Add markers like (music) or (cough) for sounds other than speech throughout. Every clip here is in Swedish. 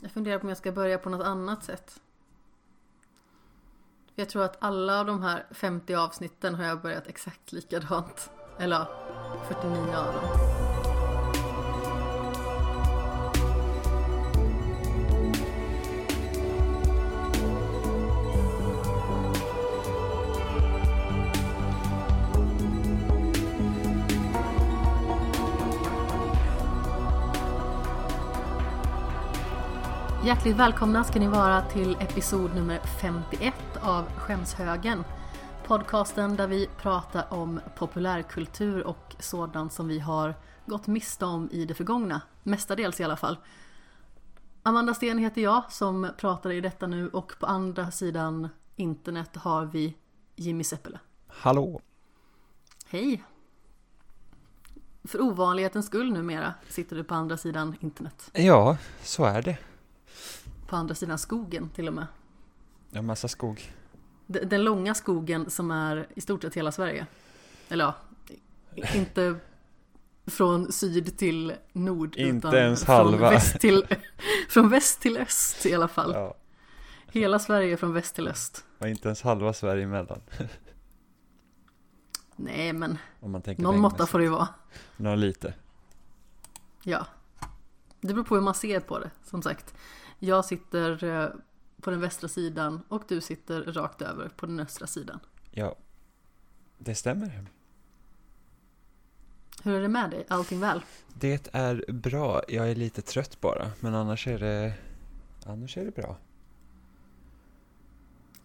Jag funderar på om jag ska börja på något annat sätt. Jag tror att alla av de här 50 avsnitten har jag börjat exakt likadant. Eller ja, 49 av dem. Hjärtligt välkomna ska ni vara till episod nummer 51 av Skämshögen. Podcasten där vi pratar om populärkultur och sådant som vi har gått miste om i det förgångna. Mestadels i alla fall. Amanda Sten heter jag som pratar i detta nu och på andra sidan internet har vi Jimmy Seppele. Hallå! Hej! För ovanlighetens skull numera sitter du på andra sidan internet. Ja, så är det. På andra sidan skogen till och med. Ja, massa skog. D- Den långa skogen som är i stort sett hela Sverige. Eller ja, inte från syd till nord. Inte utan ens från halva. Väst till, (laughs) från väst till öst i alla fall. Ja, Hela Sverige från väst till öst. och inte ens halva Sverige emellan. (laughs) Nej men, någon måtta får det ju vara. Några lite. Ja. Det beror på hur man ser på det, som sagt. Jag sitter eh, på den västra sidan och du sitter rakt över på den östra sidan. Ja, det stämmer. Hur är det med dig? Allting väl? Det är bra. Jag är lite trött bara, men annars är det, annars är det bra.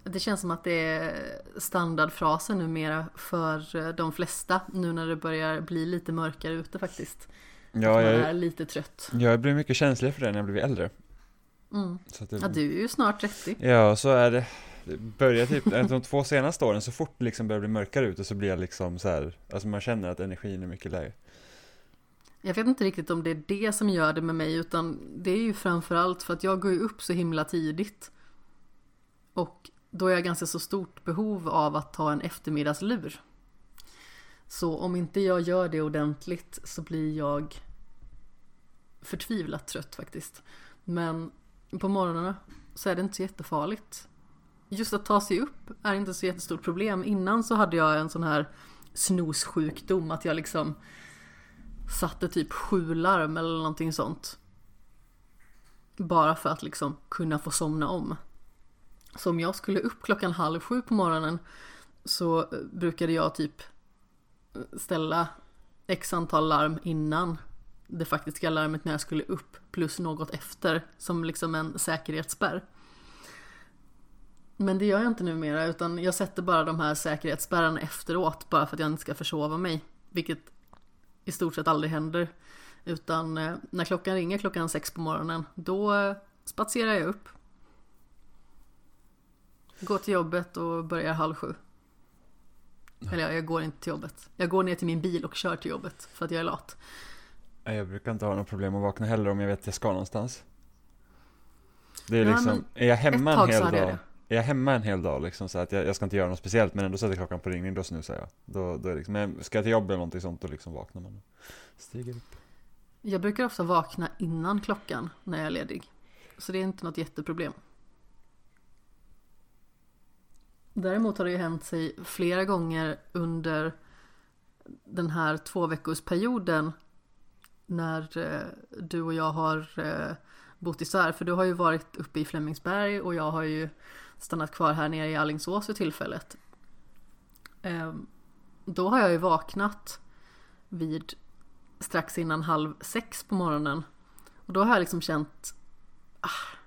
Det känns som att det är standardfrasen numera för eh, de flesta nu när det börjar bli lite mörkare ute faktiskt. Ja, jag, är lite trött. jag blir mycket känslig för det när jag blir äldre. Mm. Så det, Ja, du är ju snart 30. Ja, så är det. Det börjar typ, de två senaste åren, så fort det liksom börjar bli mörkare ute så blir jag liksom så här, alltså man känner att energin är mycket lägre. Jag vet inte riktigt om det är det som gör det med mig utan det är ju framförallt för att jag går ju upp så himla tidigt. Och då är jag ganska så stort behov av att ta en eftermiddagslur. Så om inte jag gör det ordentligt så blir jag förtvivlat trött faktiskt. Men på morgnarna så är det inte så jättefarligt. Just att ta sig upp är inte så jättestort problem. Innan så hade jag en sån här snossjukdom att jag liksom satte typ sju larm eller någonting sånt. Bara för att liksom kunna få somna om. Så om jag skulle upp klockan halv sju på morgonen så eh, brukade jag typ eh, ställa x antal larm innan det faktiska larmet när jag skulle upp plus något efter som liksom en säkerhetsspärr. Men det gör jag inte numera utan jag sätter bara de här säkerhetsspärrarna efteråt bara för att jag inte ska försova mig. Vilket i stort sett aldrig händer. Utan eh, när klockan ringer klockan sex på morgonen då eh, spatserar jag upp. Går till jobbet och börjar halv sju. Eller jag går inte till jobbet. Jag går ner till min bil och kör till jobbet för att jag är lat. Jag brukar inte ha några problem att vakna heller om jag vet att jag ska någonstans. Det är Ja, liksom, är jag hemma en hel dag, är jag hemma en hel dag liksom så att jag, jag ska inte göra något speciellt men ändå sätter klockan på ringning, då snusar jag. Då, då är liksom, men ska jag till jobbet eller någonting sånt då liksom vaknar man. Stiger upp. Jag brukar ofta vakna innan klockan när jag är ledig. Så det är inte något jätteproblem. Däremot har det ju hänt sig flera gånger under den här två perioden när eh, du och jag har eh, bott isär. För du har ju varit uppe i Flemingsberg och jag har ju stannat kvar här nere i Allingsås för tillfället. Eh, då har jag ju vaknat vid strax innan halv sex på morgonen. Och då har jag liksom känt ah,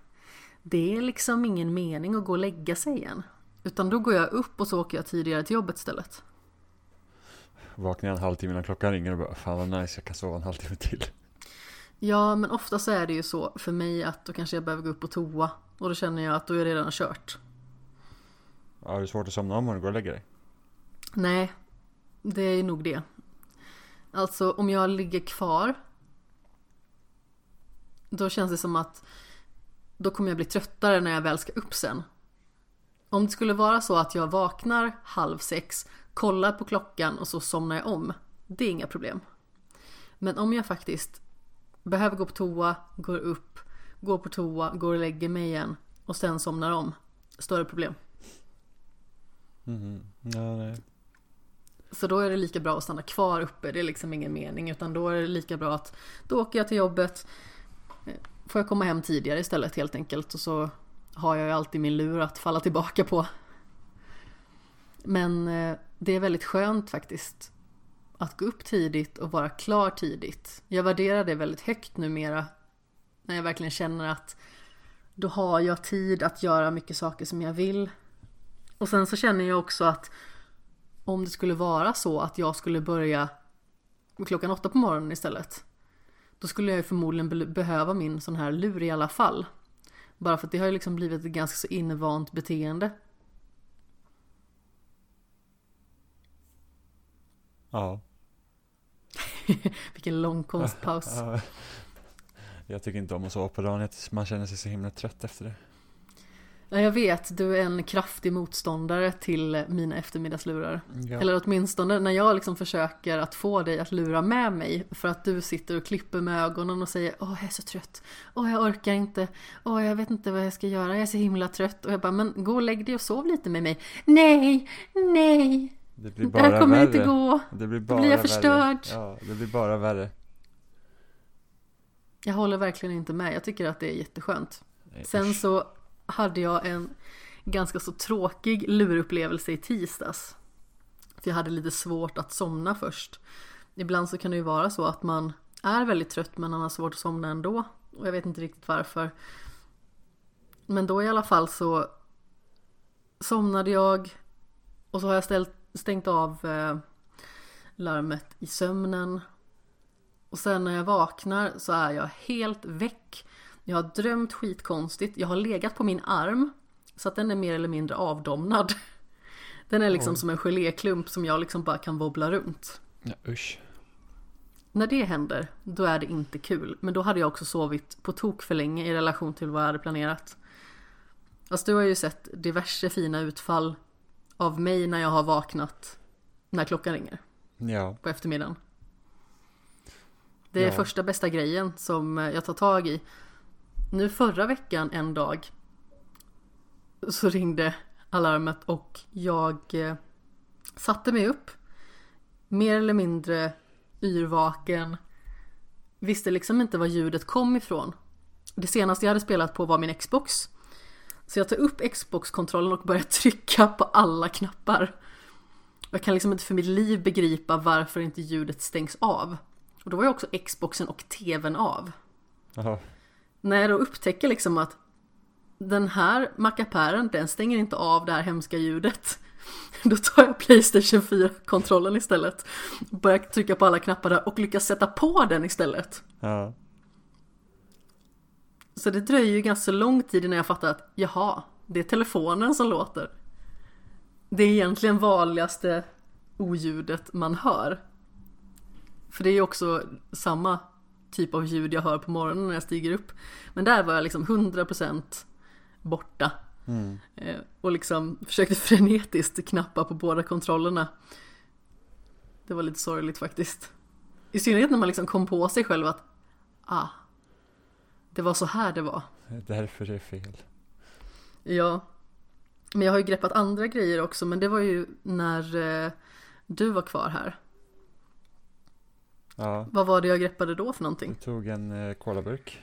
det är liksom ingen mening att gå och lägga sig igen. Utan då går jag upp och så åker jag tidigare till jobbet istället. Vaknar jag en halvtimme innan klockan ringer och bara, fan vad nice, jag kan sova en halvtimme till. Ja, men ofta så är det ju så för mig att då kanske jag behöver gå upp på toa. Och då känner jag att då är det redan kört. Har du svårt att somna om du går och lägger dig? Nej, det är nog det. Alltså om jag ligger kvar. Då känns det som att då kommer jag bli tröttare när jag väl ska upp sen. Om det skulle vara så att jag vaknar halv sex, kollar på klockan och så somnar jag om. Det är inga problem. Men om jag faktiskt behöver gå på toa, går upp går på toa, går och lägger mig igen och sen somnar om. Större problem. Mhm. Ja, nej. Så då är det lika bra att stanna kvar uppe, det är liksom ingen mening utan då är det lika bra att då åker jag till jobbet eh, Får jag komma hem tidigare istället helt enkelt och så har jag ju alltid min lur att falla tillbaka på. Men eh, det är väldigt skönt faktiskt att gå upp tidigt och vara klar tidigt. Jag värderar det väldigt högt numera när jag verkligen känner att då har jag tid att göra mycket saker som jag vill. Och sen så känner jag också att om det skulle vara så att jag skulle börja klockan åtta på morgonen istället. Då skulle jag ju förmodligen behöva min sån här lur i alla fall. Bara för att det har ju liksom blivit ett ganska så invant beteende. Ja. (laughs) Vilken lång konstpaus. Ja. Jag tycker inte om att sova på dagen, man känner sig så himla trött efter det. Ja, jag vet, du är en kraftig motståndare till mina eftermiddagslurar. Ja. Eller åtminstone när jag liksom försöker att få dig att lura med mig för att du sitter och klipper med ögonen och säger Åh, jag är så trött. Åh, jag orkar inte. Åh, jag vet inte vad jag ska göra. Jag är så himla trött. Och jag bara, men gå och lägg dig och sov lite med mig. Nej, nej. Det blir Det bara här kommer värre. inte gå. Det blir Då bara blir jag värre. förstörd. Ja, det blir bara värre. Jag håller verkligen inte med. Jag tycker att det är jätteskönt. Nej, Sen usch. så hade jag en ganska så tråkig lurupplevelse i tisdags. För jag hade lite svårt att somna först. Ibland så kan det ju vara så att man är väldigt trött men man har svårt att somna ändå. Och jag vet inte riktigt varför. Men då i alla fall så somnade jag och så har jag ställt, stängt av eh, larmet i sömnen. Och sen när jag vaknar så är jag helt väck. Jag har drömt skitkonstigt. Jag har legat på min arm så att den är mer eller mindre avdomnad. (laughs) Den är liksom Oj. som en geléklump som jag liksom bara kan wobbla runt. Ja, usch. När det händer, då är det inte kul. Men då hade jag också sovit på tok för länge i relation till vad jag hade planerat. Fast du har ju sett diverse fina utfall av mig när jag har vaknat när klockan ringer Ja, på eftermiddagen. Det är Ja. första bästa grejen som jag tar tag i. Nu förra veckan en dag så ringde alarmet och jag eh, satte mig upp. Mer eller mindre yrvaken. Visste liksom inte var ljudet kom ifrån. Det senaste jag hade spelat på var min Xbox. Så jag tar upp Xbox-kontrollen och börjar (laughs) trycka på alla knappar. Jag kan liksom inte för mitt liv begripa varför inte ljudet stängs av. Och då var ju också Xboxen och TVn av. Jaha. När jag då upptäcker liksom att den här mackapären, den stänger inte av det här hemska ljudet. (laughs) Då tar jag Playstation 4-kontrollen istället. Börjar trycka på alla knappar där och lyckas sätta på den istället. Ja. Så det dröjer ju ganska lång tid innan jag fattar att jaha, det är telefonen som låter. Det är egentligen vanligaste oljudet man hör. För det är ju också samma typ av ljud jag hör på morgonen när jag stiger upp. Men där var jag liksom 100% borta. Mm. Eh, Och liksom försökte (laughs) frenetiskt knappa på båda kontrollerna. Det var lite sorgligt faktiskt. I synnerhet när man liksom kom på sig själv att ah, det var så här det var. Därför är det fel. Ja. Men jag har ju greppat andra grejer också men det var ju när eh, du var kvar här. Ja, Vad var det jag greppade då för du någonting? tog en eh, colaburk.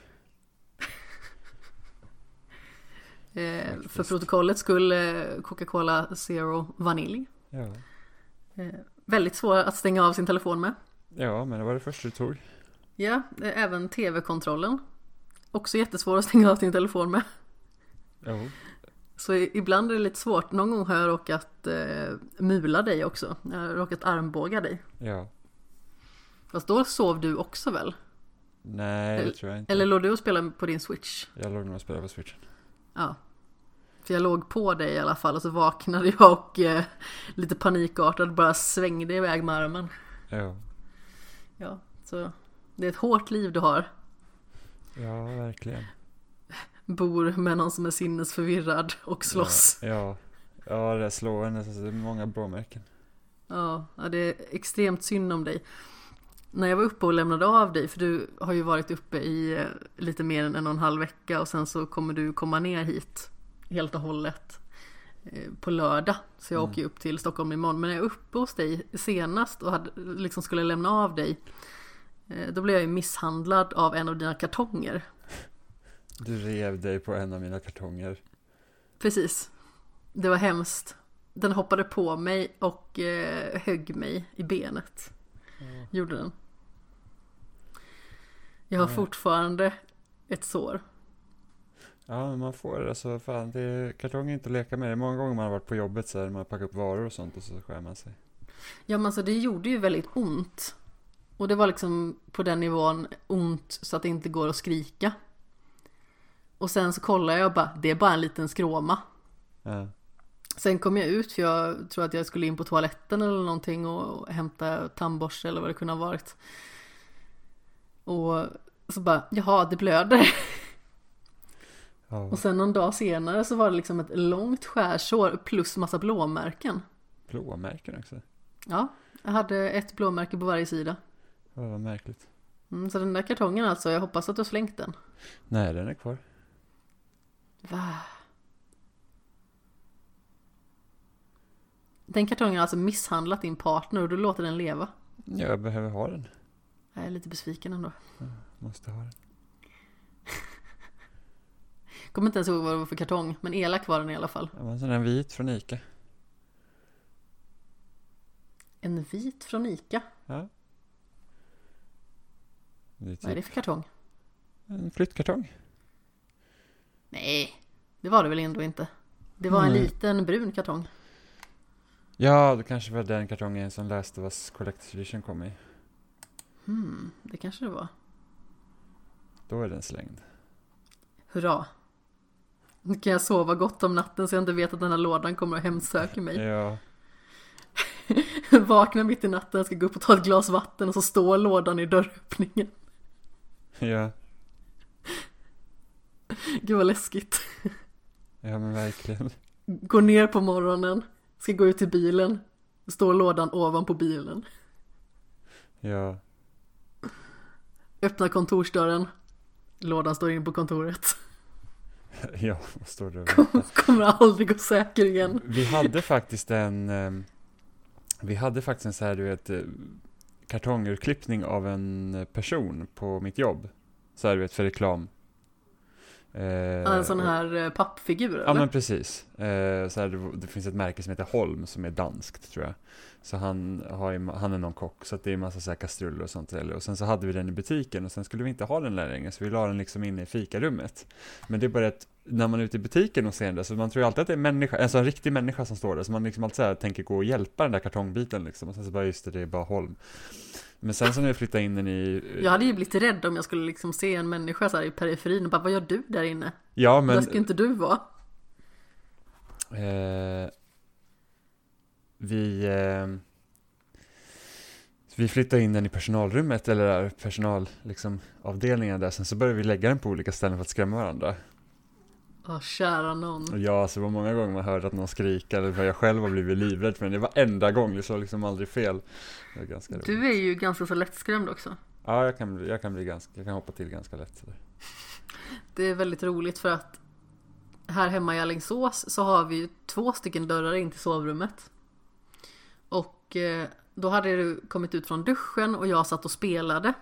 (laughs) Eh, för protokollet skulle Coca-Cola Zero Vanilj. Ja. Eh, väldigt svår att stänga av sin telefon med. ja, men det var det första du tog. Ja, eh, även tv-kontrollen. Också jättesvår att stänga av sin telefon med. Jo. Så ibland är det lite svårt. Någon gång har jag råkat eh, mula dig också. Jag har råkat armbåga dig. Ja. Fast då sov du också väl? Nej, det Eller- tror jag inte. Eller låg du och spelade på din switch? Jag låg nog och spelade på switchen. Ja. För jag låg på dig i alla fall och så vaknade jag och eh, lite panikartad bara svängde iväg med armen. Ja. Ja, så det är ett hårt liv du har. Ja, verkligen. Bor med någon som är sinnesförvirrad och slåss. Ja, ja. ja det slår en. Det är många blåmärken. Ja, ja, det är extremt synd om dig. när jag var uppe och lämnade av dig, för du har ju varit uppe i eh, lite mer än en och en halv vecka och sen så kommer du komma ner hit helt och hållet eh, på lördag. Så jag Mm. åker upp till Stockholm imorgon. Men när jag är uppe hos dig senast och hade, liksom skulle lämna av dig, då blev jag ju misshandlad av en av dina kartonger. Du rev dig på en av mina kartonger. Precis. Det var hemskt. Den hoppade på mig och eh, högg mig i benet. Gjorde den. Jag har Ja. fortfarande ett sår. Ja, men man får alltså fan, det är, kartong är inte att leka med. Det är många gånger man har varit på jobbet så här, man har packat upp varor och sånt och så skär man sig. Ja men alltså det gjorde ju väldigt ont. Och det var liksom på den nivån ont så att det inte går att skrika. Och sen så kollar jag och bara, det är bara en liten skråma. Ja, Sen kom jag ut för jag tror att jag skulle in på toaletten eller någonting och hämta tandborste eller vad det kunde ha varit. Och så bara, jaha det blöder. Och sen någon dag senare så var det liksom ett långt skärsår plus massa blåmärken. blåmärken också. Ja, jag hade ett blåmärke på varje sida. Ja, vad märkligt. Mm, så den där kartongen alltså, jag hoppas att du har slängt den. Nej, den är kvar. Va? Den kartongen har alltså misshandlat din partner och du låter den leva. Jag behöver ha den. Jag är lite besviken ändå. Måste ha den. (laughs) Kommer inte ens ihåg vad det var för kartong, men elak var den i alla fall. Det var en sån där vit från Ica. En vit från Ica. Ja. Det är Vad är det typ för kartong? en flyttkartong. Nej, det var det väl ändå inte. Det var en liten brun kartong. Ja, det kanske var den kartongen som Last of Us Collector's Edition kom i. Hmm, det kanske det var. Då är den slängd. Hurra. Nu kan jag sova gott om natten så jag inte vet att den här lådan kommer och hemsöker mig. Ja, (laughs) Vaknar mitt i natten, ska gå upp och ta ett glas vatten och så står lådan i dörröppningen. Ja, (laughs) Gud vad läskigt. ja men verkligen. Går ner på morgonen, ska gå ut till bilen. Står lådan ovanpå bilen. Ja, Öppnar kontorsdörren. Lådan står inne på kontoret. (laughs) ja, vad står det? och Kommer aldrig gå säker igen. Vi hade faktiskt en ehm, Vi hade faktiskt en så här du vet eh, kartongurklippning av en person på mitt jobb. Så här vet för reklam. Eh, En sån här eh, pappfigur Ja eller? men precis. Eh, så här, det, det finns ett märke som heter Holm som är danskt tror jag. Så han, har han är någon kock så det är en massa så här kastruller och sånt. Eller, och sen så hade vi den i butiken och sen skulle vi inte ha den där längre så vi la den liksom inne i fikarummet. Men det är bara att när man är ute i butiken och ser där så man tror ju alltid att det är människa, alltså en riktig människa som står där. Så man liksom alltid så här tänker gå och hjälpa den där kartongbiten liksom. Och sen så bara just det, det är bara Holm. Men sen så när vi flyttade in den i... Jag hade ju blivit rädd om jag skulle liksom se en människa så här i periferin och bara vad gör du där inne? Ja Där men... ska inte du vara. Eh, vi, eh, vi flyttade in den i personalrummet, eller där, personal, liksom, avdelningen där. Sen så började vi lägga den på olika ställen för att skrämma varandra. Åh kära någon. Ja, alltså, det var många gånger man hörde att någon skrika, eller för jag själv har blivit livrädd för den. Det var enda gång, det slår liksom aldrig fel. Det var ganska roligt. Du är ju ganska så lättskrämd också. Ja, jag kan, jag, kan bli ganska, jag kan hoppa till ganska lätt. Sådär. Det är väldigt roligt för att här hemma i Alingsås så har vi ju två stycken dörrar in till sovrummet. Och eh, då hade du kommit ut från duschen och jag satt och spelade.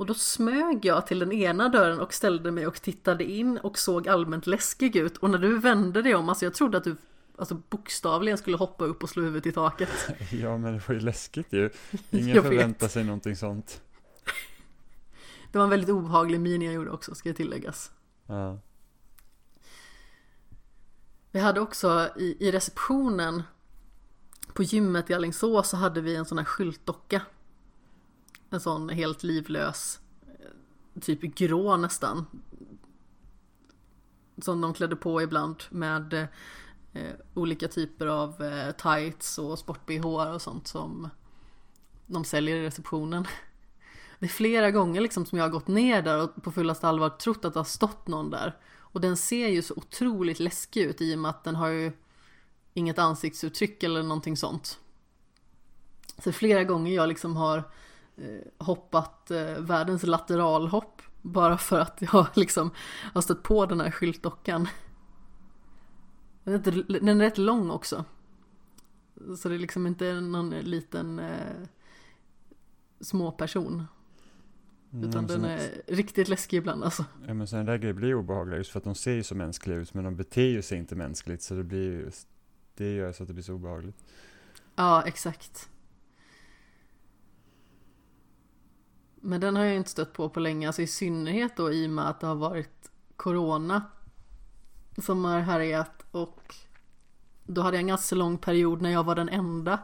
Och då smög jag till den ena dörren och ställde mig och tittade in och såg allmänt läskig ut. Och när du vände dig om, alltså jag trodde att du alltså bokstavligen skulle hoppa upp och slå huvudet i taket. (laughs) Ja, men det var ju läskigt ju. (laughs) Ingen förväntar sig någonting sånt. Det var en väldigt obehaglig min jag gjorde också, ska jag tilläggas. Ja. Vi hade också i, i receptionen på gymmet i Alingsås så hade vi en sån här skyltdocka. En sån helt livlös, typ grå nästan. Som de klädde på ibland med eh, olika typer av eh, tights och sport-bh och sånt som de säljer i receptionen. (laughs) Det är flera gånger liksom som jag har gått ner där och på fullaste allvar trott att det har stått någon där. Och den ser ju så otroligt läskig ut i och med att den har ju inget ansiktsuttryck eller någonting sånt. Så flera gånger jag liksom har eh, hoppat eh, världens lateralhopp bara för att jag (laughs) liksom har stött på den här skyltdockan. Den är, inte, den är rätt lång också. Så det är liksom inte någon liten eh, småperson. Utan Mm, den är riktigt läskig ibland alltså. Ja men sådana där grejer blir obehagliga just för att de ser ju så mänskliga ut men de beter ju sig inte mänskligt så det blir ju, det gör så att det blir så obehagligt. Ja, exakt. Men den har jag inte stött på på länge, alltså i synnerhet då i och med att det har varit Corona som har härjat och då hade jag en ganska lång period när jag var den enda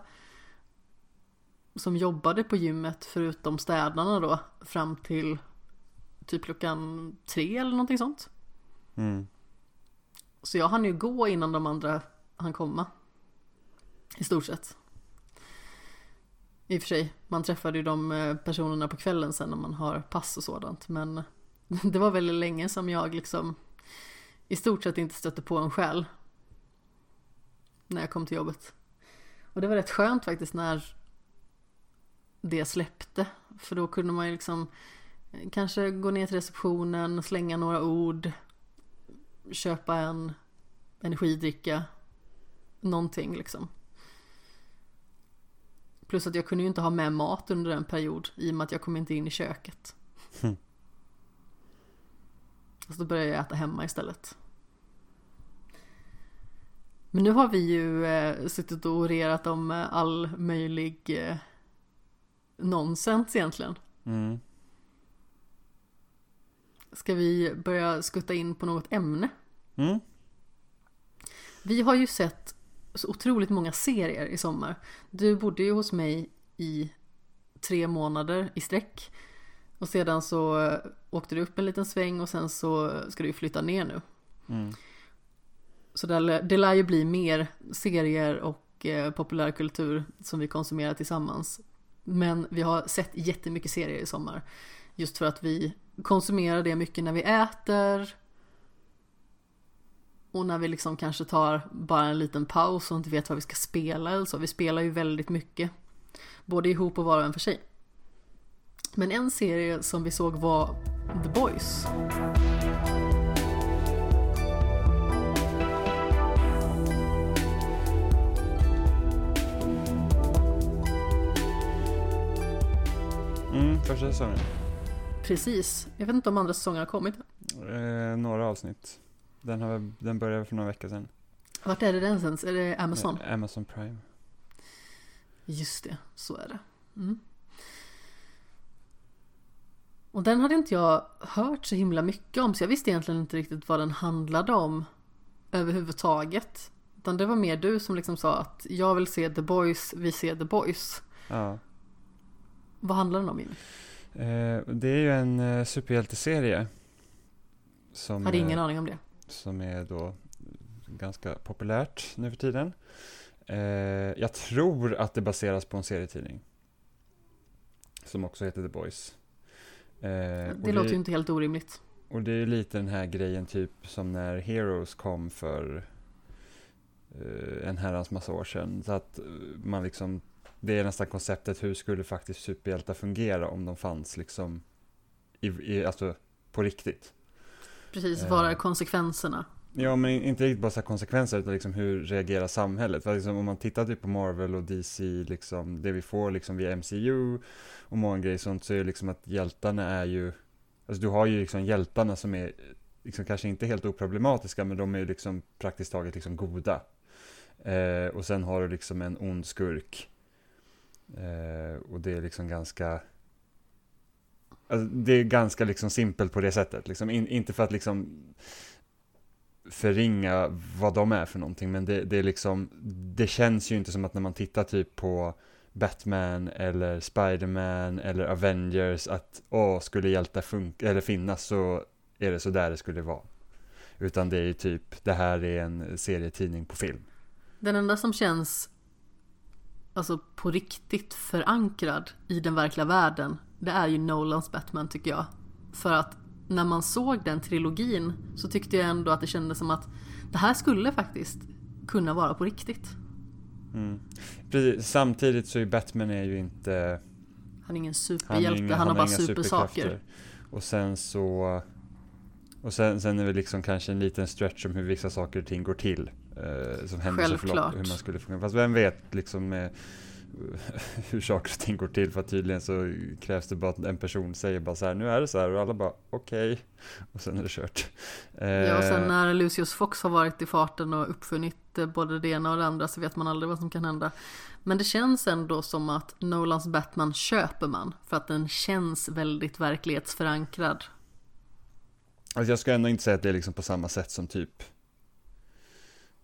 som jobbade på gymmet förutom städarna då fram till typ klockan tre eller någonting sånt. Mm. Så jag hann ju gå innan de andra hann komma. I stort sett. I och för sig, man träffade ju de eh, personerna på kvällen sen när man har pass och sådant. Men (laughs) det var väldigt länge som jag liksom i stort sett inte stötte på en själ. När jag kom till jobbet. Och det var rätt skönt faktiskt när det släppte. För då kunde man ju liksom eh, kanske gå ner till receptionen, slänga några ord, köpa en energidricka, någonting liksom. Plus att jag kunde ju inte ha med mat under en period i och med att jag kom inte in i köket. Mm. Så då började jag äta hemma istället. Men nu har vi ju eh, suttit och orerat om eh, all möjlig eh, nonsens egentligen. Mm. Ska vi börja skutta in på något ämne? Mm. Vi har ju sett så otroligt många serier i sommar. Du bodde ju hos mig i tre månader i sträck. Och sedan så eh, åkte du upp en liten sväng och sen så ska du flytta ner nu. Mm. Så det, det lär ju bli mer serier och eh, populärkultur som vi konsumerar tillsammans. Men vi har sett jättemycket serier i sommar. Just för att vi konsumerar det mycket när vi äter. Och när vi liksom kanske tar bara en liten paus och inte vet vad vi ska spela eller så. Vi spelar ju väldigt mycket. Både ihop och var och en för sig. Men en serie som vi såg var The Boys. Mm, första säsongen. Precis. Jag vet inte om andra säsonger har kommit. Eh, några avsnitt. Den, har, den började för några veckor sedan. Vart är det den sänds? Är det Amazon? Eh, Amazon Prime. Just det, så är det. Mm. Och den hade inte jag hört så himla mycket om så jag visste egentligen inte riktigt vad den handlade om överhuvudtaget. Utan det var mer du som liksom sa att jag vill se The Boys, vi ser The Boys. Ja. Vad handlar den om Jimmy? Eh, det är ju en eh, superhjälteserie. Som, Hade ingen eh, aning om det. Som är då ganska populärt nu för tiden. Eh, jag tror att det baseras på en serietidning. Som också heter The Boys. Eh, och Det låter ju inte helt orimligt. Och det är lite den här grejen typ som när Heroes kom för eh, en herrans massa år sedan. Så att eh, man liksom, det är nästan konceptet hur skulle faktiskt superhjältar fungera om de fanns liksom i, i, alltså på riktigt. Precis, Eh. vad är konsekvenserna? Ja, men inte riktigt bara så konsekvenser, utan liksom hur reagerar samhället? För liksom, om man tittar typ på Marvel och DC, liksom, det vi får liksom via MCU och många grejer sånt, så är det liksom att hjältarna är ju, alltså du har ju liksom hjältarna som är, liksom kanske inte helt oproblematiska, men de är ju liksom praktiskt taget liksom goda. Eh, och sen har du liksom en ond skurk. Eh, och det är liksom ganska, alltså, det är ganska liksom simpelt på det sättet, liksom, in, inte för att liksom förringa vad de är för någonting, men det, det är liksom, det känns ju inte som att när man tittar typ på Batman eller Spiderman eller Avengers att åh, skulle hjältar funka eller finnas så är det så där det skulle vara. Utan det är ju typ, det här är en serietidning på film. Den enda som känns alltså på riktigt förankrad i den verkliga världen det är ju Nolans Batman tycker jag. För att när man såg den trilogin så tyckte jag ändå att det kändes som att det här skulle faktiskt kunna vara på riktigt. Mm. Precis, samtidigt så är Batman är ju inte, Han är ingen Han, superhjälte, är han, inga- har bara supersaker. Och sen så... Och sen, sen är det liksom kanske en liten stretch om hur vissa saker och ting går till. Eh, som händelseförlopp, hur man skulle fungera. Fast vem vet liksom eh, (laughs) hur saker och ting går till. För tydligen så krävs det bara att en person säger bara så här, nu är det så här. Och alla bara, okej. Och sen är det kört. Eh, Ja, och sen när Lucius Fox har varit i farten och uppfunnit eh, både det ena och det andra så vet man aldrig vad som kan hända. Men det känns ändå som att Nolans Batman köper man för att den känns väldigt verklighetsförankrad. Alltså jag ska ändå inte säga att det är liksom på samma sätt som typ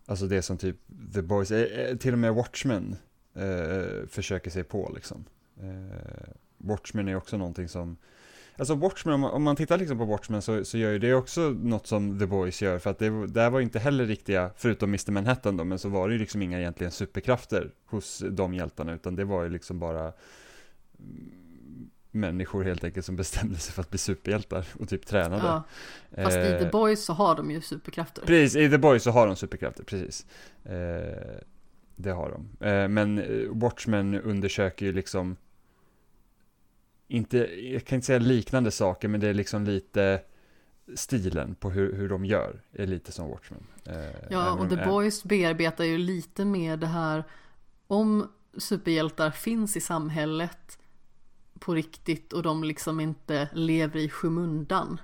Alltså det som typ The Boys, eh, eh, till och med Watchmen eh, försöker sig på liksom. Eh, Watchmen är också någonting som Alltså Watchmen, om man, om man tittar liksom på Watchmen så, så gör ju det också något som The Boys gör. För att det där var inte heller riktiga, förutom Mr Manhattan då, men så var det ju liksom inga egentligen superkrafter hos de hjältarna. Utan det var ju liksom bara människor helt enkelt som bestämde sig för att bli superhjältar och typ tränade. Ja, fast i Eh, The Boys så har de ju superkrafter. Precis, i The Boys så har de superkrafter, precis. Eh, det har de. Eh, men eh, Watchmen undersöker ju liksom inte, jag kan inte säga liknande saker, men det är liksom lite stilen på hur, hur de gör är lite som Watchmen. Eh, Ja, och The Boys bearbetar ju lite mer det här om superhjältar finns i samhället på riktigt och de liksom inte lever i skymundan.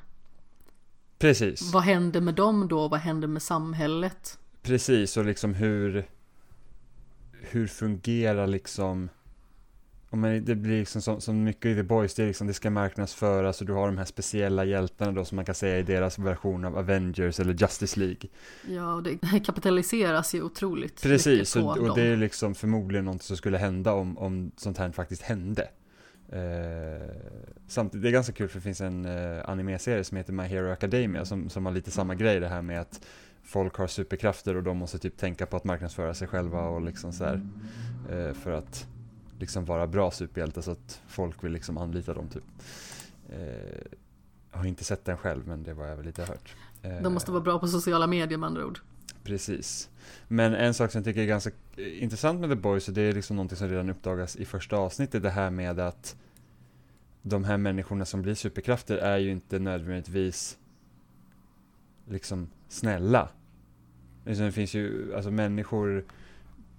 Precis, Vad händer med dem då? Vad händer med samhället? precis, och liksom hur, hur fungerar liksom om man, det blir liksom som, som mycket i The Boys, det, är liksom, det ska marknadsföras och du har de här speciella hjältarna då som man kan säga i deras version av Avengers eller Justice League. Ja, och det (laughs) kapitaliseras ju otroligt Precis, mycket på och, och dem. det är liksom förmodligen något som skulle hända om, om sånt här faktiskt hände. Eh, samtidigt, det är ganska kul för det finns en eh, anime-serie som heter My Hero Academia som, som har lite samma grej det här med att folk har superkrafter och de måste typ tänka på att marknadsföra sig själva och liksom så här eh, för att liksom vara bra superhjältar så att folk vill liksom anlita dem typ. Eh, jag har inte sett den själv men det var jag väl lite hört. Eh, De måste vara bra på sociala medier med andra ord. Precis. Men en sak som jag tycker är ganska intressant med The Boys, och det är liksom någonting som redan uppdagas i första avsnittet, det här med att de här människorna som blir superkrafter är ju inte nödvändigtvis liksom snälla. Liksom det finns ju, alltså människor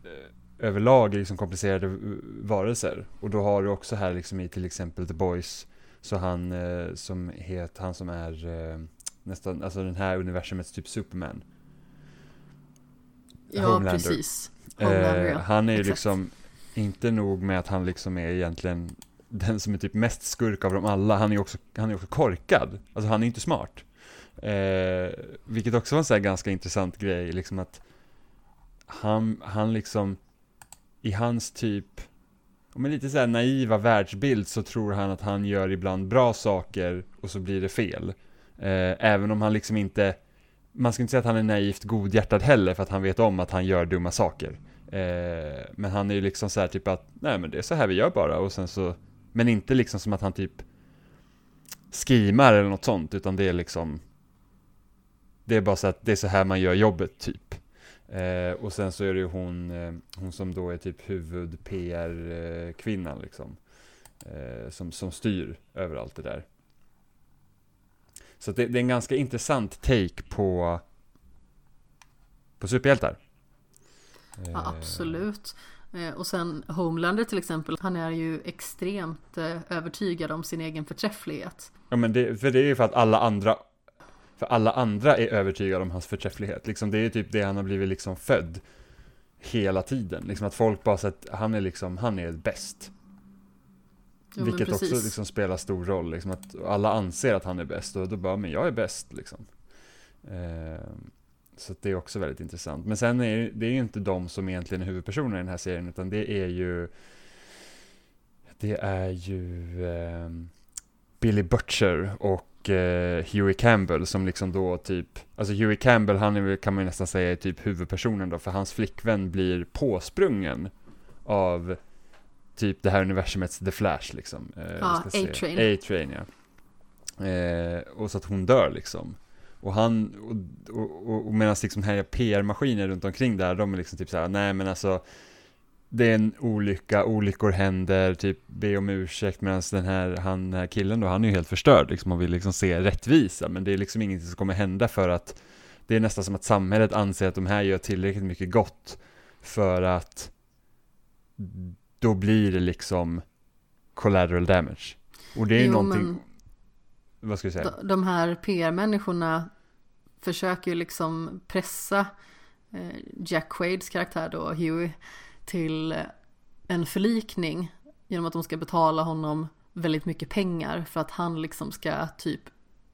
eh, överlag är liksom komplicerade varelser. Och då har du också här liksom i till exempel The Boys, så han eh, som heter, han som är eh, nästan, alltså den här universumets typ Superman. Ja, Homelander. precis. Homelander, Eh, ja. han är ju liksom inte nog med att han liksom är egentligen den som är typ mest skurk av dem alla. Han är också, han är också korkad. Alltså han är inte smart. Eh, vilket också var en sån här ganska intressant grej, liksom att han, han liksom i hans typ men lite så här naiva världsbild så tror han att han gör ibland bra saker och så blir det fel. Eh, även om han liksom inte man ska inte säga att han är naivt godhjärtad heller för att han vet om att han gör dumma saker. Eh, men han är ju liksom så här typ att, nej men det är så här vi gör bara och sen så, men inte liksom som att han typ skimar eller något sånt utan det är liksom det är bara så att det är så här man gör jobbet typ. Eh, och sen så är det ju hon, eh, hon som då är typ huvud PR-kvinnan liksom. Eh, som, som styr över allt det där. Så det, det är en ganska intressant take på, på superhjältar. Ja, Eh, absolut. Eh, Och sen Homelander till exempel, han är ju extremt eh, övertygad om sin egen förträfflighet. Ja men det, för det är ju för att alla andra För alla andra är övertygade om hans förträfflighet. Liksom, Det är typ det han har blivit liksom född Hela tiden, liksom att folk bara sett Han är liksom, han är bäst. Jo, Vilket också liksom spelar stor roll, liksom att alla anser att han är bäst och då bara, men jag är bäst liksom. Eh, Så det är också väldigt intressant. Men sen är det är ju inte de som egentligen är huvudpersonerna i den här serien utan det är ju Det är ju eh, Billy Butcher och eh, Huey Campbell som liksom då typ Alltså Huey Campbell han är kan man ju nästan säga är typ huvudpersonen då för hans flickvän blir påsprungen av typ det här universumets The Flash liksom. Eh, Ja. A-Train. A-Train ja. Eh, och så att hon dör liksom. Och han, och, och, och medan liksom här PR-maskiner runt omkring där, de är liksom typ såhär, nej men alltså det är en olycka, olyckor händer, typ be om ursäkt medan den här, han, den här killen då, han är ju helt förstörd liksom och vill liksom se rättvisa, men det är liksom ingenting som kommer hända för att det är nästan som att samhället anser att de här gör tillräckligt mycket gott för att då blir det liksom collateral damage. Och det är Jo, någonting, men- vad ska jag säga? De- De här PR-människorna försöker ju liksom pressa eh, Jack Quaids karaktär då, Huey, till en förlikning genom att de ska betala honom väldigt mycket pengar för att han liksom ska typ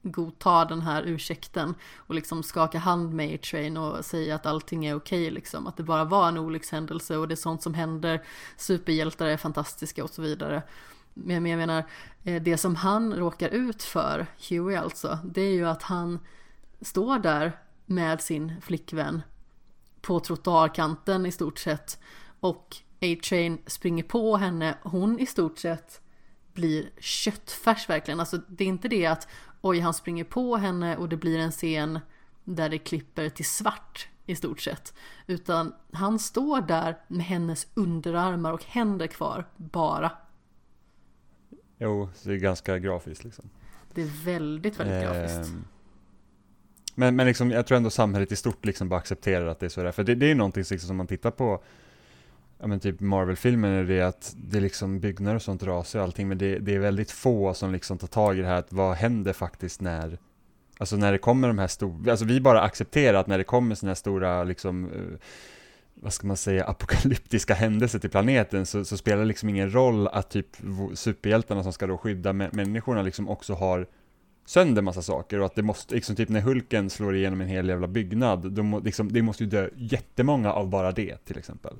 godta den här ursäkten och liksom skaka hand med A-Train och säga att allting är okej liksom, att det bara var en olyckshändelse och det är sånt som händer, superhjältar är fantastiska och så vidare. Men jag menar, eh, det som han råkar ut för, Huey alltså, det är ju att han står där med sin flickvän på trottoarkanten i stort sett och A-Train springer på henne, hon i stort sett blir köttfärs verkligen. Alltså det är inte det att oj han springer på henne och det blir en scen där det klipper till svart i stort sett. Utan han står där med hennes underarmar och händer kvar bara. Jo, det är ganska grafiskt liksom. Det är väldigt, väldigt grafiskt. Ehm, Men, men liksom, jag tror ändå samhället i stort liksom bara accepterar att det är så där. För det, det är någonting liksom, som man tittar på, ja men typ Marvel-filmen är det att det är liksom byggnader och sånt rasar och allting, men det, det är väldigt få som liksom tar tag i det här, att vad händer faktiskt när, alltså när det kommer de här stora, alltså vi bara accepterar att när det kommer sådana här stora liksom, eh, vad ska man säga, (laughs) apokalyptiska händelser till planeten så, så spelar det liksom ingen roll att typ superhjältarna som ska då skydda människorna liksom också har sönder massa saker och att det måste, liksom typ när Hulken slår igenom en hel jävla byggnad, då må, liksom, det måste ju dö jättemånga av bara det till exempel.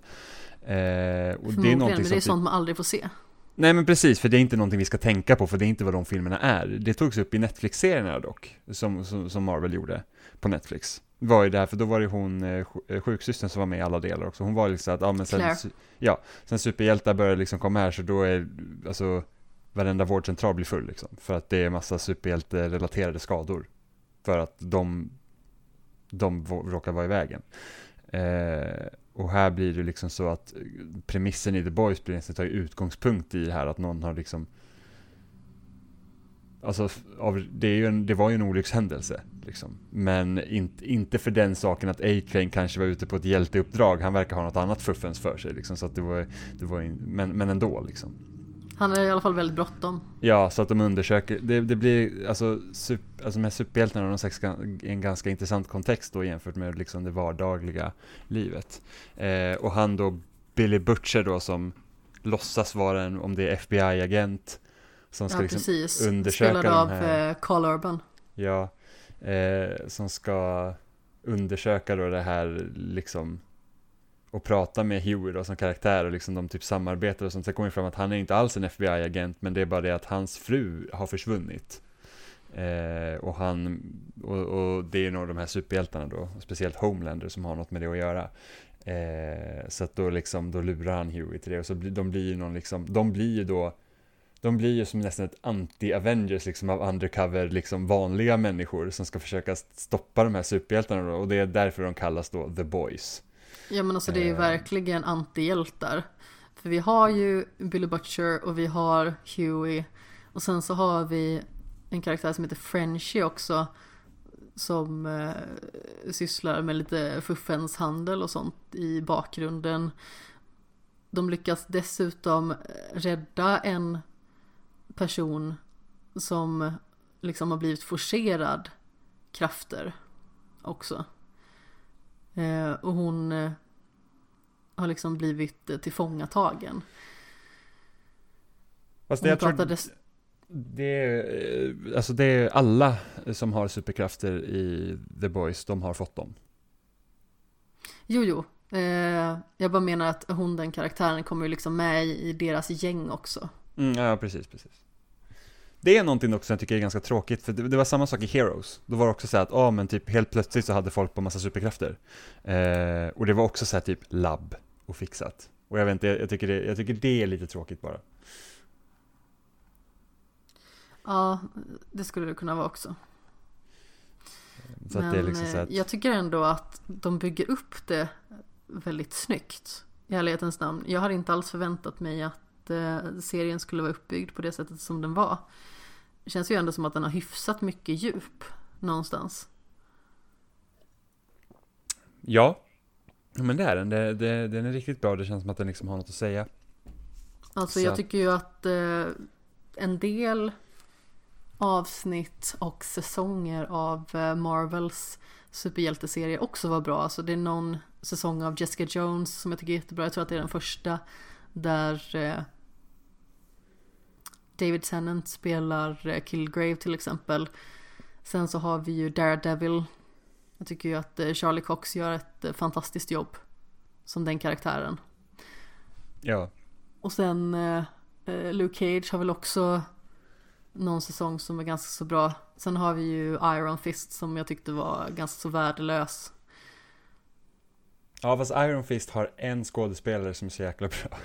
Eh, och det är någonting men det är typ, sånt man aldrig får se. Nej men precis, för det är inte någonting vi ska tänka på, för det är inte vad de filmerna är. Det togs upp i Netflix-serierna dock, som, som, som Marvel gjorde på Netflix. Var ju där, för då var det hon, eh, eh, sjuksystern som var med i alla delar också. Hon var liksom att, ja men sen, Claire. ja, sen superhjältar började liksom komma här, så då är, alltså, varenda vårdcentral blir full liksom. För att det är massa superhjälterelaterade skador. För att de, de råkar vara i vägen. Eh, och här blir det liksom så att eh, premissen i The Boys blir nästan tar utgångspunkt i det här att någon har liksom Alltså, av, det, är ju en, det var ju en olyckshändelse, liksom. Men inte, inte för den saken att A-Train kanske var ute på ett hjälteuppdrag. Han verkar ha något annat fuffens för sig, liksom. Så att det var, det var in, men, men ändå, liksom. Han är i alla fall väldigt bråttom. Ja, så att de undersöker, det, det blir, alltså, sup, alltså de här superhjältarna någon slags, gan- en ganska intressant kontext då jämfört med liksom det vardagliga livet. Eh, och han då, Billy Butcher då som låtsas vara en, om det är FBI-agent, som ska Ja, liksom precis. undersöka Spelad de av här- eh, Carl Urban. Ja, eh, som ska undersöka då det här liksom och pratar med Huey då som karaktär och liksom de typ samarbetar och sånt. Sen kommer det fram att han är inte alls en FBI-agent men det är bara det att hans fru har försvunnit. Eh, och han, och, och det är nog de här superhjältarna då, speciellt Homelander som har något med det att göra. Eh, så att då liksom, då lurar han Huey till det och så blir de blir ju någon liksom, de blir ju då de blir ju som nästan ett anti-Avengers liksom av undercover, liksom vanliga människor som ska försöka stoppa de här superhjältarna då, och det är därför de kallas då The Boys. Ja men alltså det är ju Eh. verkligen antihjältar. För vi har ju Billy Butcher och vi har Huey. Och sen så har vi en karaktär som heter Frenchie också. Som eh, sysslar med lite fuffenshandel och sånt i bakgrunden. De lyckas dessutom rädda en person som liksom har blivit forcerad krafter också. Eh, och hon eh, har liksom blivit eh, tillfångatagen. Fast det, Hon jag tror, pratade... det är, eh, alltså det är alla som har superkrafter i The Boys, de har fått dem. Jo, jo. Eh, jag bara menar att hon, den karaktären, kommer ju liksom med i, i deras gäng också. Mm, ja, precis, precis. Det är någonting också som jag tycker är ganska tråkigt, för det, det var samma sak i Heroes. Då var det också så att, ja men typ helt plötsligt så hade folk på massa superkrafter. Eh, och det var också så här typ labb och fixat. Och jag vet inte, jag, jag, tycker det, jag tycker det är lite tråkigt bara. Ja, det skulle det kunna vara också. Så är liksom eh, att, jag tycker ändå att de bygger upp det väldigt snyggt. i ärlighetens namn. Jag hade inte alls förväntat mig att eh, serien skulle vara uppbyggd på det sättet som den var. Det känns ju ändå som att den har hyfsat mycket djup någonstans. Ja, men det är den. Det, det, den är riktigt bra. Det känns som att den liksom har något att säga. Alltså Så jag tycker ju att eh, en del avsnitt och säsonger av eh, Marvels superhjälteserie också var bra. Alltså det är någon säsong av Jessica Jones som jag tycker är jättebra. Jag tror att det är den första där eh, David Tennant spelar eh, Killgrave till exempel. Sen så har vi ju Daredevil. Jag tycker ju att eh, Charlie Cox gör ett eh, fantastiskt jobb som den karaktären. Ja, Och sen eh, eh, Luke Cage har väl också någon säsong som är ganska så bra. Sen har vi ju Iron Fist som jag tyckte var ganska så värdelös. ja fast Iron Fist har en skådespelare som är så jäkla bra.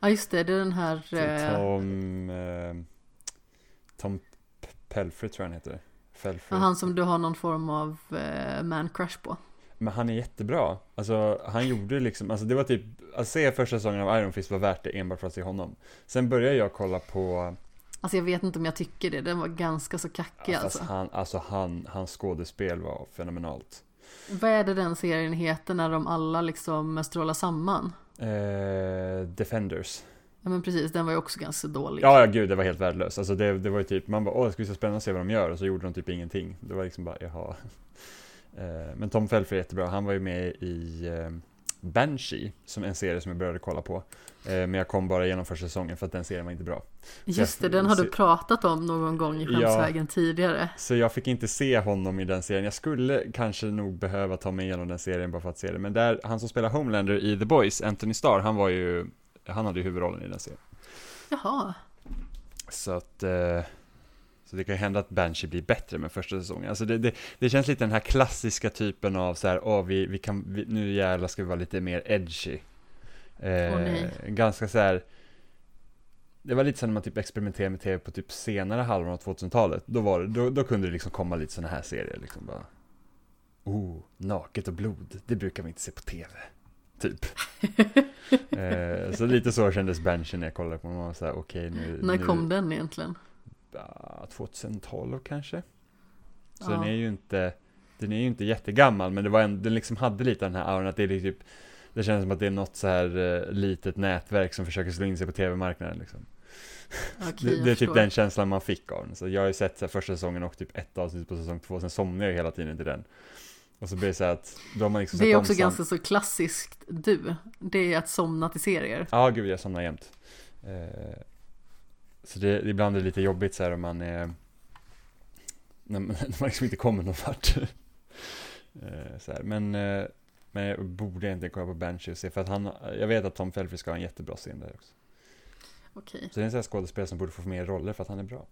Ja just det, det är den här... Eh, Tom... Eh, Tom Pelfrey tror jag han heter. Pelfrey. han som du har någon form av eh, man crush på. Men han är jättebra. Alltså han gjorde liksom, alltså det var typ, att se första säsongen av Iron Fist var värt det enbart för att se honom. Sen började jag kolla på, Alltså jag vet inte om jag tycker det, den var ganska så kackig fast alltså. han, alltså han, hans skådespel var fenomenalt. Vad är det den serien heter när de alla liksom strålar samman? Eh, Defenders. Ja men precis, den var ju också ganska dålig. Ja, ja gud, det var helt värdelöst. Alltså det, det var ju typ, man bara, åh, det ska bli så spännande att se vad de gör, och så gjorde de typ ingenting. Det var liksom bara, jaha. (laughs) Eh, men Tom Felfer är jättebra, han var ju med i eh, Banshee, som är en serie som jag började kolla på. Eh, men jag kom bara igenom första säsongen för att den serien var inte bra. Just det, den har du pratat om någon gång i Ja. Skämsvägen tidigare. Så jag fick inte se honom i den serien. Jag skulle kanske nog behöva ta mig igenom den serien bara för att se det. Men där, han som spelar Homelander i The Boys, Anthony Starr, han var ju, han hade ju huvudrollen i den serien. Jaha. Så att, eh, så det kan ju hända att Banshee blir bättre med första säsongen. Alltså det, det, det känns lite den här klassiska typen av så här, åh vi, vi kan, vi, nu jävlar ska vi vara lite mer edgy. Eh, nej. ganska så här, det var lite så när man typ experimenterade med tv på typ senare halvan av 2000-talet. Då, var det, då, då kunde det liksom komma lite sådana här serier liksom bara. Oh, naket och blod, det brukar vi inte se på tv. Typ. (laughs) eh, så lite så kändes Banshee när jag kollade på den. Man var så här, okej nu. När nu, kom den egentligen? Ja, 2012 kanske. Så Ja. den är ju inte, den är ju inte jättegammal, men det var en, den liksom hade lite den här auran att det är typ, det känns som att det är något så här eh, litet nätverk som försöker slå in sig på tv-marknaden liksom. Okej, (laughs) det, det är typ den känslan man fick av den. Så jag har ju sett så här, första säsongen och typ ett avsnitt på säsong två, sen somnar jag hela tiden till den. Och så blir det så att, då har man liksom Det är också ganska så klassiskt du. Det är att somna till serier. Ja, gud jag somnar jämt. Eh, så det, ibland är det lite jobbigt så här om man är när man, (laughs) när man liksom inte kommer någon vart. (laughs) eh, så här. Men, eh, men jag borde egentligen kolla på Banshee och se för att han, jag vet att Tom Felfer ska ha en jättebra scen där också. Okej. Så det är en sån här skådespelare som borde få mer roller för att han är bra.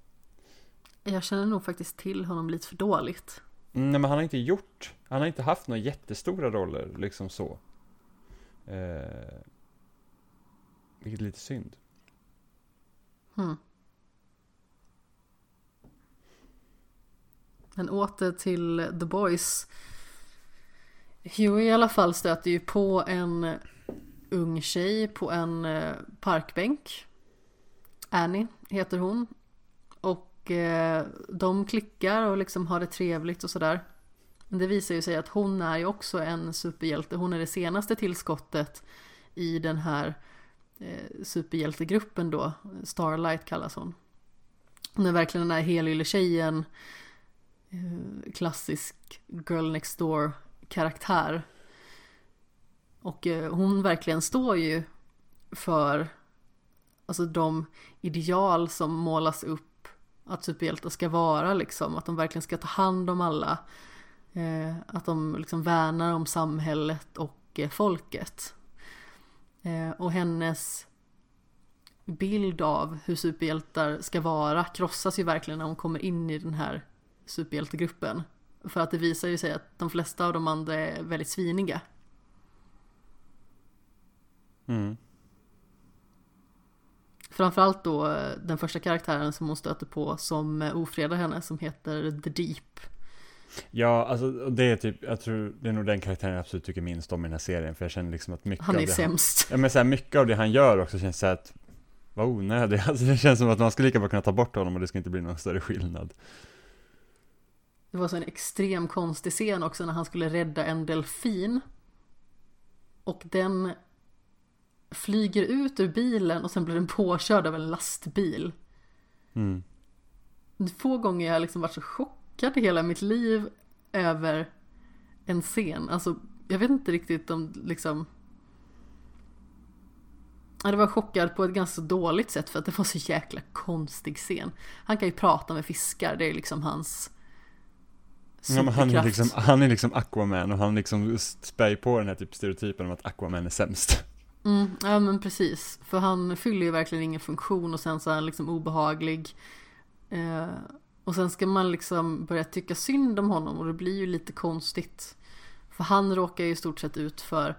Jag känner nog faktiskt till honom lite för dåligt. Nej men han har inte gjort, han har inte haft några jättestora roller liksom så. Eh, vilket är lite synd. Hmm. Men åter till The Boys. Huey i alla fall stöter ju på en ung tjej på en eh, parkbänk. Annie heter hon. Och eh, de klickar och liksom har det trevligt och sådär. Men det visar ju sig att hon är ju också en superhjälte. Hon är det senaste tillskottet i den här eh, superhjältegruppen då. Starlight kallas hon. Hon är verkligen den där helylle tjejen. Eh, klassisk girl next door karaktär. Och eh, hon verkligen står ju för alltså de ideal som målas upp att superhjältar ska vara liksom. Att de verkligen ska ta hand om alla. Eh, att de liksom värnar om samhället och folket. Och hennes bild av hur superhjältar ska vara krossas ju verkligen när hon kommer in i den här superhjältegruppen. För att det visar ju sig att de flesta av de andra är väldigt sviniga. Mm. Framförallt då eh, den första karaktären som hon stöter på som eh, ofredar henne som heter The Deep. Ja, alltså det är typ, jag tror det är nog den karaktären jag absolut tycker minst om i den här serien, för jag känner liksom att mycket Han av är det sämst. Ja men så här, mycket av det han gör också känns så här att vad onödigt, (laughs) alltså det känns som att man skulle lika bra kunna ta bort honom och det ska inte bli någon större skillnad. Det var så en extrem konstig scen också när han skulle rädda en delfin. Och den flyger ut ur bilen och sen blir den påkörd av en lastbil. Mm. Få gånger jag liksom varit så chockad i hela mitt liv över en scen. Alltså, jag vet inte riktigt om liksom... Ja, det var chockad på ett ganska dåligt sätt för att det var så jäkla konstig scen. Han kan ju prata med fiskar, det är liksom hans Ja, men han, är liksom, han är liksom Aquaman och han liksom spär på den här typ stereotypen om att Aquaman är sämst. Mm, ja men precis. För han fyller ju verkligen ingen funktion och sen så är han liksom obehaglig. Eh, och sen ska man liksom börja tycka synd om honom och det blir ju lite konstigt. För han råkar ju i stort sett ut för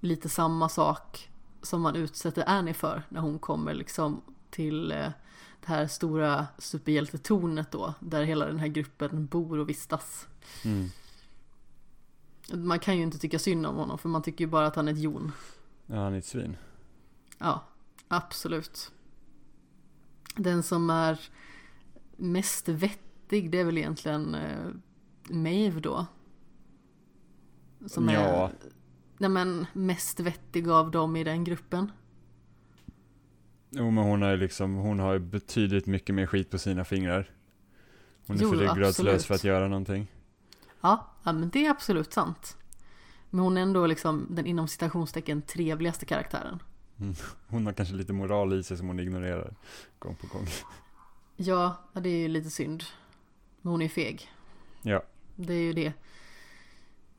lite samma sak som man utsätter Annie för när hon kommer liksom till eh, det här stora superhjältetornet då. Där hela den här gruppen bor och vistas. Mm. Man kan ju inte tycka synd om honom för man tycker ju bara att han är ett jon. Ja, han är ett svin. Ja, absolut. Den som är mest vettig det är väl egentligen eh, Maeve då. Som Ja. är nej men, mest vettig av dem i den gruppen. Jo, men hon har ju liksom, hon har ju betydligt mycket mer skit på sina fingrar. Hon är Jo, för ryggradslös för att göra någonting. Ja, ja, men det är absolut sant. Men hon är ändå liksom den inom citationstecken trevligaste karaktären. (laughs) Hon har kanske lite moral i sig som hon ignorerar gång på gång. Ja, ja, det är ju lite synd. Men hon är feg. Ja. Det är ju det.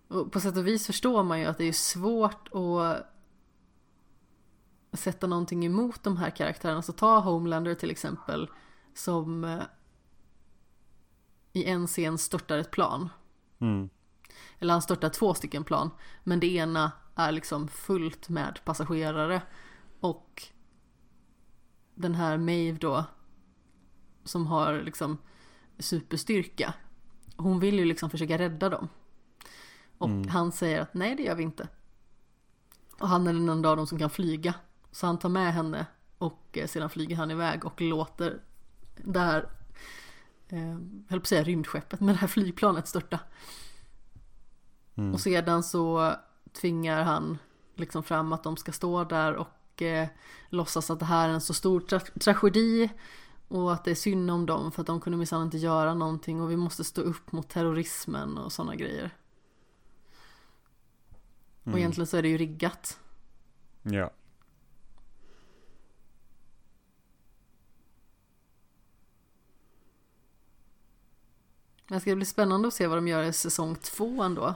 Och på sätt och vis förstår man ju att det är svårt att sätta någonting emot de här karaktärerna. Så ta Homelander till exempel som eh, i en scen störtar ett plan. Mm. Eller han störtar två stycken plan. Men det ena är liksom fullt med passagerare. Och den här Maeve då. Som har liksom superstyrka. Hon vill ju liksom försöka rädda dem. Och Mm. han säger att nej det gör vi inte. Och han är den enda av dem som kan flyga. Så han tar med henne och eh, sedan flyger han iväg och låter det här, eh, höll på att säga rymdskeppet, men det här flygplanet störta. Mm. Och sedan så tvingar han liksom fram att de ska stå där och eh, låtsas att det här är en så stor tra- tragedi och att det är synd om dem för att de kunde minsann inte göra någonting och vi måste stå upp mot terrorismen och sådana grejer. Och Mm. egentligen så är det ju riggat. Ja. Men det ska bli spännande att se vad de gör i säsong två ändå.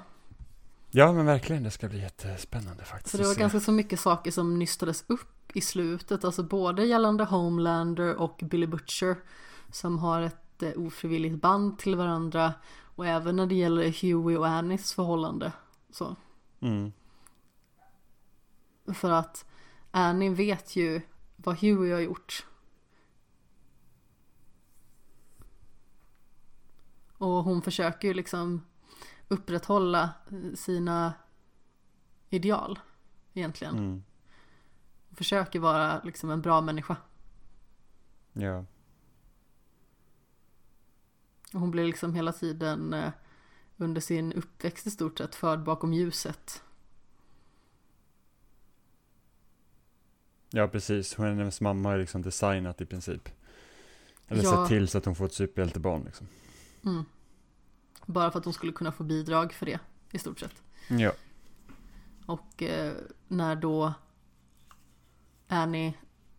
Ja, men verkligen. Det ska bli jättespännande faktiskt. Så det var ganska så mycket saker som nystades upp i slutet. Alltså både gällande Homelander och Billy Butcher. Som har ett eh, ofrivilligt band till varandra. Och även när det gäller Huey och Annies förhållande. Så. Mm. För att Annie vet ju vad Huey har gjort. Och hon försöker ju liksom upprätthålla eh, sina ideal egentligen. Mm. Försöker vara liksom en bra människa. Ja. Och Hon blir liksom hela tiden eh, under sin uppväxt i stort sett förd bakom ljuset. Ja, precis. Hon, hennes mamma har liksom designat i princip. Eller Ja. sett till så att hon får ett superhjältebarn liksom. Mm. Bara för att hon skulle kunna få bidrag för det i stort sett. Ja. Och eh, när då Annie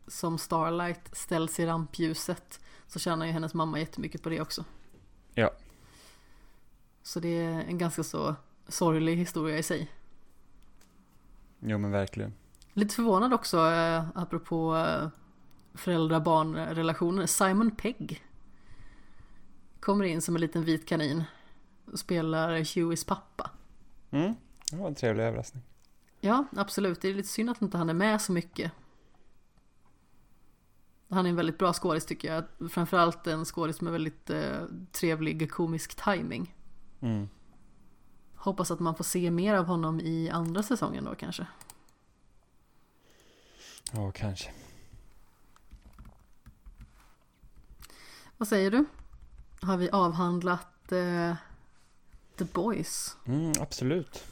som Starlight ställs i rampljuset så tjänar ju hennes mamma jättemycket på det också. Ja. Så det är en ganska så sorglig historia i sig. Jo, men verkligen. Lite förvånad också eh, apropå eh, föräldrar-barn-relationer. Simon Pegg kommer in som en liten vit kanin och spelar Hueys pappa. Mm. Det var en trevlig överraskning. Ja, absolut. Det är lite synd att inte han är med så mycket. Han är en väldigt bra skådis tycker jag. Framförallt en skådis med väldigt eh, trevlig komisk timing. Mm. Hoppas att man får se mer av honom i andra säsongen då kanske. Ja, kanske. Vad säger du? Har vi avhandlat eh, The Boys? Mm, absolut.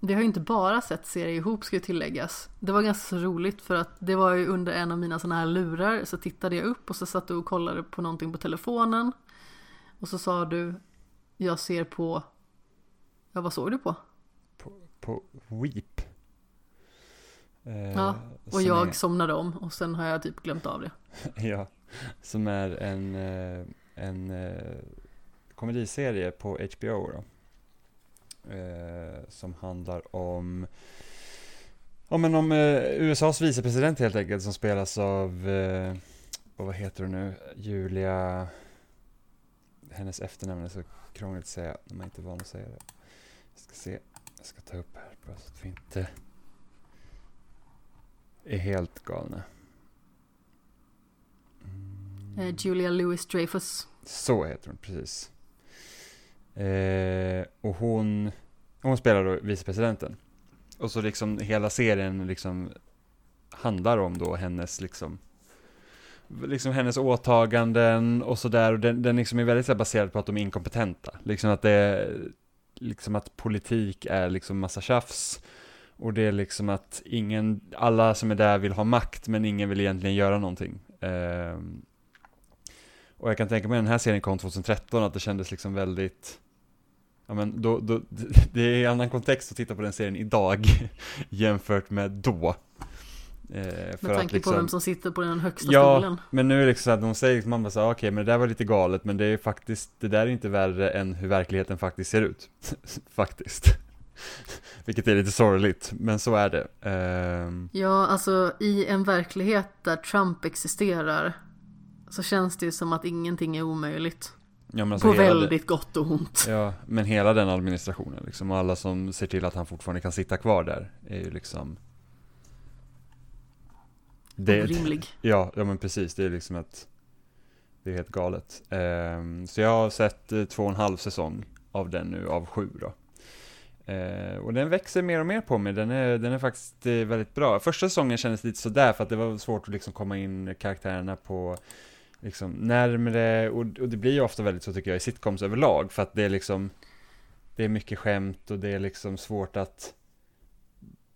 Vi har ju inte bara sett serier ihop ska ju tilläggas. Det var ganska så roligt för att det var ju under en av mina sådana här lurar så tittade jag upp och så satt du och kollade på någonting på telefonen. Och så sa du Jag ser på Ja vad såg du på? På, på Weep. Eh, Ja, Och jag är- somnade om och sen har jag typ glömt av det. (laughs) Ja, som är en, eh, en eh, komediserie på HBO då. Eh, som handlar om, ja, men om eh, USAs vicepresident helt enkelt som spelas av, eh, och vad heter hon nu, Julia, hennes efternamn är så krångligt att säga när man inte är van att säga det. Jag ska se, jag ska ta upp här bara så att vi inte är helt galna. Eh, Julia Louis Dreyfus. Så heter hon, precis. Eh, och hon, hon spelar då vicepresidenten. Och så liksom hela serien liksom handlar om då hennes liksom liksom hennes åtaganden och sådär och den, den liksom är väldigt så baserad på att de är inkompetenta. Liksom att det är liksom att politik är liksom massa tjafs och det är liksom att ingen, alla som är där vill ha makt men ingen vill egentligen göra någonting. Eh, och jag kan tänka mig den här serien kom 2013 att det kändes liksom väldigt Ja men då, då, (laughs) det är en annan kontext att titta på den serien idag (laughs) jämfört med då. Eh, Med tanke liksom, på vem som sitter på den högsta Ja, stolen. men nu är det liksom så att de säger, man bara så okej men det där var lite galet men det är faktiskt, det där är inte värre än hur verkligheten faktiskt ser ut. (laughs) faktiskt. Vilket är lite sorgligt, men så är det. Ehm, Ja, alltså i en verklighet där Trump existerar så känns det ju som att ingenting är omöjligt. ja, alltså på hela det- väldigt gott och ont. Ja, men hela den administrationen liksom, och alla som ser till att han fortfarande kan sitta kvar där är ju liksom det, Orimlig. ja, ja men precis, det är liksom ett Det är helt galet Ehm, Så jag har sett eh, två och en halv säsong av den nu, av sju då Eh, Och den växer mer och mer på mig, den är, den är faktiskt eh, väldigt bra Första säsongen kändes lite sådär för att det var svårt att liksom komma in karaktärerna på liksom närmre och, och det blir ju ofta väldigt så tycker jag i sitcoms överlag för att det är liksom det är mycket skämt och det är liksom svårt att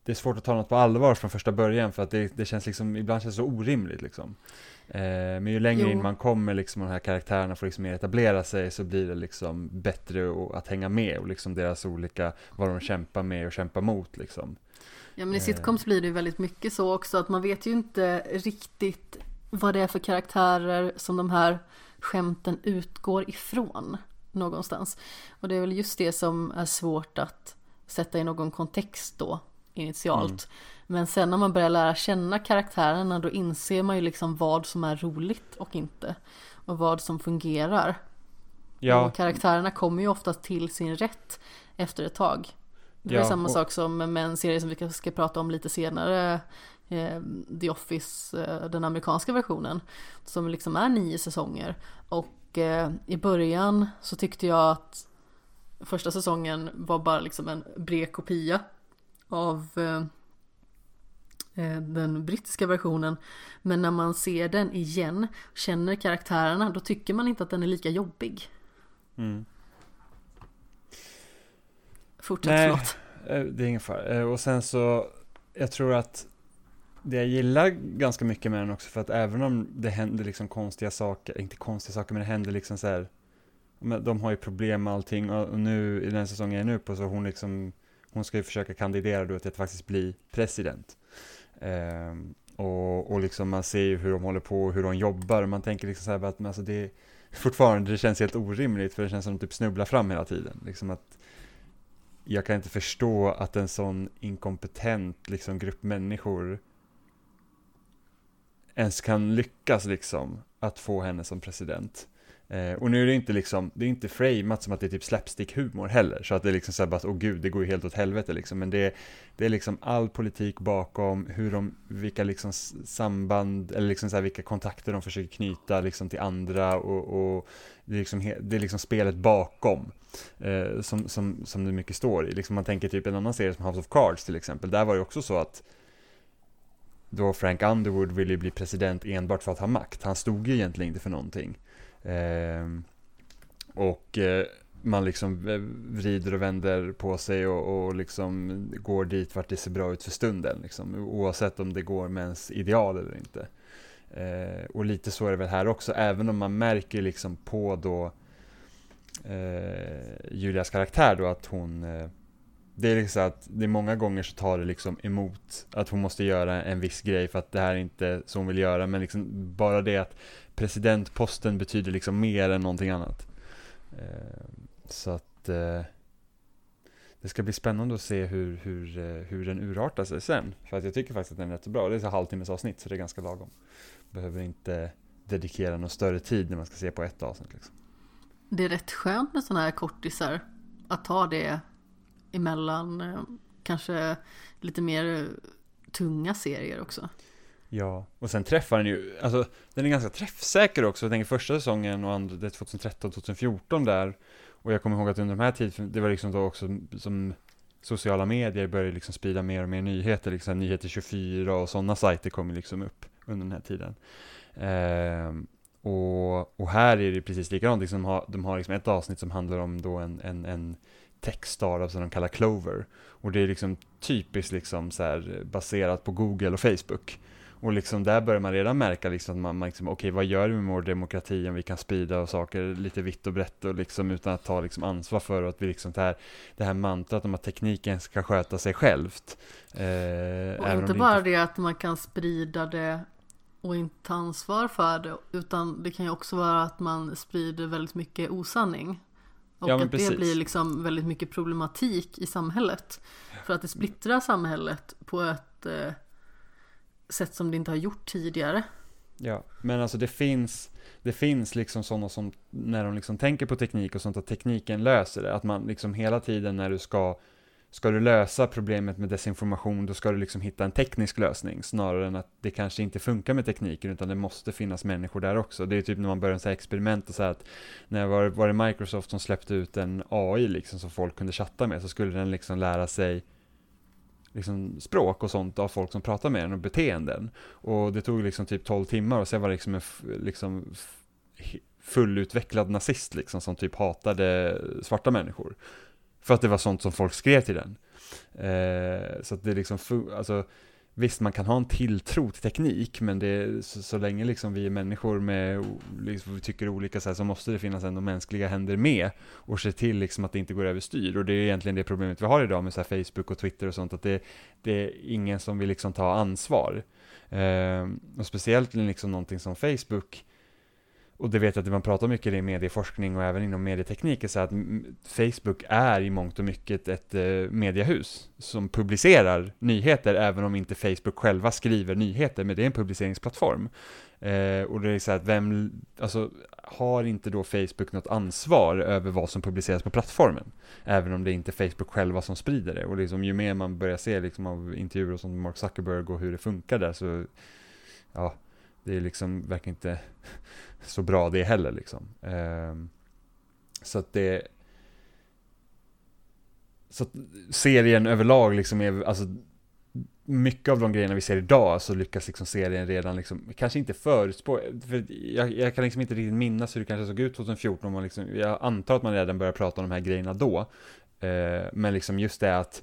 det är svårt att ta något på allvar från första början för att det, det känns liksom, ibland känns det så orimligt liksom. Eh, men ju längre Jo. in man kommer liksom och de här karaktärerna får liksom mer etablera sig så blir det liksom bättre och, att hänga med och liksom deras olika, vad de kämpar med och kämpar mot liksom. Ja men i Eh. sitcoms blir det ju väldigt mycket så också att man vet ju inte riktigt vad det är för karaktärer som de här skämten utgår ifrån någonstans. Och det är väl just det som är svårt att sätta i någon kontext då initialt. Men sen när man börjar lära känna karaktärerna då inser man ju liksom vad som är roligt och inte. Och vad som fungerar. Ja, Och karaktärerna kommer ju oftast till sin rätt efter ett tag. Det är Ja, samma och- sak som med en serie som vi ska prata om lite senare. Eh, The Office, eh, den amerikanska versionen. Som liksom är nio säsonger. Och eh, i början så tyckte jag att första säsongen var bara liksom en bred kopia av den brittiska versionen. Men när man ser den igen, känner karaktärerna, då tycker man inte att den är lika jobbig. mm. Fortsätt, Nej. förlåt. Det är ingen fara. Och sen så, jag tror att det jag gillar ganska mycket med den också, för att även om det händer liksom konstiga saker, inte konstiga saker, men det händer liksom så här, de har ju problem med allting och nu i den säsongen jag är nu på så hon liksom, hon ska ju försöka kandidera då till att faktiskt bli president. Ehm, och, och liksom man ser ju hur de håller på och hur de jobbar och man tänker liksom så här att men alltså det fortfarande, det känns helt orimligt för det känns som att de typ snubblar fram hela tiden. Liksom att jag kan inte förstå att en sån inkompetent liksom, grupp människor ens kan lyckas liksom att få henne som president. Eh, och nu är det inte liksom, det är inte framat som att det är typ slapstick-humor heller, så att det är liksom såhär bara, åh gud, det går ju helt åt helvete liksom, men det, det är liksom all politik bakom, hur de, vilka liksom samband, eller liksom så här, vilka kontakter de försöker knyta liksom till andra och, och det, är liksom, det är liksom spelet bakom eh, som, som, som det mycket står i. Liksom man tänker typ en annan serie som House of Cards till exempel, där var det också så att då Frank Underwood ville bli president enbart för att ha makt. Han stod ju egentligen inte för någonting. Eh, och eh, man liksom vrider och vänder på sig och, och liksom går dit vart det ser bra ut för stunden. Liksom, oavsett om det går med ens ideal eller inte. Eh, och lite så är det väl här också, även om man märker liksom på då eh, Julias karaktär då att hon eh, det är liksom att det är många gånger så tar det liksom emot att hon måste göra en viss grej för att det här är inte så hon vill göra men liksom bara det att presidentposten betyder liksom mer än någonting annat. Eh, så att eh, det ska bli spännande att se hur, hur, eh, hur den urartar sig sen. För att jag tycker faktiskt att den är rätt bra. Det är så halvtimmes avsnitt så det är ganska lagom. Behöver inte dedikera någon större tid när man ska se på ett avsnitt. Liksom. Det är rätt skönt med sådana här kortisar. Att ta det emellan eh, kanske lite mer eh, tunga serier också. Ja, och sen träffar den ju, alltså den är ganska träffsäker också. Jag tänker första säsongen och andra, det är 2013, 2014 där. Och jag kommer ihåg att under de här tiden, det var liksom då också som sociala medier började liksom sprida mer och mer nyheter, liksom Nyheter 24 och sådana sajter kom liksom upp under den här tiden. Eh, och, och, här är det precis likadant, liksom, de har, de har liksom ett avsnitt som handlar om då en, en, en tech-startup som de kallar Clover. Och det är liksom typiskt liksom så här baserat på Google och Facebook. Och liksom där börjar man redan märka liksom att man, man liksom, okej okay, vad gör vi med vår demokrati om vi kan sprida och saker lite vitt och brett och liksom utan att ta liksom ansvar för att vi liksom det här, det här mantrat om att tekniken ska sköta sig självt. Eh, och inte bara inte... det att man kan sprida det och inte ta ansvar för det utan det kan ju också vara att man sprider väldigt mycket osanning. Och ja, att precis. det blir liksom väldigt mycket problematik i samhället. För att det splittrar samhället på ett eh, sätt som det inte har gjort tidigare. Ja, men alltså det finns, det finns liksom sådana som, när de liksom tänker på teknik och sånt, att tekniken löser det. Att man liksom hela tiden när du ska, ska du lösa problemet med desinformation, då ska du liksom hitta en teknisk lösning, snarare än att det kanske inte funkar med tekniken, utan det måste finnas människor där också. Det är typ när man börjar säga experiment och säga att, när var, var det Microsoft som släppte ut en AI liksom som folk kunde chatta med, så skulle den liksom lära sig liksom, språk och sånt av folk som pratar med den och beteenden. Och det tog liksom typ 12 timmar och sen var det liksom en liksom, fullutvecklad nazist liksom som typ hatade svarta människor. För att det var sånt som folk skrev till den. Eh, så att det liksom, alltså Visst, man kan ha en tilltro till teknik, men det är, så, så länge liksom vi är människor med, liksom, vi tycker olika så, här, så måste det finnas ändå mänskliga händer med och se till liksom att det inte går överstyr. Och det är egentligen det problemet vi har idag med så här, Facebook och Twitter och sånt, att det, det är ingen som vill liksom ta ansvar. Eh, och speciellt liksom någonting som Facebook, och det vet jag att man pratar mycket i medieforskning och även inom medieteknik, är så att Facebook är i mångt och mycket ett eh, mediehus som publicerar nyheter, även om inte Facebook själva skriver nyheter, men det är en publiceringsplattform. Eh, och det är så att vem, alltså har inte då Facebook något ansvar över vad som publiceras på plattformen? Även om det inte är Facebook själva som sprider det. Och liksom, ju mer man börjar se liksom, av intervjuer som Mark Zuckerberg och hur det funkar där så, ja, det är liksom verkar inte så bra det heller liksom. Ehm, så att det så att serien överlag liksom är, alltså mycket av de grejerna vi ser idag så lyckas liksom serien redan liksom, kanske inte förutspå, för jag, jag, kan liksom inte riktigt minnas hur det kanske såg ut 2014, man liksom, jag antar att man redan började prata om de här grejerna då, eh, men liksom just det att,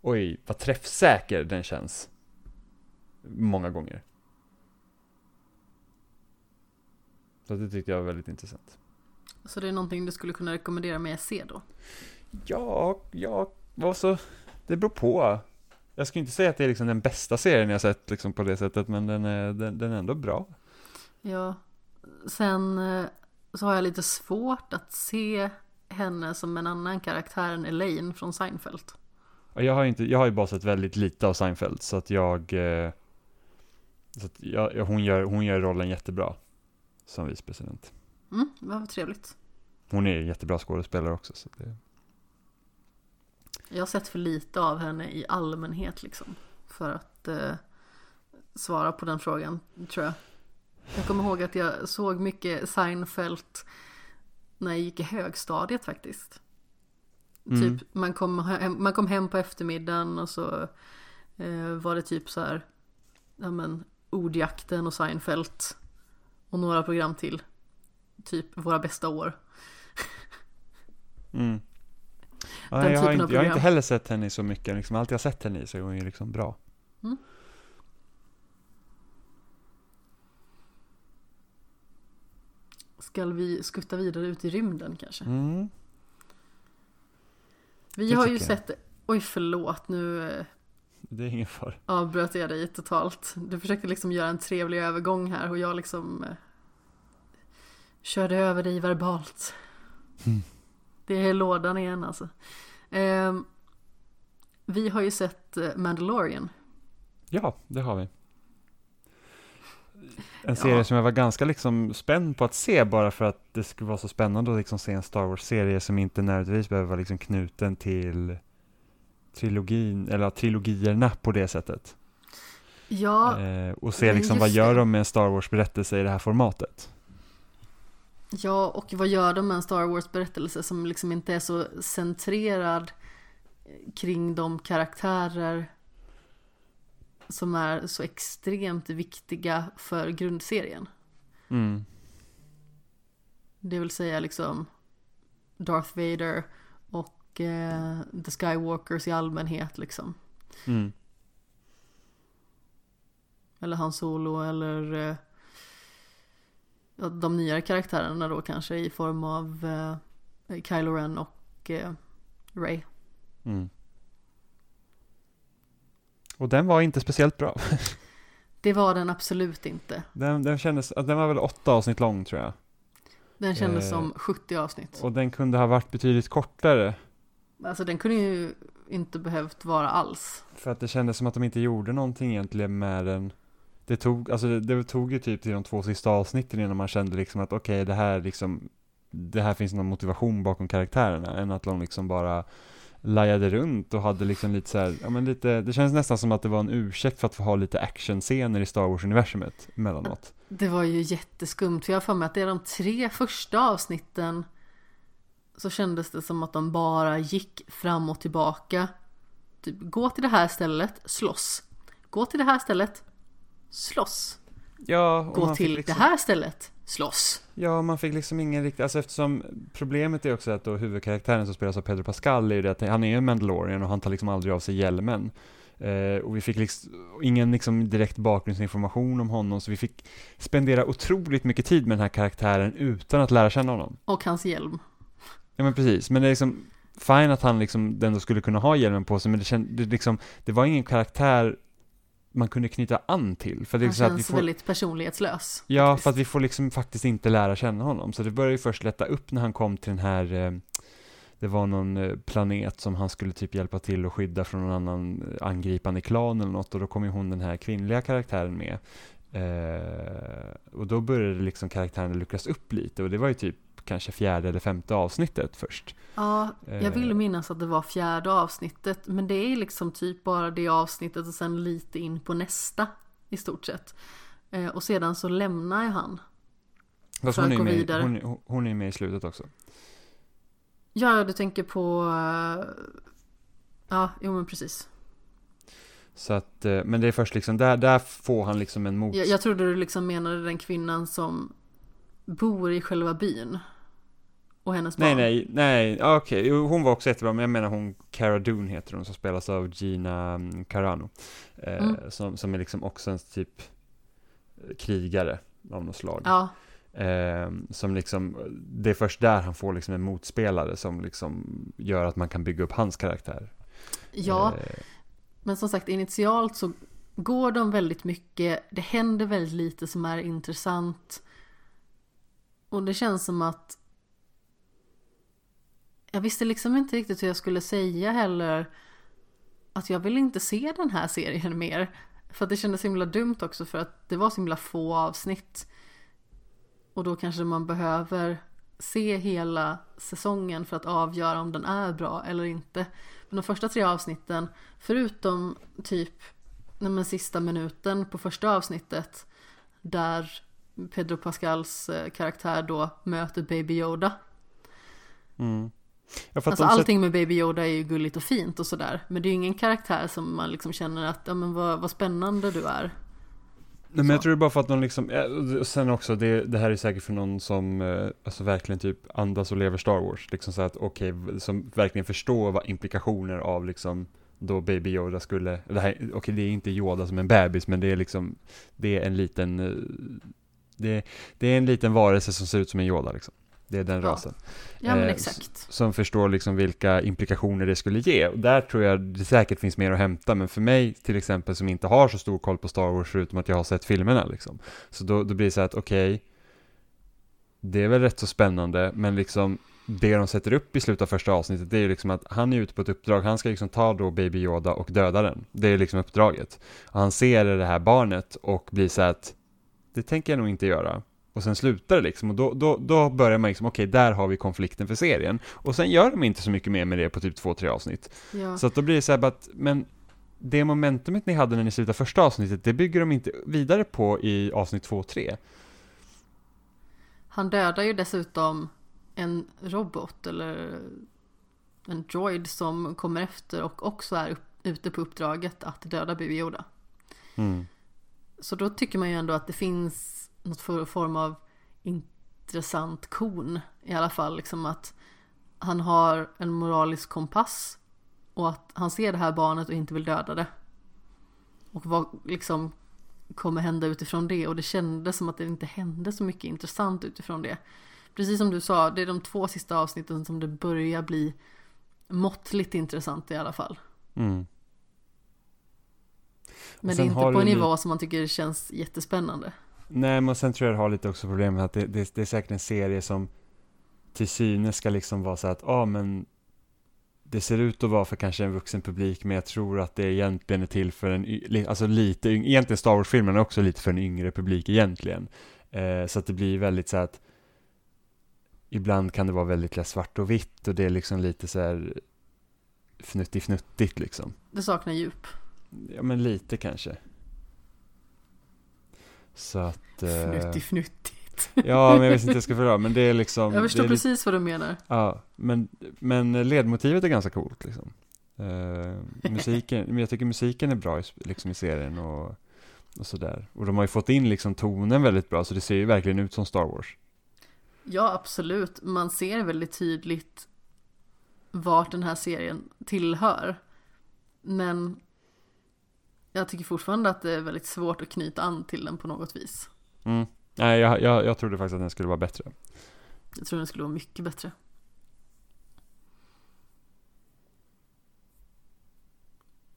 oj, vad träffsäker den känns, många gånger. Så det tyckte jag var väldigt intressant. Så det är någonting du skulle kunna rekommendera mig att se då? Ja, ja, alltså, det beror på. Jag skulle inte säga att det är liksom den bästa serien jag sett liksom på det sättet, men den är, den, den är ändå bra. Ja, sen eh, så har jag lite svårt att se henne som en annan karaktär än Elaine från Seinfeld. Jag har, inte, jag har ju bara sett väldigt lite av Seinfeld, så att jag... Eh, så att jag, hon, gör, hon gör rollen jättebra som vicepresident. Mm, var trevligt. Hon är jättebra skådespelare också. Så det... Jag har sett för lite av henne i allmänhet liksom. För att eh, svara på den frågan, tror jag. Jag kommer ihåg att jag såg mycket Seinfeld när jag gick i högstadiet faktiskt. Mm. Typ man kom, hem, man kom hem på eftermiddagen och så eh, var det typ så här, ja men Ordjakten och Seinfeld och några program till. Typ Våra bästa år. Mm. Ja, jag, har inte, jag har inte heller sett henne i så mycket. Liksom, allt jag har sett henne i så är hon ju liksom bra. Ska vi skutta vidare ut i rymden kanske? Mm. Vi det har ju jag. sett, oj förlåt nu eh, (laughs) Det är ingen fara. avbröt jag dig totalt. Du försökte liksom göra en trevlig övergång här och jag liksom eh, körde över dig verbalt. Mm. Det är lådan igen alltså. Ehm, vi har ju sett eh, Mandalorian. Ja, det har vi. En serie Ja. som jag var ganska liksom spänd på att se bara för att det skulle vara så spännande att liksom se en Star Wars-serie som inte nödvändigtvis behöver vara liksom knuten till trilogin, eller trilogierna på det sättet. Ja, Eh, och se liksom vad gör de med en Star Wars-berättelse i det här formatet. ja, och vad gör de med en Star Wars-berättelse som liksom inte är så centrerad kring de karaktärer som är så extremt viktiga för grundserien. Mm. Det vill säga liksom Darth Vader och eh, The Skywalkers i allmänhet liksom. Mm. Eller Han Solo eller eh, de nyare karaktärerna då kanske i form av eh, Kylo Ren och eh, Rey. Mm. Och den var inte speciellt bra. (laughs) Det var den absolut inte. Den, den kändes, den var väl åtta avsnitt lång tror jag. Den kändes Eh, som 70 avsnitt. Och den kunde ha varit betydligt kortare. Alltså den kunde ju inte behövt vara alls. För att det kändes som att de inte gjorde någonting egentligen med den. Det tog, alltså det, det tog ju typ till de två sista avsnitten innan man kände liksom att okej, det här liksom, det här finns någon motivation bakom karaktärerna, än att de liksom bara lajade runt och hade liksom lite så här, ja men lite, det känns nästan som att det var en ursäkt för att få ha lite actionscener i Star Wars-universumet emellanåt. Det var ju jätteskumt för jag har för mig att det är de tre första avsnitten så kändes det som att de bara gick fram och tillbaka. Typ, gå till det här stället, slåss. Gå till det här stället, slåss. Ja, Gå till liksom, det här stället, slåss. Ja, man fick liksom ingen riktig, alltså eftersom problemet är också att då huvudkaraktären som spelas av Pedro Pascal är ju det att han är ju en Mandalorian och han tar liksom aldrig av sig hjälmen. Eh, och vi fick liksom ingen liksom direkt bakgrundsinformation om honom, så vi fick spendera otroligt mycket tid med den här karaktären utan att lära känna honom. Och hans hjälm. Ja men precis, men det är liksom fine att han liksom ändå skulle kunna ha hjälmen på sig, men det, känd, det, liksom, det var ingen karaktär man kunde knyta an till. För det Han så att vi känns får, väldigt personlighetslös. Ja, faktiskt. för att vi får liksom faktiskt inte lära känna honom. Så det började ju först lätta upp när han kom till den här, eh, det var någon eh, planet som han skulle typ hjälpa till och skydda från någon annan eh, angripande klan eller något. Och då kom ju hon den här kvinnliga karaktären med. Eh, och då började liksom karaktären luckras upp lite. Och det var ju typ kanske fjärde eller femte avsnittet först. Ja, jag vill Eh. minnas att det var fjärde avsnittet. Men det är liksom typ bara det avsnittet och sen lite in på nästa i stort sett. Eh, och sedan så lämnar jag han. Fast hon är, med, vidare. hon, är- hon är med i slutet också. Ja, du tänker på... eh, Ja, jo men precis. Så att, men det är först liksom, där, där får han liksom en mot... Jag, jag trodde du liksom menade den kvinnan som bor i själva byn. Och hennes barn. Nej, nej, nej, okej, Jo, hon var också jättebra, men jag menar hon, Cara Dune heter hon, som spelas av Gina mm, Carano. Eh, Mm. som, som är liksom också en typ eh, krigare av något slag. Ja, Eh, som liksom, det är först där han får liksom en motspelare som liksom gör att man kan bygga upp hans karaktär. ja. Eh, Men som sagt, initialt så går de väldigt mycket. Det händer väldigt lite som är intressant. Och det känns som att jag visste liksom inte riktigt hur jag skulle säga heller att jag vill inte se den här serien mer. För att det kändes så himla dumt också för att det var så himla få avsnitt. Och då kanske man behöver se hela säsongen för att avgöra om den är bra eller inte. Men de första tre avsnitten, förutom typ nej sista minuten på första avsnittet där Pedro Pascals eh, karaktär då möter Baby Yoda. Mm. Alltså allting med Baby Yoda är ju gulligt och fint och sådär. Men det är ju ingen karaktär som man liksom känner att, ja men vad, vad spännande du är. Nej men jag tror det är bara för att de liksom, sen också, det, det här är säkert för någon som eh, alltså verkligen typ andas och lever Star Wars. Liksom så att okej, okay, som verkligen förstår vad implikationer av liksom då Baby Yoda skulle, okej okay, det är inte Yoda som en bebis men det är liksom, det är en liten, eh, det, det är en liten varelse som ser ut som en Yoda liksom. Det är den ja. rasen. Ja, men eh. Som förstår liksom vilka implikationer det skulle ge. Och där tror jag det säkert finns mer att hämta. Men för mig till exempel som inte har så stor koll på Star Wars förutom att jag har sett filmerna liksom. Så då, då blir det så här att okej, okay, det är väl rätt så spännande, men liksom det de sätter upp i slutet av första avsnittet det är ju liksom att han är ute på ett uppdrag, han ska liksom ta då Baby Yoda och döda den. Det är liksom uppdraget. Och han ser det här barnet och blir så att det tänker jag nog inte göra. Och sen slutar det liksom och då, då, då börjar man liksom, okej, okay, där har vi konflikten för serien. Och sen gör de inte så mycket mer med det på typ två, tre avsnitt. Ja. Så att då blir det så här att, men det momentumet ni hade när ni slutade första avsnittet, det bygger de inte vidare på i avsnitt två, tre. Han dödar ju dessutom en robot eller en droid som kommer efter och också är upp, ute på uppdraget att döda Baby Yoda. Mm. Så då tycker man ju ändå att det finns något för form av intressant kon i alla fall. Liksom att han har en moralisk kompass och att han ser det här barnet och inte vill döda det. Och vad liksom kommer hända utifrån det och det kändes som att det inte hände så mycket intressant utifrån det. Precis som du sa, det är de två sista avsnitten som det börjar bli måttligt intressant i alla fall. Mm. Men det är inte på en nivå som man tycker känns jättespännande. Nej, men sen tror jag det har lite också problem med att det, det, det är säkert en serie som till synes ska liksom vara så att, ja ah, men det ser ut att vara för kanske en vuxen publik, men jag tror att det egentligen är till för en, alltså lite, egentligen Star Wars-filmerna är också lite för en yngre publik egentligen. Eh, så att det blir väldigt så att ibland kan det vara väldigt svart och vitt och det är liksom lite så här fnuttigt-fnuttigt liksom. Det saknar djup. Ja, men lite kanske. Så att... Eh, Fnuttigt. Ja, men jag vet inte hur jag ska förklara, men det är liksom... Jag förstår precis vad du menar. Ja, men, men ledmotivet är ganska coolt liksom. Uh, musiken, men jag tycker musiken är bra i, liksom i serien och, och sådär. Och de har ju fått in liksom tonen väldigt bra, så det ser ju verkligen ut som Star Wars. Ja, absolut. Man ser väldigt tydligt vart den här serien tillhör. Men jag tycker fortfarande att det är väldigt svårt att knyta an till den på något vis. Mm. Nej, jag, jag, jag trodde faktiskt att den skulle vara bättre. Jag tror den skulle vara mycket bättre.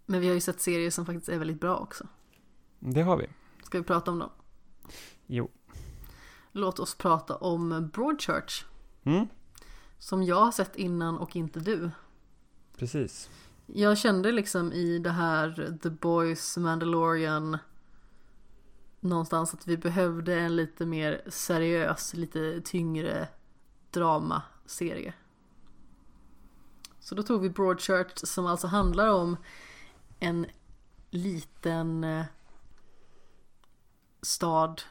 Men vi har ju sett serier som faktiskt är väldigt bra också. Det har vi. Ska vi prata om dem? Jo. Låt oss prata om Broadchurch. Mm. Som jag har sett innan och inte du. Precis. Jag kände liksom i det här The Boys Mandalorian någonstans att vi behövde en lite mer seriös, lite tyngre dramaserie. Så då tog vi Broadchurch som alltså handlar om en liten eh, stad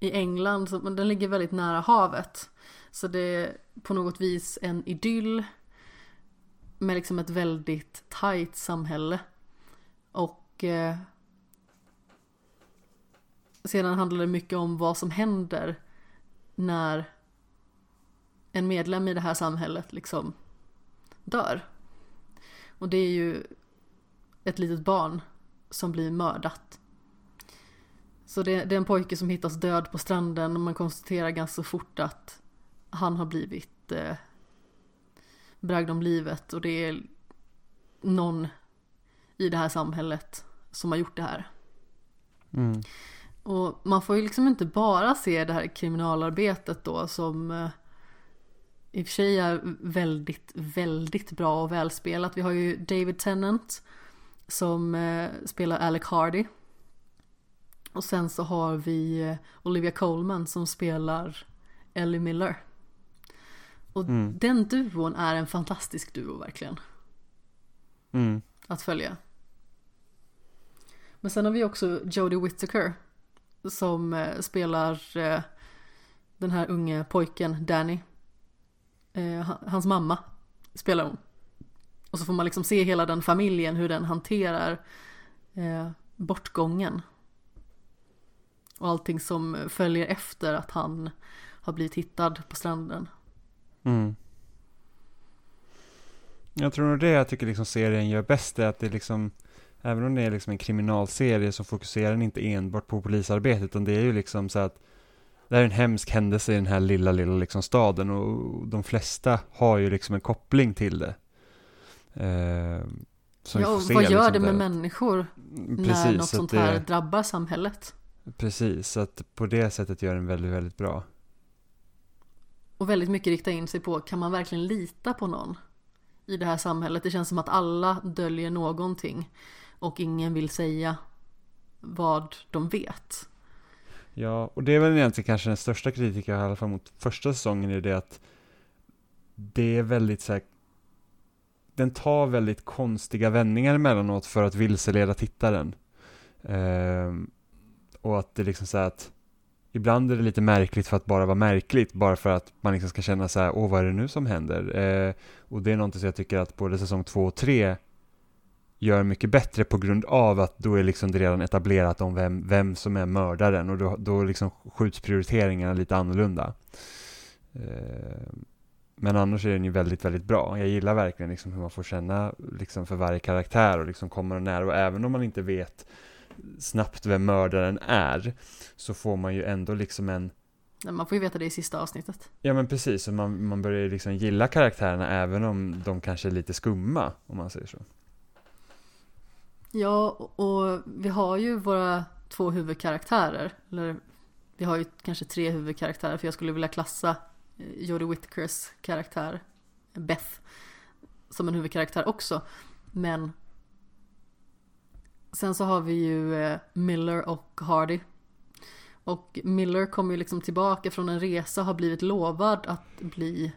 i England, den ligger väldigt nära havet. Så det är på något vis en idyll med liksom ett väldigt tajt samhälle. Och eh, sedan handlar det mycket om vad som händer när en medlem i det här samhället liksom dör. Och det är ju ett litet barn som blir mördat. Så det, det, är en pojke som hittas död på stranden och man konstaterar ganska fort att han har blivit eh, bragd om livet och det är någon i det här samhället som har gjort det här. Mm. Och man får ju liksom inte bara se det här kriminalarbetet då som eh, i och för sig är väldigt, väldigt bra och välspelat. Vi har ju David Tennant som eh, spelar Alec Hardy. Och sen så har vi eh, Olivia Colman som spelar Ellie Miller. Och Mm. den duon är en fantastisk duo verkligen. Mm. att följa. Men sen har vi också Jodie Whittaker som eh, spelar eh, den här unge pojken Danny. Eh, ha- hans mamma spelar hon. Och så får man liksom se hela den familjen, hur den hanterar bortgången. Och allting som följer efter att han har blivit hittad på stranden. Mm. Jag tror nog det jag tycker liksom serien gör bäst är att det liksom Även om det är liksom en kriminalserie så fokuserar den inte enbart på polisarbetet utan det är ju liksom så att Det här är en hemsk händelse i den här lilla, lilla liksom staden och de flesta har ju liksom en koppling till det. Eh, Ja, och se vad gör liksom det med där. människor när Precis, något så sånt här det, drabbar samhället? Precis, så att på det sättet gör den väldigt, väldigt bra. Och väldigt mycket rikta in sig på, kan man verkligen lita på någon i det här samhället? Det känns som att alla döljer någonting och ingen vill säga vad de vet. Ja, och det är väl egentligen kanske den största kritiken i alla fall mot första säsongen är det att det är väldigt så här, den tar väldigt konstiga vändningar emellanåt för att vilseleda tittaren. Ehm, och att det liksom så här att ibland är det lite märkligt för att bara vara märkligt, bara för att man liksom ska känna så här, åh vad är det nu som händer? Eh, och det är någonting som jag tycker att både säsong två och tre gör mycket bättre på grund av att då är liksom det redan etablerat om vem, vem som är mördaren och då, då liksom skjuts prioriteringarna lite annorlunda. Eh, Men annars är den ju väldigt, väldigt bra. Jag gillar verkligen liksom hur man får känna liksom för varje karaktär och liksom kommer nära och även om man inte vet snabbt vem mördaren är så får man ju ändå liksom en Man får ju veta det i sista avsnittet. Ja men precis, och man, man börjar ju liksom gilla karaktärerna även om de kanske är lite skumma om man säger så. Ja, och vi har ju våra två huvudkaraktärer. Eller vi har ju kanske tre huvudkaraktärer för jag skulle vilja klassa eh, Jodie Whittakers karaktär Beth som en huvudkaraktär också. Men sen så har vi ju eh, Miller och Hardy. Och Miller kommer ju liksom tillbaka från en resa och har blivit lovad att bli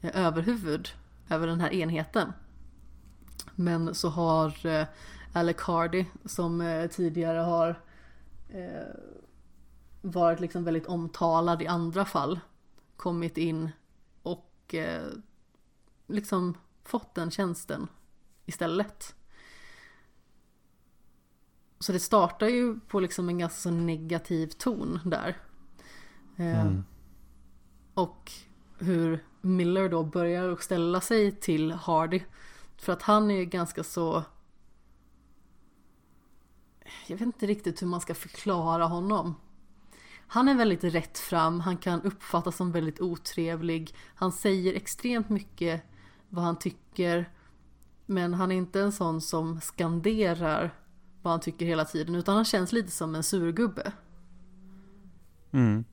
eh, överhuvud över den här enheten. Men så har eh, Alec Hardy som tidigare har varit liksom väldigt omtalad i andra fall kommit in och liksom fått den tjänsten istället. Så det startar ju på liksom en ganska så negativ ton där. Eh, Mm. och hur Miller då börjar att ställa sig till Hardy. För att han är ju ganska så... Jag vet inte riktigt hur man ska förklara honom. Han är väldigt rätt fram, han kan uppfattas som väldigt otrevlig. Han säger extremt mycket vad han tycker. Men han är inte en sån som skanderar vad han tycker hela tiden. Utan han känns lite som en surgubbe. Mm.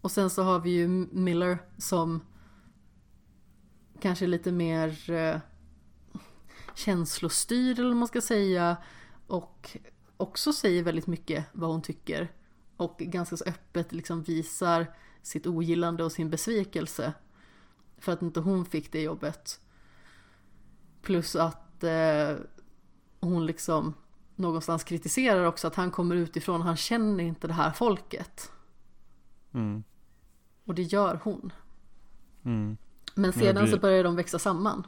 Och sen så har vi ju Miller som kanske är lite mer eh, känslostyrd eller vad man ska säga. Och också säger väldigt mycket vad hon tycker. Och ganska så öppet liksom visar sitt ogillande och sin besvikelse. För att inte hon fick det jobbet. Plus att eh, hon liksom någonstans kritiserar också att han kommer utifrån, han känner inte det här folket. Mm. Och det gör hon. Mm. Men sedan blir- så börjar de växa samman.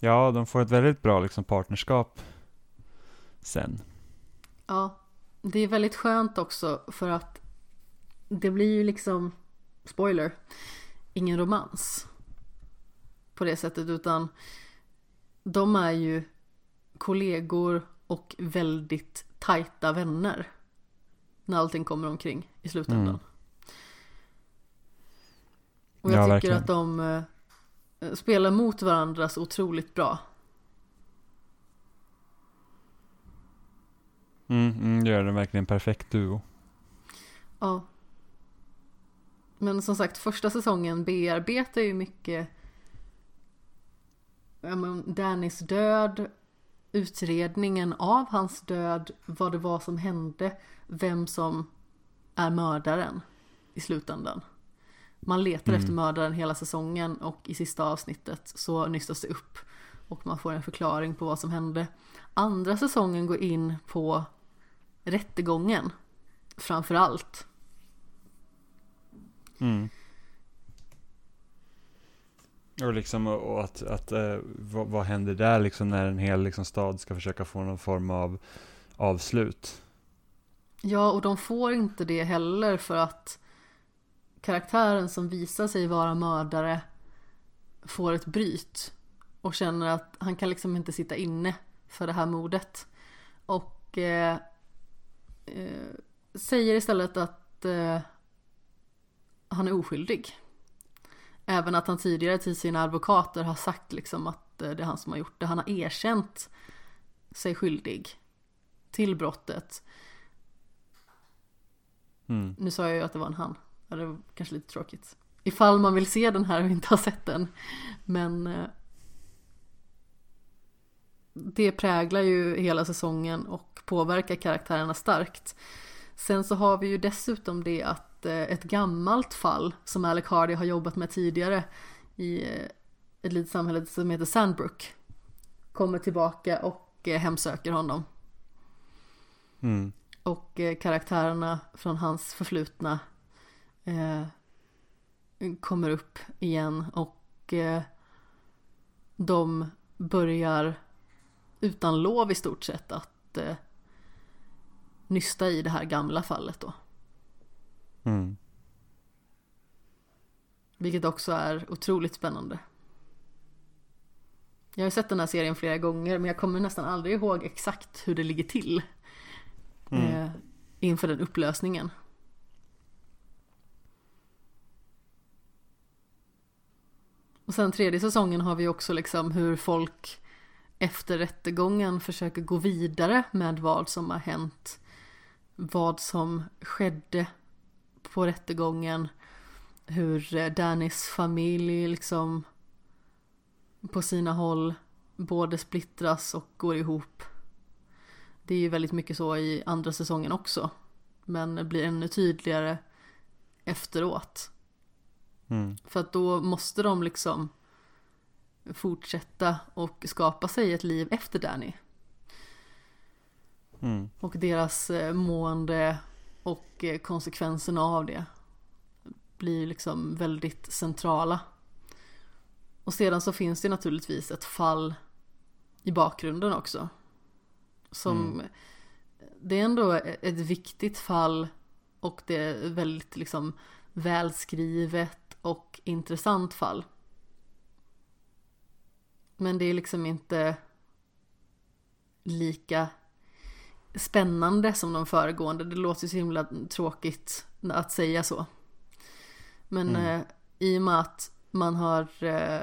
Ja, de får ett väldigt bra liksom, partnerskap sen. Ja, det är väldigt skönt också för att det blir ju liksom, spoiler, ingen romans. På det sättet utan de är ju kollegor och väldigt tajta vänner. När allting kommer omkring i slutändan. Mm. Och jag Ja, tycker verkligen. att de eh, spelar mot varandra så otroligt bra. Mm, mm, det gör den verkligen en perfekt duo. Ja. Men som sagt, första säsongen bearbetar ju mycket ja, men Dannys död utredningen av hans död, vad det var som hände, vem som är mördaren i slutändan. Man letar Mm. efter mördaren hela säsongen och i sista avsnittet så nystas det upp och man får en förklaring på vad som hände. Andra säsongen går in på rättegången framför allt. Mm. Och liksom och att, att eh, vad, vad händer där liksom när en hel liksom, stad ska försöka få någon form av avslut? Ja, och de får inte det heller för att karaktären som visar sig vara mördare får ett bryt och känner att han kan liksom inte sitta inne för det här mordet. Och eh, eh, säger istället att eh, han är oskyldig. Även att han tidigare till sina advokater har sagt liksom att eh, det är han som har gjort det. Han har erkänt sig skyldig till brottet. Mm. Nu sa jag ju att det var en han. Ja, det var kanske lite tråkigt. Ifall man vill se den här och inte har sett den. Men eh, det präglar ju hela säsongen och påverkar karaktärerna starkt. Sen så har vi ju dessutom det att eh, ett gammalt fall som Alec Hardy har jobbat med tidigare i eh, ett litet samhälle som heter Sandbrook kommer tillbaka och eh, hemsöker honom. Mm. Och karaktärerna från hans förflutna eh, kommer upp igen och eh, de börjar utan lov i stort sett att eh, nysta i det här gamla fallet då. Mm. Vilket också är otroligt spännande. Jag har sett den här serien flera gånger men jag kommer nästan aldrig ihåg exakt hur det ligger till. Mm. Eh, inför den upplösningen. Och sen tredje säsongen har vi också liksom hur folk efter rättegången försöker gå vidare med vad som har hänt. Vad som skedde på rättegången. Hur eh, Dannys familj liksom på sina håll både splittras och går ihop. Det är ju väldigt mycket så i andra säsongen också. Men blir ännu tydligare efteråt. Mm. För att då måste de liksom fortsätta och skapa sig ett liv efter Danny. Mm. Och deras eh, mående och eh, konsekvenserna av det blir liksom väldigt centrala. Och sedan så finns det naturligtvis ett fall i bakgrunden också. Som Mm. Det är ändå ett viktigt fall och det är väldigt liksom välskrivet och intressant fall. Men det är liksom inte lika spännande som de föregående. Det låter ju så himla tråkigt att säga så. Men Mm. eh, i och med att man har eh,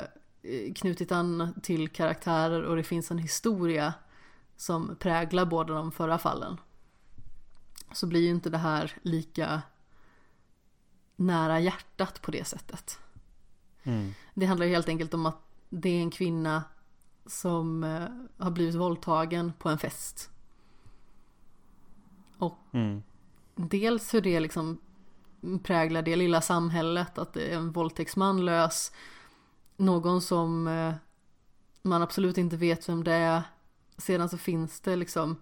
knutit an till karaktärer och det finns en historia som präglar båda de förra fallen. Så blir ju inte det här lika nära hjärtat på det sättet. Mm. Det handlar ju helt enkelt om att det är en kvinna som eh, har blivit våldtagen på en fest. Mm. Dels hur det liksom präglar det lilla samhället, att det är en våldtäktsman lös. Någon som eh, man absolut inte vet vem det är. Sedan så finns det liksom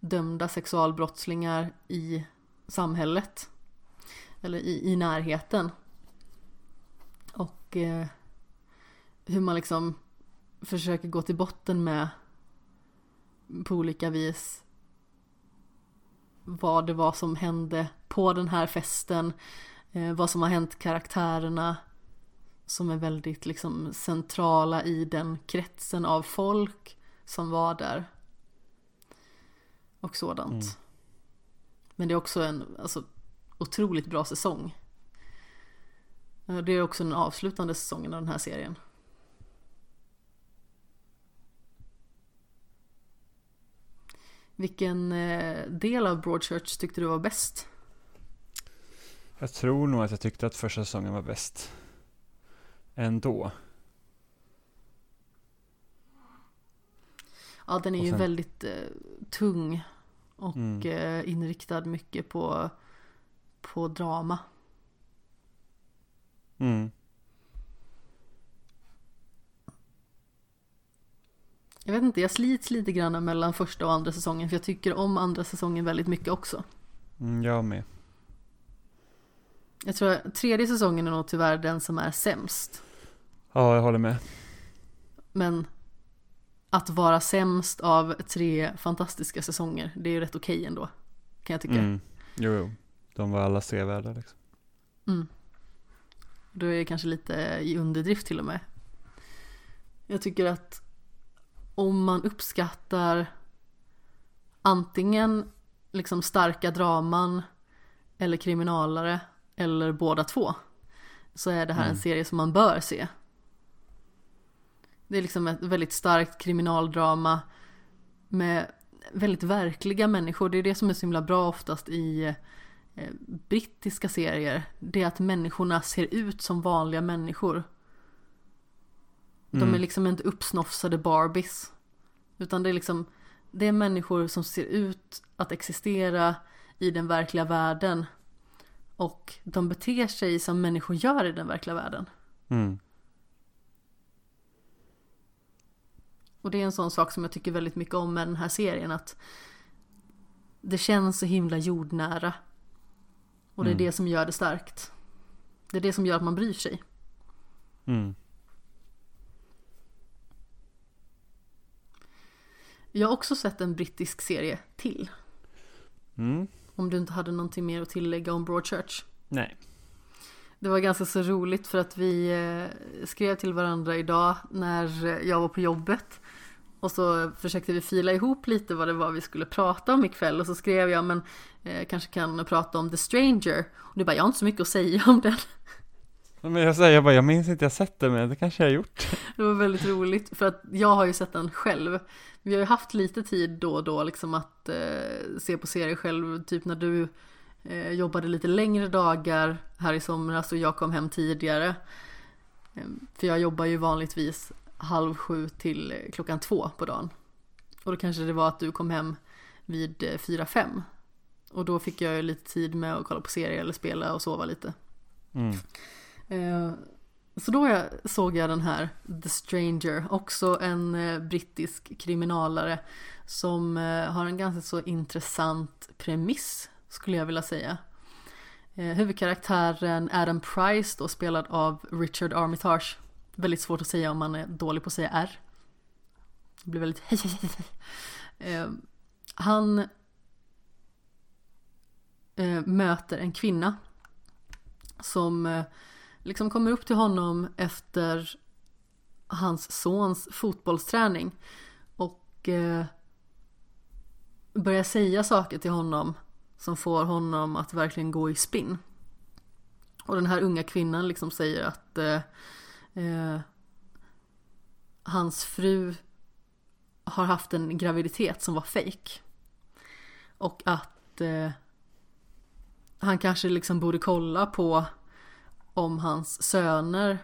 dömda sexualbrottslingar i samhället. Eller i, i närheten. Och eh, hur man liksom försöker gå till botten med på olika vis vad det var som hände på den här festen, eh, vad som har hänt karaktärerna som är väldigt liksom centrala i den kretsen av folk som var där. Och sådant. Mm. Men det är också en alltså, otroligt bra säsong. Eh, Det är också den avslutande säsongen av den här serien. Vilken eh, del av Broadchurch tyckte du var bäst? Jag tror nog att jag tyckte att första säsongen var bäst. Ändå. Ja, den är Och ju sen- väldigt eh, tung och Mm. eh, inriktad mycket på, på drama. Mm. Jag vet inte, jag slits lite grann mellan första och andra säsongen för jag tycker om andra säsongen väldigt mycket också. Mm, jag med. Jag tror att tredje säsongen är nog tyvärr den som är sämst. Ja, jag håller med. Men att vara sämst av tre fantastiska säsonger, det är ju rätt okej ändå. Kan jag tycka. Mm. Jo, jo. De var alla sevärda liksom. Mm. Då är det kanske lite i underdrift till och med. Jag tycker att om man uppskattar antingen liksom starka draman eller kriminalare eller båda två så är det här en Mm. serie som man bör se. Det är liksom ett väldigt starkt kriminaldrama med väldigt verkliga människor. Det är det som är så himla bra oftast i eh, brittiska serier. Det är att människorna ser ut som vanliga människor. De är Mm. liksom inte uppsnofsade Barbies. Utan det är liksom Det är människor som ser ut att existera i den verkliga världen. Och de beter sig som människor gör i den verkliga världen. Mm. Och det är en sån sak som jag tycker väldigt mycket om med den här serien. Att det känns så himla jordnära. Och det är Mm. det som gör det starkt. Det är det som gör att man bryr sig. Mm. Jag har också sett en brittisk serie till. Mm. Om du inte hade någonting mer att tillägga om Broadchurch. Nej. Det var ganska så roligt för att vi eh, skrev till varandra idag när jag var på jobbet. Och så försökte vi fila ihop lite vad det var vi skulle prata om ikväll. Och så skrev jag men eh, kanske kan prata om The Stranger. Och du bara jag har inte så mycket att säga om den. Men jag säger bara, jag minns inte jag sett det men det kanske jag har gjort. Det var väldigt roligt för att jag har ju sett den själv. Vi har ju haft lite tid då och då liksom att eh, se på serier själv. Typ när du eh, jobbade lite längre dagar här i somras och jag kom hem tidigare. Eh, för jag jobbar ju vanligtvis halv sju till klockan två på dagen. Och då kanske det var att du kom hem vid eh, fyra, fem. Och då fick jag ju lite tid med att kolla på serier eller spela och sova lite. Mm. Eh, så då jag, såg jag den här The Stranger, också en eh, brittisk kriminalare som eh, har en ganska så intressant premiss skulle jag vilja säga. Eh, huvudkaraktären Adam Price då spelad av Richard Armitage. Väldigt svårt att säga om man är dålig på att säga R. Det blir väldigt (laughs) eh, Han eh, möter en kvinna som eh, liksom kommer upp till honom efter hans sons fotbollsträning och eh, börjar säga saker till honom som får honom att verkligen gå i spinn. Och den här unga kvinnan liksom säger att eh, eh, hans fru har haft en graviditet som var fejk Och att eh, han kanske liksom borde kolla på om hans söner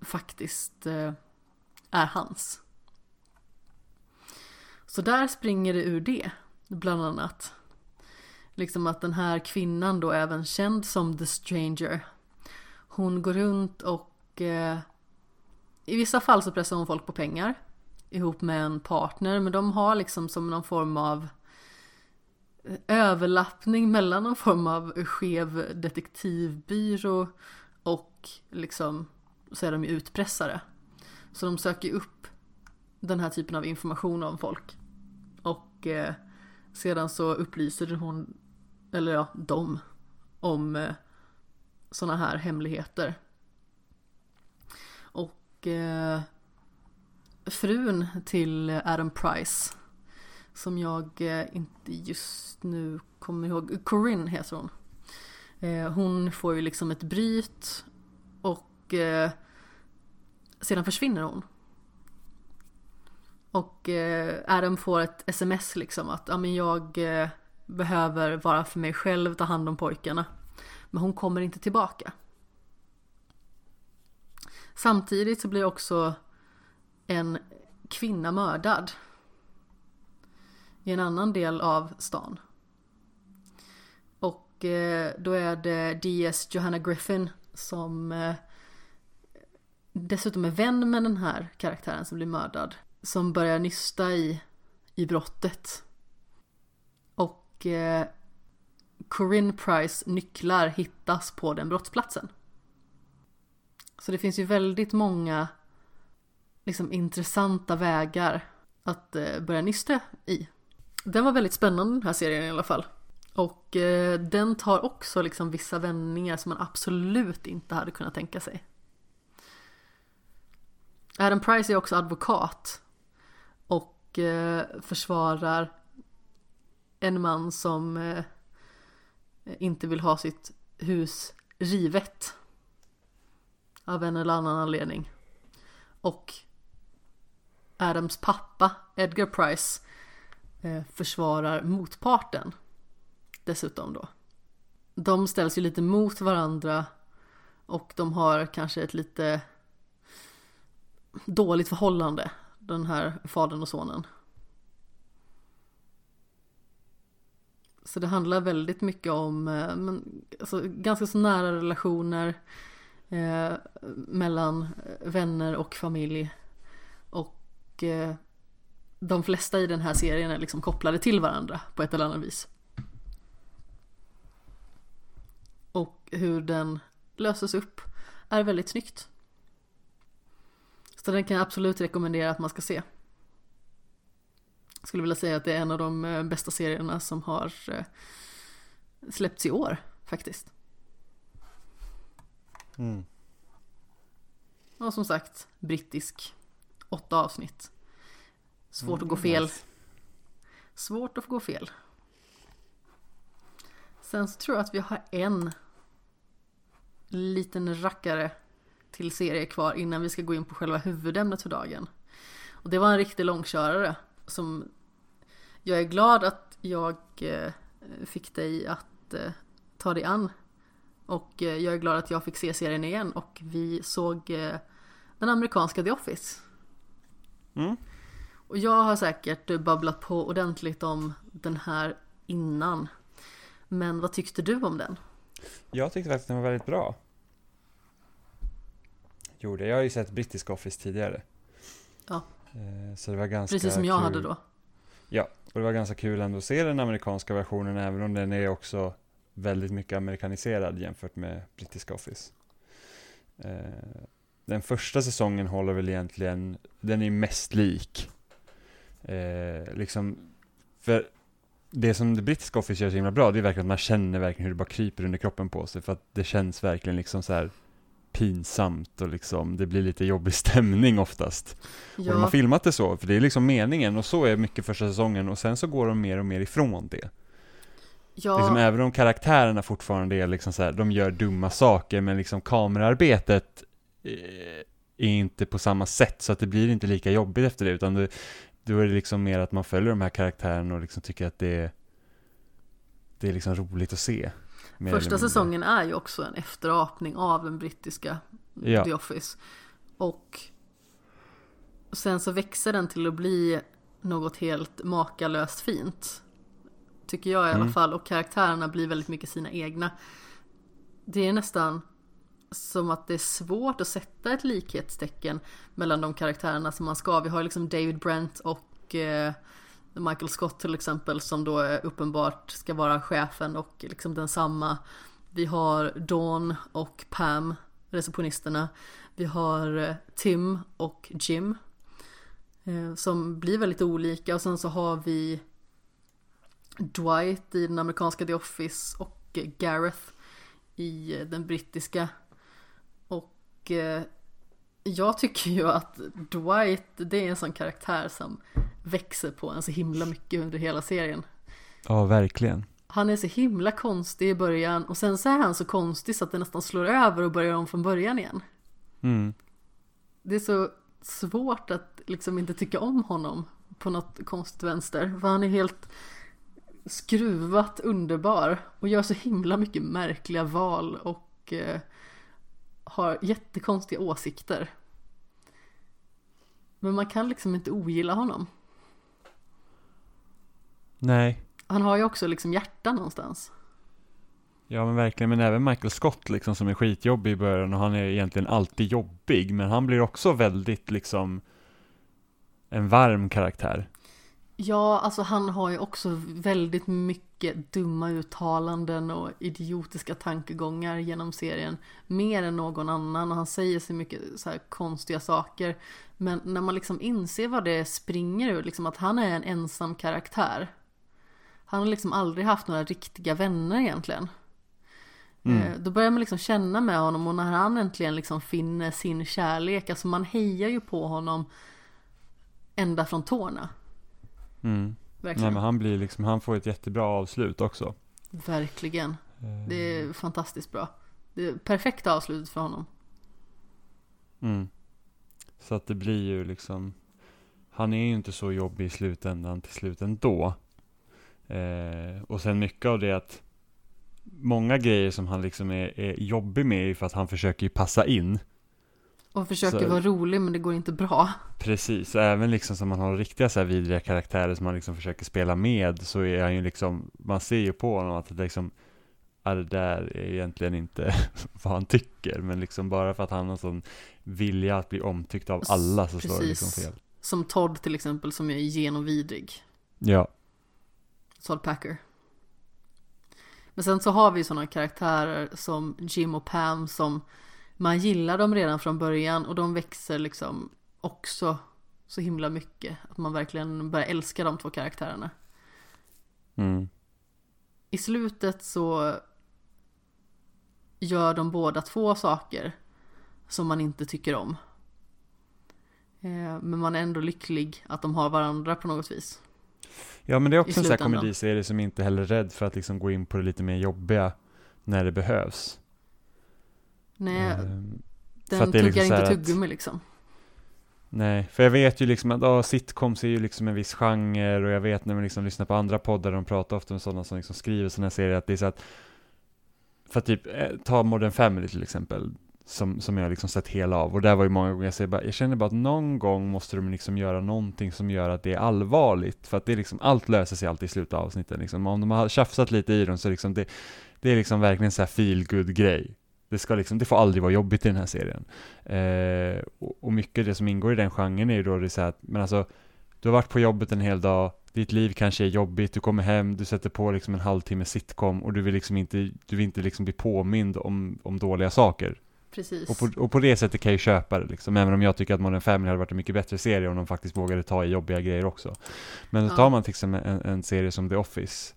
faktiskt eh, är hans. Så där springer det ur det, bland annat. Liksom att den här kvinnan då, även känd som The Stranger, hon går runt och eh, i vissa fall så pressar hon folk på pengar ihop med en partner, men de har liksom som någon form av eh, överlappning mellan någon form av skev detektivbyrå liksom så är de ju utpressare. Så de söker ju upp den här typen av information om folk. Och eh, sedan så upplyser hon, eller ja, de, om eh, sådana här hemligheter. Och eh, frun till Adam Price, som jag eh, inte just nu kommer ihåg, Corinne heter hon. Eh, hon får ju liksom ett bryt och eh, sedan försvinner hon. Och eh, Adam får ett sms liksom att ja, men jag eh, behöver vara för mig själv, ta hand om pojkarna. Men hon kommer inte tillbaka. Samtidigt så blir också en kvinna mördad. i en annan del av stan. Och eh, då är det DS Johanna Griffin som eh, dessutom är vän med den här karaktären som blir mördad. Som börjar nysta i, i brottet. Och eh, Corinne Price nycklar hittas på den brottsplatsen. Så det finns ju väldigt många liksom intressanta vägar att eh, börja nysta i. Den var väldigt spännande den här serien i alla fall. Och eh, den tar också liksom vissa vändningar som man absolut inte hade kunnat tänka sig. Adam Price är också advokat och eh, försvarar en man som eh, inte vill ha sitt hus rivet av en eller annan anledning. Och Adams pappa, Edgar Price, eh, försvarar motparten dessutom då. De ställs ju lite mot varandra och de har kanske ett lite dåligt förhållande, den här fadern och sonen. Så det handlar väldigt mycket om eh, men, alltså, ganska så nära relationer eh, mellan eh, vänner och familj. Och eh, de flesta i den här serien är liksom kopplade till varandra på ett eller annat vis. Och hur den löses upp är väldigt snyggt. Så den kan jag absolut rekommendera att man ska se. Jag skulle vilja säga att det är en av de eh, bästa serierna som har eh, släppts i år faktiskt. Mm. Och som sagt, brittisk. Åtta avsnitt. Svårt Mm, att gå fel. nice. Svårt att få gå fel. Sen så tror jag att vi har en liten rackare till serie kvar innan vi ska gå in på själva huvudämnet för dagen. Och det var en riktig långkörare som jag är glad att jag eh, fick dig att eh, ta dig an. Och eh, jag är glad att jag fick se serien igen och vi såg den amerikanska The Office. Mm. Och jag har säkert babblat på ordentligt om den här innan. Men vad tyckte du om den? Jag tyckte faktiskt den var väldigt bra. Gjorde. Jag har ju sett brittisk Office tidigare. Ja. Eh, Så det var ganska Precis som jag kul. hade då. Och det var ganska kul ändå att se den amerikanska versionen även om den är också väldigt mycket amerikaniserad jämfört med brittiska Office. Eh, Den första säsongen håller väl egentligen, den är mest lik. Eh, liksom, för det som det brittiska Office gör så himla bra, det är verkligen att man känner verkligen hur det bara kryper under kroppen på sig. För att det känns verkligen liksom så här pinsamt och liksom, det blir lite jobbig (laughs) stämning oftast. Och de har Ja, filmat det så, för det är liksom meningen och så är mycket första säsongen och sen så går de mer och mer ifrån det. ja, Liksom, även om karaktärerna fortfarande är liksom så här, de gör dumma saker men liksom kamerarbetet eh, är inte på samma sätt så att det blir inte lika jobbigt efter det utan det, då är det liksom mer att man följer de här karaktärerna och liksom tycker att det är det är liksom roligt att se. Första säsongen är ju också en efterapning av den brittiska Ja. The Office. Och sen så växer den till att bli något helt makalöst fint. Tycker jag i alla Mm. fall. Och karaktärerna blir väldigt mycket sina egna. Det är nästan som att det är svårt att sätta ett likhetstecken mellan de karaktärerna som man ska. Vi har liksom David Brent och eh, Michael Scott till exempel som då är uppenbart ska vara chefen och liksom densamma. Vi har Dawn och Pam, receptionisterna. Vi har eh, Tim och Jim eh, som blir väldigt olika och sen så har vi Dwight i den amerikanska The Office och eh, Gareth i den brittiska. Och jag tycker ju att Dwight, det är en sån karaktär som växer på en så himla mycket under hela serien. Ja, verkligen. Han är så himla konstig i början och sen så är han så konstig så att det nästan slår över och börjar om från början igen. Mm. Det är så svårt att liksom inte tycka om honom på något konstigt vänster. För han är helt skruvat underbar och gör så himla mycket märkliga val och eh, har jättekonstiga åsikter. Men man kan liksom inte ogilla honom. Nej. Han har ju också liksom hjärta någonstans. Ja men verkligen, men även Michael Scott liksom som är skitjobbig i början och han är egentligen alltid jobbig, men han blir också väldigt liksom en varm karaktär. Ja, alltså han har ju också väldigt mycket dumma uttalanden och idiotiska tankegångar genom serien. Mer än någon annan och han säger så mycket så här konstiga saker. Men när man liksom inser vad det springer ur, liksom att han är en ensam karaktär. Han har liksom aldrig haft några riktiga vänner egentligen. Mm. Eh, Då börjar man liksom känna med honom och när han äntligen liksom finner sin kärlek, alltså man hejar ju på honom ända från tårna. Mm. Nej Verkligen. men han blir liksom, han får ett jättebra avslut också. Verkligen. Det Eh. är fantastiskt bra. Det är perfekta avslutet för honom. Mm. Så att det blir ju liksom, han är ju inte så jobbig i slutändan till slut ändå. Eh, och sen mycket av det att många grejer som han liksom är, är jobbig med är för att han försöker ju passa in. Och försöker Så- vara rolig men det går inte bra. Precis, även liksom som man har riktiga så här vidriga karaktärer som man liksom försöker spela med så är han ju liksom, man ser ju på honom att det liksom, ja, det där är egentligen inte (laughs) vad han tycker, men liksom bara för att han har sån vilja att bli omtyckt av alla så slår det liksom Precis. fel. Som Todd till exempel som är genomvidrig. Ja, Todd Packer. Men sen så har vi sådana karaktärer som Jim och Pam som man gillar dem redan från början och de växer liksom också så himla mycket. Att man verkligen börjar älska de två karaktärerna. mm. I slutet så gör de båda två saker som man inte tycker om. Eh, Men man är ändå lycklig att de har varandra på något vis. Ja men det är också en sån här komediserie som inte heller är rädd för att liksom gå in på det lite mer jobbiga när det behövs. Nej, Ehm, för den tuggar liksom inte tuggummi liksom. Nej, för jag vet ju liksom att oh, sitcoms är ju liksom en viss genre och jag vet när man liksom lyssnar på andra poddar, de pratar ofta med sådana som liksom skriver sådana serier, att det är så att för att typ, eh, ta Modern Family till exempel, som, som jag liksom sett hela av, och där var ju många gånger jag säger bara, jag känner bara att någon gång måste de liksom göra någonting som gör att det är allvarligt, för att det är liksom, allt löser sig alltid i slutet av avsnittet liksom, om de har tjafsat lite i dem så liksom det, det är liksom verkligen så här feel good grej. Det, ska liksom, det får aldrig vara jobbigt i den här serien. Eh, och, och mycket det som ingår i den genren är ju då det är så här att, men alltså, du har varit på jobbet en hel dag, ditt liv kanske är jobbigt, du kommer hem, du sätter på liksom en halvtimme sitcom och du vill liksom inte, du vill inte liksom bli påmind om, om dåliga saker. Precis. Och på, och på det sättet kan jag ju köpa det liksom, även om jag tycker att Modern Family hade varit en mycket bättre serie om de faktiskt vågade ta i jobbiga grejer också. Men så Ja. tar man till exempel en, en serie som The Office,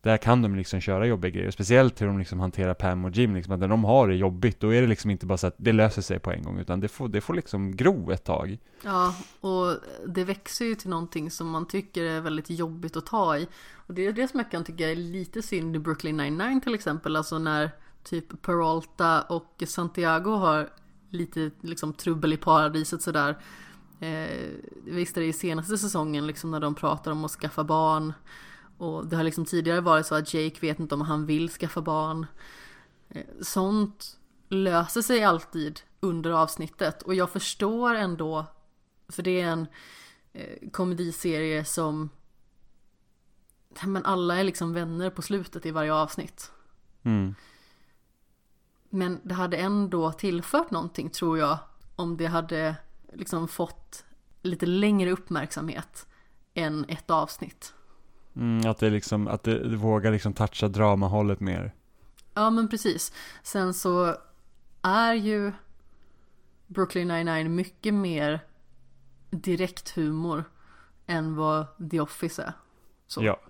där kan de liksom köra jobbiga grejer, speciellt hur de liksom hanterar Pam och Jim, liksom, att när de har det jobbigt, då är det liksom inte bara så att det löser sig på en gång, utan det får, det får liksom gro ett tag. Ja, och det växer ju till någonting som man tycker är väldigt jobbigt att ta i. Och det är det som jag kan tycka är lite synd i Brooklyn 99 till exempel, alltså när typ Peralta och Santiago har lite liksom trubbel i paradiset sådär. Eh, visst är det i senaste säsongen liksom när de pratar om att skaffa barn. Och det har liksom tidigare varit så att Jake vet inte om han vill skaffa barn. Eh, sånt löser sig alltid under avsnittet och jag förstår ändå för det är en eh, komediserie som men alla är liksom vänner på slutet i varje avsnitt. Mm. Men det hade ändå tillfört någonting tror jag om det hade liksom fått lite längre uppmärksamhet än ett avsnitt. Mm, att det liksom, att det, det vågar liksom toucha dramahållet mer. Ja men precis. Sen så är ju Brooklyn 99 mycket mer direkt humor än vad The Office är. Så. Ja.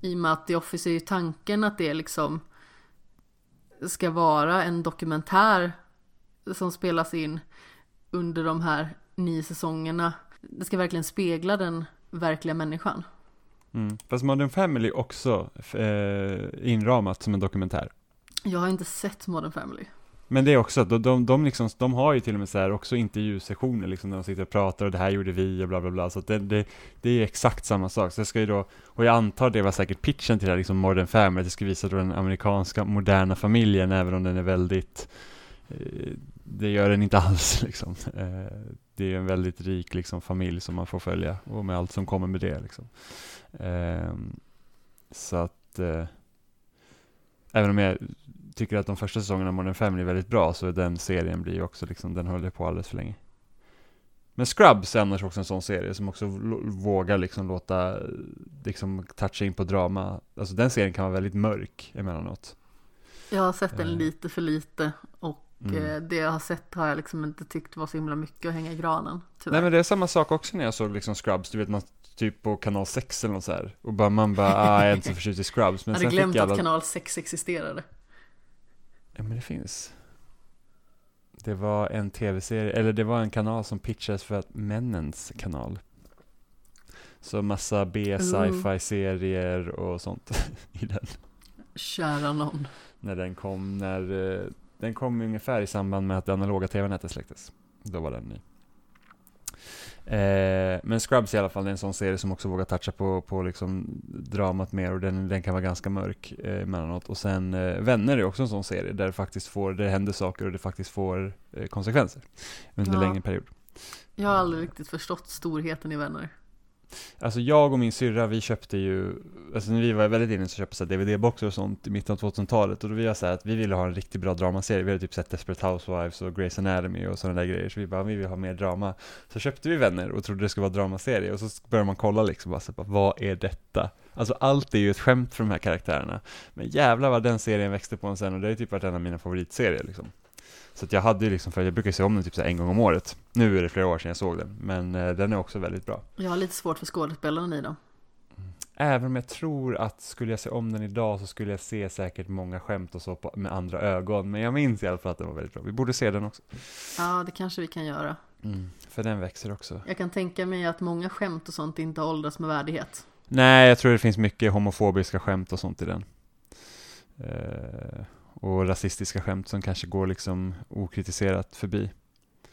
I och med att The Office är ju tanken att det liksom ska vara en dokumentär som spelas in under de här nio säsongerna. Det ska verkligen spegla den verkliga människan. Mm. Fast Modern Family också eh, inramat som en dokumentär. Jag har inte sett Modern Family. Men det är också, de, de, de, liksom, de har ju till och med så här också intervjusessioner liksom, när de sitter och pratar och det här gjorde vi och bla bla bla. Så att det, det, det är ju exakt samma sak. Så det ska ju då, och jag antar det var säkert pitchen till det här liksom Modern Family, att det ska visa då den amerikanska moderna familjen, även om den är väldigt eh, det gör den inte (laughs) alls liksom. Eh, det är en väldigt rik liksom, familj som man får följa och med allt som kommer med det. Liksom. Ehm, så att eh, även om jag tycker att de första säsongerna av Modern Family är väldigt bra så den serien blir ju också liksom, den håller på alldeles för länge. Men Scrubs är annars också en sån serie som också vågar liksom låta, liksom toucha in på drama. Alltså den serien kan vara väldigt mörk emellanåt. Jag har sett den lite för lite och Mm. Eh, det jag har sett har jag liksom inte tyckt var så himla mycket att hänga i granen. Tyvärr. Nej men det är samma sak också när jag såg liksom Scrubs, du vet man typ på kanal 6 eller något så här. Och bara, man bara, ah, jag är inte så förtjust i Scrubs. Men jag hade glömt alla... att kanal 6 existerade. Ja men det finns. Det var en tv-serie, eller det var en kanal som pitchades för att männens kanal. Så massa B-sci-fi-serier och sånt (laughs) i den. Kära någon. När den kom, när eh, den kom ungefär i samband med att det analoga tv-nätet släcktes. Då var den ny. Eh, men Scrubs i alla fall, är en sån serie som också vågar toucha på, på liksom dramat mer och den, den kan vara ganska mörk eh, emellanåt. Och sen eh, Vänner är också en sån serie där det faktiskt får, det händer saker och det faktiskt får eh, konsekvenser under ja. längre period. Jag har aldrig riktigt förstått storheten i Vänner. Alltså jag och min syrra, vi köpte ju, alltså när vi var väldigt inne så köpte vi DVD-boxar och sånt i mitten av 2000-talet och då ville jag säga att vi ville ha en riktigt bra dramaserie. Vi hade typ sett Desperate Housewives och Grey's Anatomy och sådana där grejer, så vi bara, vi vill ha mer drama. Så köpte vi Vänner och trodde det skulle vara dramaserie och så började man kolla liksom, bara, så bara, vad är detta? Alltså allt är ju ett skämt för de här karaktärerna. Men jävlar vad den serien växte på en sen och det är typ varit en av mina favoritserier liksom. Så jag hade ju liksom, för jag brukar se om den typ så en gång om året. Nu är det flera år sedan jag såg den, men eh, den är också väldigt bra. Jag har lite svårt för skådespelarna i dem. Även om jag tror att skulle jag se om den idag så skulle jag se säkert många skämt och så på, med andra ögon. Men jag minns i alla fall att den var väldigt bra. Vi borde se den också. Ja, det kanske vi kan göra. Mm, för den växer också. Jag kan tänka mig att många skämt och sånt inte åldras med värdighet. Nej, jag tror det finns mycket homofobiska skämt och sånt i den. Uh, och rasistiska skämt som kanske går liksom okritiserat förbi.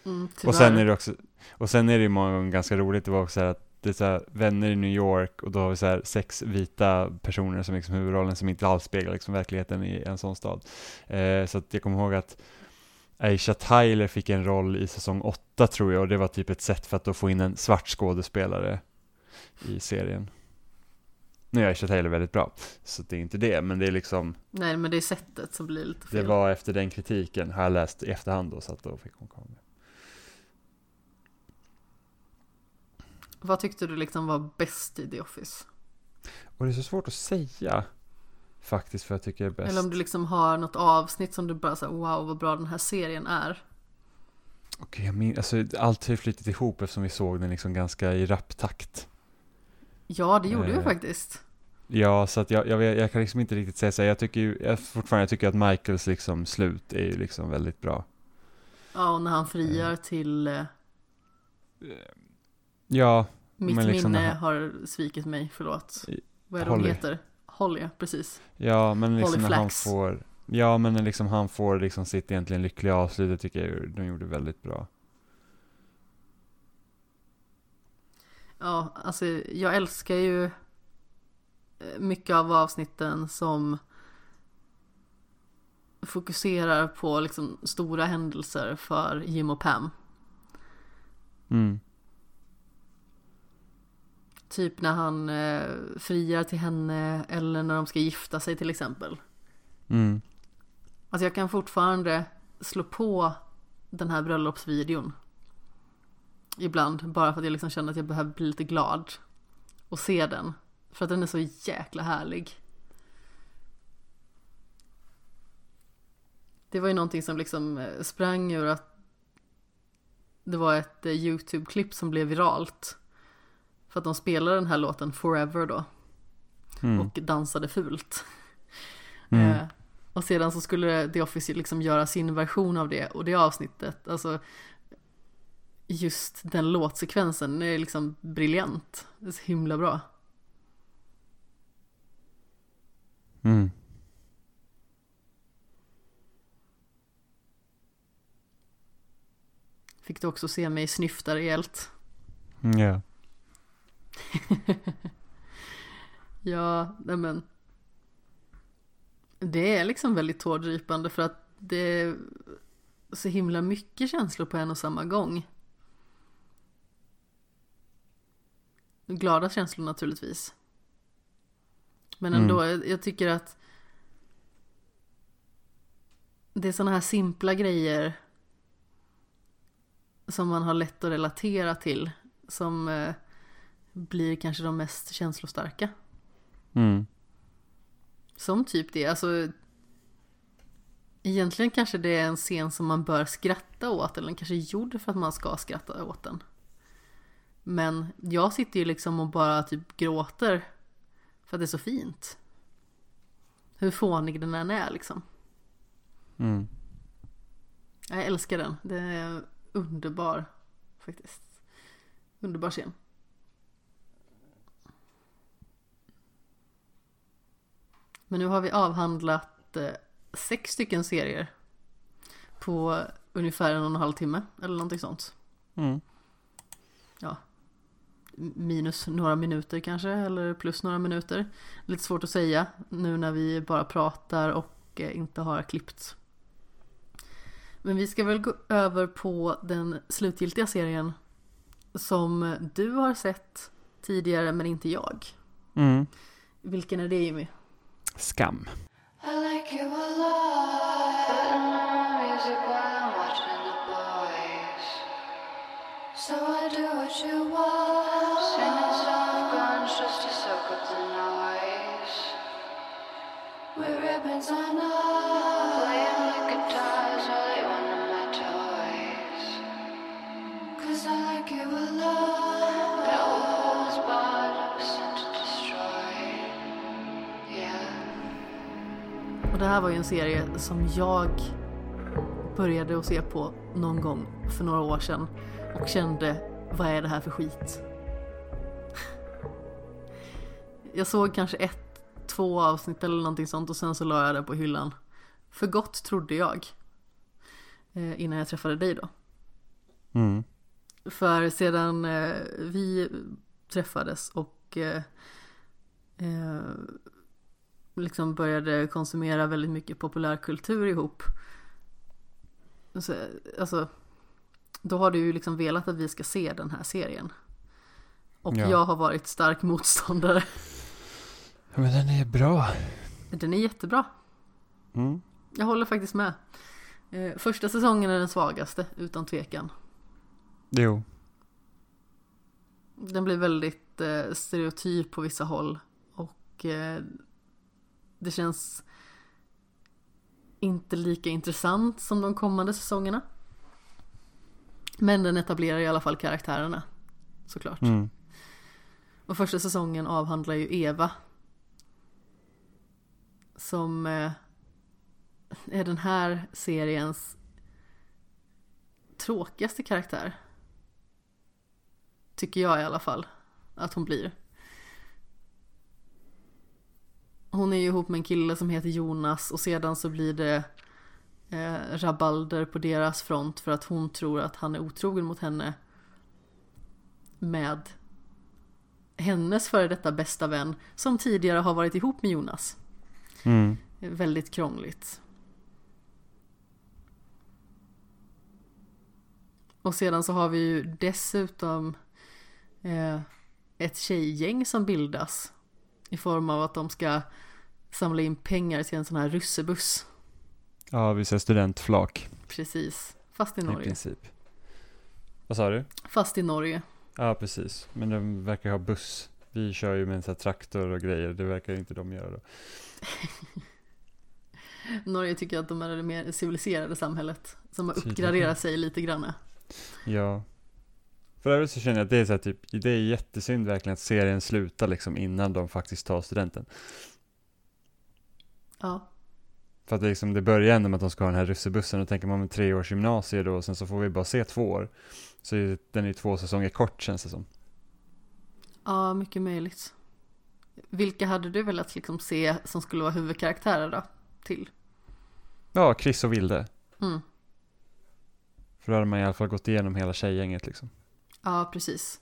Mm, och sen är det också, och sen är det ju många gånger ganska roligt, det var också så här att det är så här, vänner i New York och då har vi så här sex vita personer som liksom huvudrollen som inte alls speglar liksom verkligheten i en sån stad. Eh, så att jag kommer ihåg att Aisha Tyler fick en roll i säsong åtta tror jag och det var typ ett sätt för att då få in en svart skådespelare i serien. Nu är Aisha Taylor väldigt bra, så det är inte det, men det är liksom Nej, men det är sättet som blir lite fel. Det var efter den kritiken, har jag läst i efterhand då, så att då fick hon komma med. Vad tyckte du liksom var bäst i The Office? Och det är så svårt att säga faktiskt för jag tycker det är bäst. Eller om du liksom har något avsnitt som du bara säger wow vad bra den här serien är. Okej, jag min, alltså allt har ju flyttit ihop eftersom vi såg den liksom ganska i rapp takt. Ja, det gjorde eh, vi faktiskt. Ja, så att jag, jag, jag, kan liksom inte riktigt säga så. Jag tycker ju, jag fortfarande jag tycker att Michaels liksom slut är ju liksom väldigt bra. Ja, och när han friar eh. till... Eh, ja, Mitt men liksom minne han, har svikit mig, förlåt. Vad är det hon heter? Holly, precis. Ja, men liksom när han får... Ja, men när liksom han får liksom sitt egentligen lyckliga avslut, det tycker jag de gjorde väldigt bra. Ja, alltså jag älskar ju mycket av avsnitten som fokuserar på liksom stora händelser för Jim och Pam. Mm. Typ när han eh, friar till henne eller när de ska gifta sig till exempel. Mm. Alltså jag kan fortfarande slå på den här bröllopsvideon Ibland, bara för att jag liksom känner att jag behöver bli lite glad. Och se den. För att den är så jäkla härlig. Det var ju någonting som liksom eh, sprang ur att det var ett eh, YouTube-klipp som blev viralt. För att de spelade den här låten Forever då. Mm. Och dansade fult. Mm. Eh, och sedan så skulle The Office liksom göra sin version av det. Och det avsnittet, alltså just den låtsekvensen är liksom briljant. Det är så himla bra. Mm. Fick du också se mig snyfta rejält? Mm, ja. (laughs) ja, nej men. Det är liksom väldigt tårdrypande för att det så himla mycket känslor på en och samma gång. Glada känslor naturligtvis. Men ändå, mm. jag tycker att det är sådana här simpla grejer som man har lätt att relatera till som eh, blir kanske de mest känslostarka. Mm. Som typ det, alltså Egentligen kanske det är en scen som man bör skratta åt eller kanske gjord för att man ska skratta åt den. Men jag sitter ju liksom och bara typ gråter för att det är så fint. Hur fånig den än är liksom. Mm. Jag älskar den. Det är underbar faktiskt. Underbar scen. Men nu har vi avhandlat eh, sex stycken serier på ungefär en och en halv timme eller någonting sånt. Mm. Minus några minuter kanske eller plus några minuter. Lite svårt att säga nu när vi bara pratar och eh, inte har klippt. Men vi ska väl gå över på den slutgiltiga serien som du har sett tidigare men inte jag. Mm. Vilken är det Jimmy? Skam. I like you a lot. So I do what you want. Och det här var ju en serie som jag började att se på någon gång för några år sedan och kände vad är det här för skit? Jag såg kanske ett, två avsnitt eller någonting sånt och sen så la jag det på hyllan. För gott trodde jag. Eh, innan jag träffade dig då. Mm. För sedan eh, vi träffades och eh, liksom började konsumera väldigt mycket populärkultur ihop. Så, alltså, då har du ju liksom velat att vi ska se den här serien. Och Ja. jag har varit stark motståndare. Men den är bra. Den är jättebra. Mm. Jag håller faktiskt med. Eh, första säsongen är den svagaste, utan tvekan. Jo. Den blir väldigt eh, stereotyp på vissa håll. Och eh, det känns inte lika intressant som de kommande säsongerna. Men den etablerar i alla fall karaktärerna. Såklart. Mm. Och första säsongen avhandlar ju Eva. Som eh, är den här seriens tråkigaste karaktär. Tycker jag i alla fall att hon blir. Hon är ju ihop med en kille som heter Jonas och sedan så blir det eh, rabalder på deras front för att hon tror att han är otrogen mot henne med hennes före detta bästa vän som tidigare har varit ihop med Jonas. Mm. Väldigt krångligt. Och sedan så har vi ju dessutom eh, ett tjejgäng som bildas i form av att de ska samla in pengar till en sån här russebuss. Ja, vi ser studentflak Precis. Fast i i Norge. princip. Vad sa du? Fast i Norge. Ja, precis. Men de verkar ha buss. Vi kör ju med en sån här traktor och grejer. Det verkar inte de göra då. (laughs) Norge tycker att de är det mer civiliserade samhället. Som har uppgraderat sig lite grann. Ja. För övrigt så känner jag att det är så här typ, det är jättesynd verkligen att serien slutar liksom innan de faktiskt tar studenten. Ja. För att det, liksom, det börjar ändå med att de ska ha den här russebussen och tänker man med tre års gymnasie då och sen så får vi bara se två år. Så den är två säsonger kort känns det som. Ja, mycket möjligt. Vilka hade du velat liksom se som skulle vara huvudkaraktärer då? Till? Ja, Chris och Vilde. Mm. För då hade man i alla fall gått igenom hela tjejgänget liksom. Ja, precis.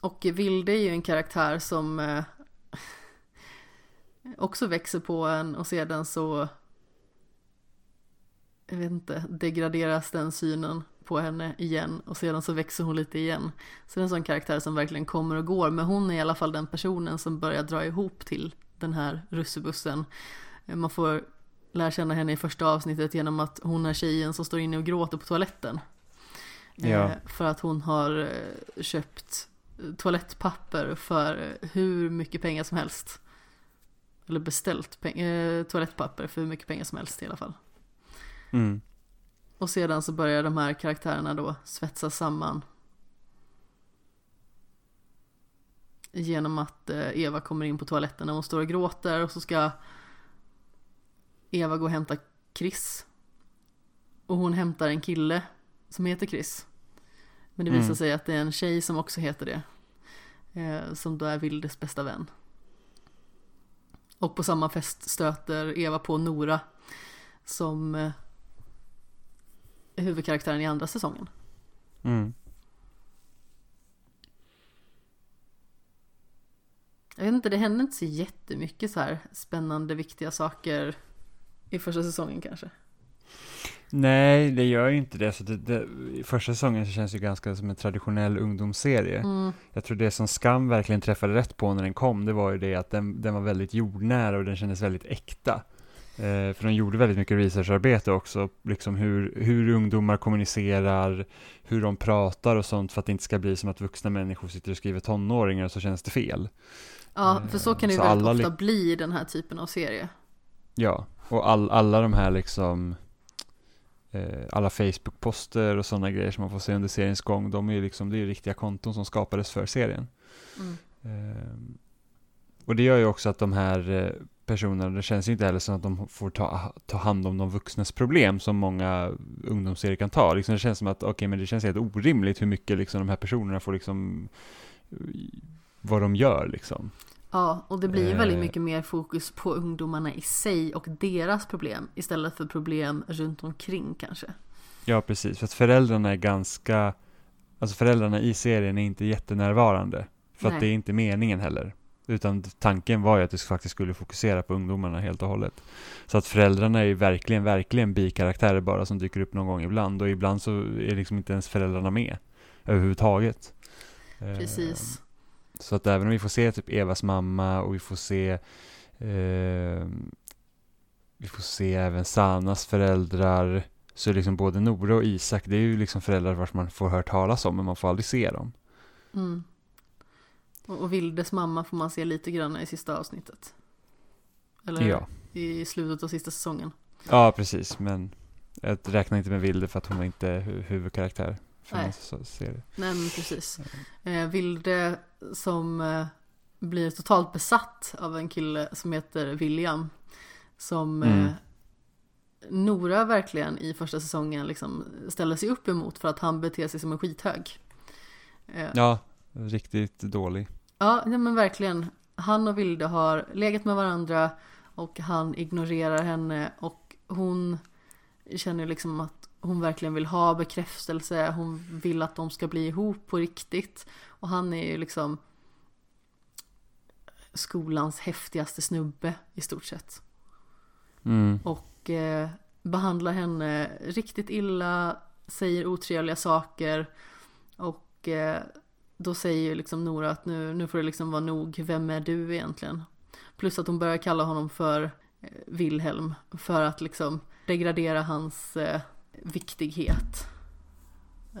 Och Vilde är ju en karaktär som eh, (laughs) också växer på en och sedan så jag vet inte, degraderas den synen på henne igen och sedan så växer hon lite igen. Så det är en sån karaktär som verkligen kommer och går, men hon är i alla fall den personen som börjar dra ihop till den här russebussen. Man får lära känna henne i första avsnittet genom att hon är tjejen som står inne och gråter på toaletten. Ja. Eh, För att hon har eh, köpt toalettpapper för hur mycket pengar som helst. Eller beställt eh, toalettpapper för hur mycket pengar som helst i alla fall. Mm. Och sedan så börjar de här karaktärerna då svetsas samman. Genom att eh, Eva kommer in på toaletten när hon står och gråter och så ska Eva gå och hämta Chris. Och hon hämtar en kille som heter Chris. Men det visar Mm. sig att det är en tjej som också heter det. Eh, som då är Vildes bästa vän. Och på samma fest stöter Eva på Nora. Som eh, huvudkaraktären i andra säsongen. Mm. Jag vet inte, det hände inte så jättemycket så här spännande, viktiga saker i första säsongen kanske. Nej, det gör ju inte det. Så det, det. Första säsongen så känns det ju ganska som en traditionell ungdomsserie. Mm, Jag tror det som Skam verkligen träffade rätt på när den kom, det var ju det att den, den var väldigt jordnära och den kändes väldigt äkta. Eh, för de gjorde väldigt mycket researcharbete också, liksom hur, hur ungdomar kommunicerar, hur de pratar och sånt för att det inte ska bli som att vuxna människor sitter och skriver tonåringar så känns det fel. ja, för så kan det ju Så väldigt alla ofta li- bli i den här typen av serie. Ja, och all, alla de här liksom eh, alla Facebook-poster och sådana grejer som man får se under seriens gång, de är liksom, det är riktiga konton som skapades för serien. Mm. Och det gör ju också att de här eh, personerna, det känns ju inte heller som att de får ta, ta hand om de vuxnas problem som många ungdomsserier kan ta. Liksom det känns som att, okej, men det känns helt orimligt hur mycket liksom de här personerna får liksom eh, vad de gör liksom. Ja, och det blir ju väldigt Eh. mycket mer fokus på ungdomarna i sig och deras problem istället för problem runt omkring kanske. Ja, precis. För att föräldrarna är ganska, alltså föräldrarna i serien är inte jättenärvarande. För Nej. att det är inte meningen heller. Utan tanken var ju att du faktiskt skulle fokusera på ungdomarna helt och hållet. Så att föräldrarna är ju verkligen, verkligen bikaraktärer bara som dyker upp någon gång ibland. Och ibland så är liksom inte ens föräldrarna med överhuvudtaget. Eh, Precis. Så att även om vi får se typ Evas mamma och vi får se eh, Vi får se även Sanas föräldrar Så är liksom både Nora och Isak Det är ju liksom föräldrar vars man får hört talas om Men man får aldrig se dem Mm. Och, Vildes mamma får man se lite grann i sista avsnittet. Eller Ja, i slutet av sista säsongen. ja precis men Jag räknar inte med Vilde för att hon var inte hu- huvudkaraktär för Nej. så- serie Nej men precis. Eh, Vilde som eh, blir totalt besatt av en kille som heter William. Som Mm. eh, Nora verkligen i första säsongen liksom ställer sig upp emot för att han beter sig som en skithög. Eh, Ja, riktigt dålig Ja, nej men verkligen. Han och Vilde har legat med varandra och han ignorerar henne och hon känner liksom att hon verkligen vill ha bekräftelse. Hon vill att de ska bli ihop på riktigt. Och han är ju liksom skolans häftigaste snubbe i stort sett. mm. Och eh, behandlar henne riktigt illa, säger otrevliga saker. Och eh, då säger ju liksom Nora att nu, nu får det liksom vara nog, vem är du egentligen? Plus att hon börjar kalla honom för eh, Wilhelm för att liksom degradera hans eh, viktighet.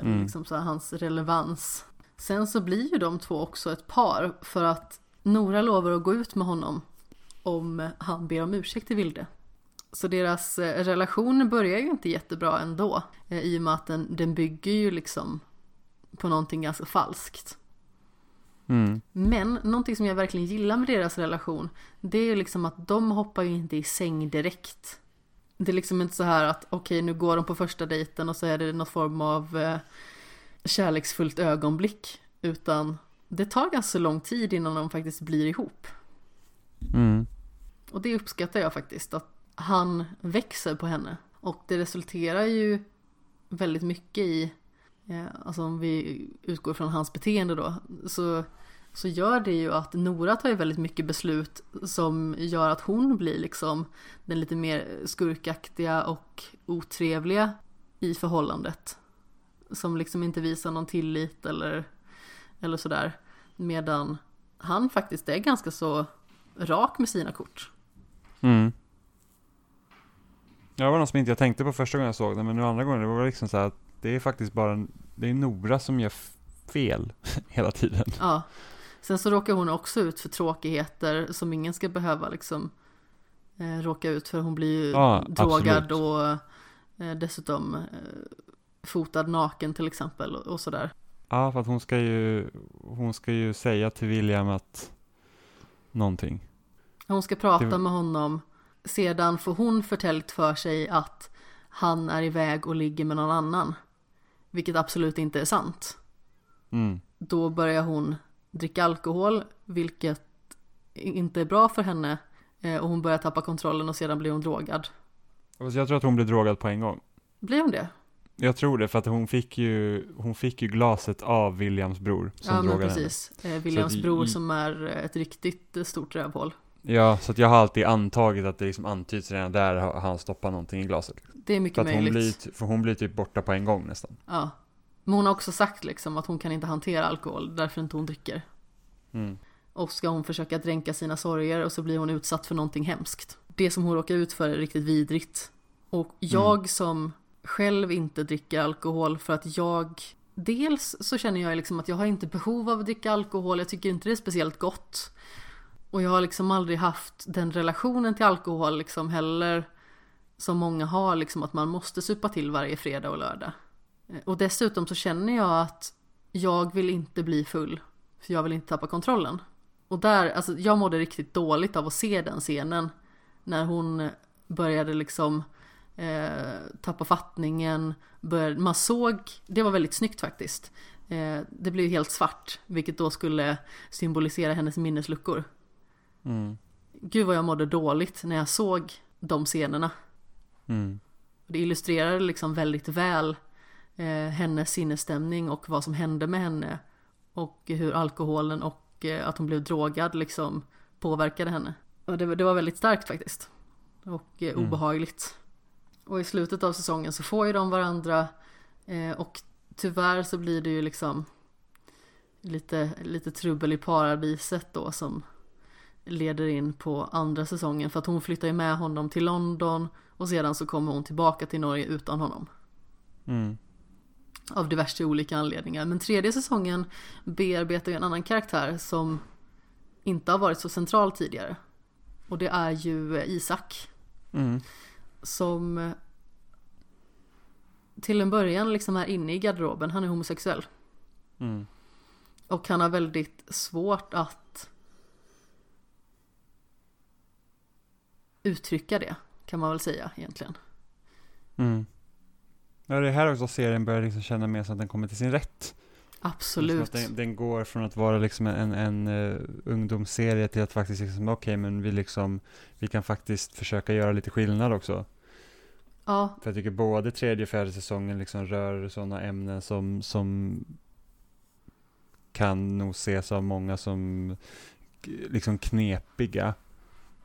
Mm. liksom så här, hans relevans. Sen så blir ju de två också ett par för att Nora lovar att gå ut med honom om han ber om ursäkt till Vilde. Så deras eh, relation börjar ju inte jättebra ändå. eh, I och med att den, den bygger ju liksom på någonting ganska falskt. Mm. Men någonting som jag verkligen gillar med deras relation Det är ju liksom att de hoppar ju inte i säng direkt Det är liksom inte så här att okej nu går de på första dejten och så är det någon form av eh, kärleksfullt ögonblick Utan det tar ganska lång tid innan de faktiskt blir ihop Mm. Och det uppskattar jag faktiskt att han växer på henne Och det resulterar ju väldigt mycket i Eh, alltså om vi utgår från hans beteende då Så så gör det ju att Nora tar ju väldigt mycket beslut som gör att hon blir liksom den lite mer skurkaktiga och otrevliga i förhållandet. Som liksom inte visar någon tillit eller, eller sådär. Medan han faktiskt är ganska så rak med sina kort. Mm. Ja, det var något som inte jag tänkte på första gången jag såg den, men nu andra gången, det var liksom så här att det är faktiskt bara, det är Nora som gör fel (laughs) hela tiden. Ja. Sen så råkar hon också ut för tråkigheter som ingen ska behöva liksom eh, råka ut för. Hon blir ju Ja, drogad absolut. och eh, dessutom eh, fotad naken till exempel och, och sådär. Ja, för att hon ska ju, hon ska ju säga till William att någonting. Hon ska prata Det- med honom. Sedan får hon förtäljt för sig att han är iväg och ligger med någon annan. Vilket absolut inte är sant. Mm. Då börjar hon dricka alkohol, vilket inte är bra för henne. Eh, Och hon börjar tappa kontrollen och sedan blir hon drogad. Fast Jag tror att hon blev drogad på en gång. Blir hon det? Jag tror det, för att hon fick ju, hon fick ju glaset av Williams bror som ja drogade henne. precis. Eh, Williams att bror som är eh, ett riktigt stort rövhål. Ja, så jag har alltid antagit att det liksom antyds redan där har han stoppat någonting i glaset. Det är För mycket hon möjligt. blir, ty- för hon blir typ borta på en gång nästan. Ja. Men hon har också sagt liksom att hon kan inte hantera alkohol, därför inte hon dricker. Mm. Och ska hon försöka dränka sina sorger och så blir hon utsatt för någonting hemskt. Det som hon råkar ut för är riktigt vidrigt. Och jag som själv inte dricker alkohol för att jag Dels så känner jag liksom att jag har inte behov av att dricka alkohol, jag tycker inte det är speciellt gott. Och jag har liksom aldrig haft den relationen till alkohol liksom heller som många har, liksom att man måste supa till varje fredag och lördag. Eh, Och dessutom så känner jag att jag vill inte bli full, för jag vill inte tappa kontrollen. Och där, alltså jag mådde riktigt dåligt av att se den scenen när hon började liksom eh, tappa fattningen. Började, man såg, det var väldigt snyggt faktiskt. Eh, det blev helt svart, vilket då skulle symbolisera hennes minnesluckor. Mm. Gud vad jag mådde dåligt när jag såg de scenerna. Mm. Det illustrerade liksom väldigt väl eh, hennes sinnesstämning och vad som hände med henne. Och hur alkoholen och eh, att hon blev drogad liksom påverkade henne. Och det, var- det var väldigt starkt faktiskt. Och eh, Mm. obehagligt. Och i slutet av säsongen så får ju de varandra. Eh, och tyvärr så blir det ju liksom lite, lite trubbel i paradiset då som leder in på andra säsongen. För att hon flyttar ju med honom till London och sedan så kommer hon tillbaka till Norge utan honom. Mm. Av diverse olika anledningar. Men tredje säsongen bearbetar ju en annan karaktär som inte har varit så central tidigare. Och det är ju Isak. Mm. Som till en början liksom är inne i garderoben. Han är homosexuell. Mm. Och han har väldigt svårt att uttrycka det. Kan man väl säga egentligen. Mm. Ja, det är här också serien börjar liksom känna mer som att den kommer till sin rätt. Liksom Absolut. den, den går från att vara liksom en, en uh, ungdomsserie till att faktiskt liksom, okej, men vi liksom, vi kan faktiskt försöka göra lite skillnad också. Ja, För jag tycker både tredje och fjärde säsongen liksom rör sådana ämnen som, som kan nog ses av många som liksom knepiga.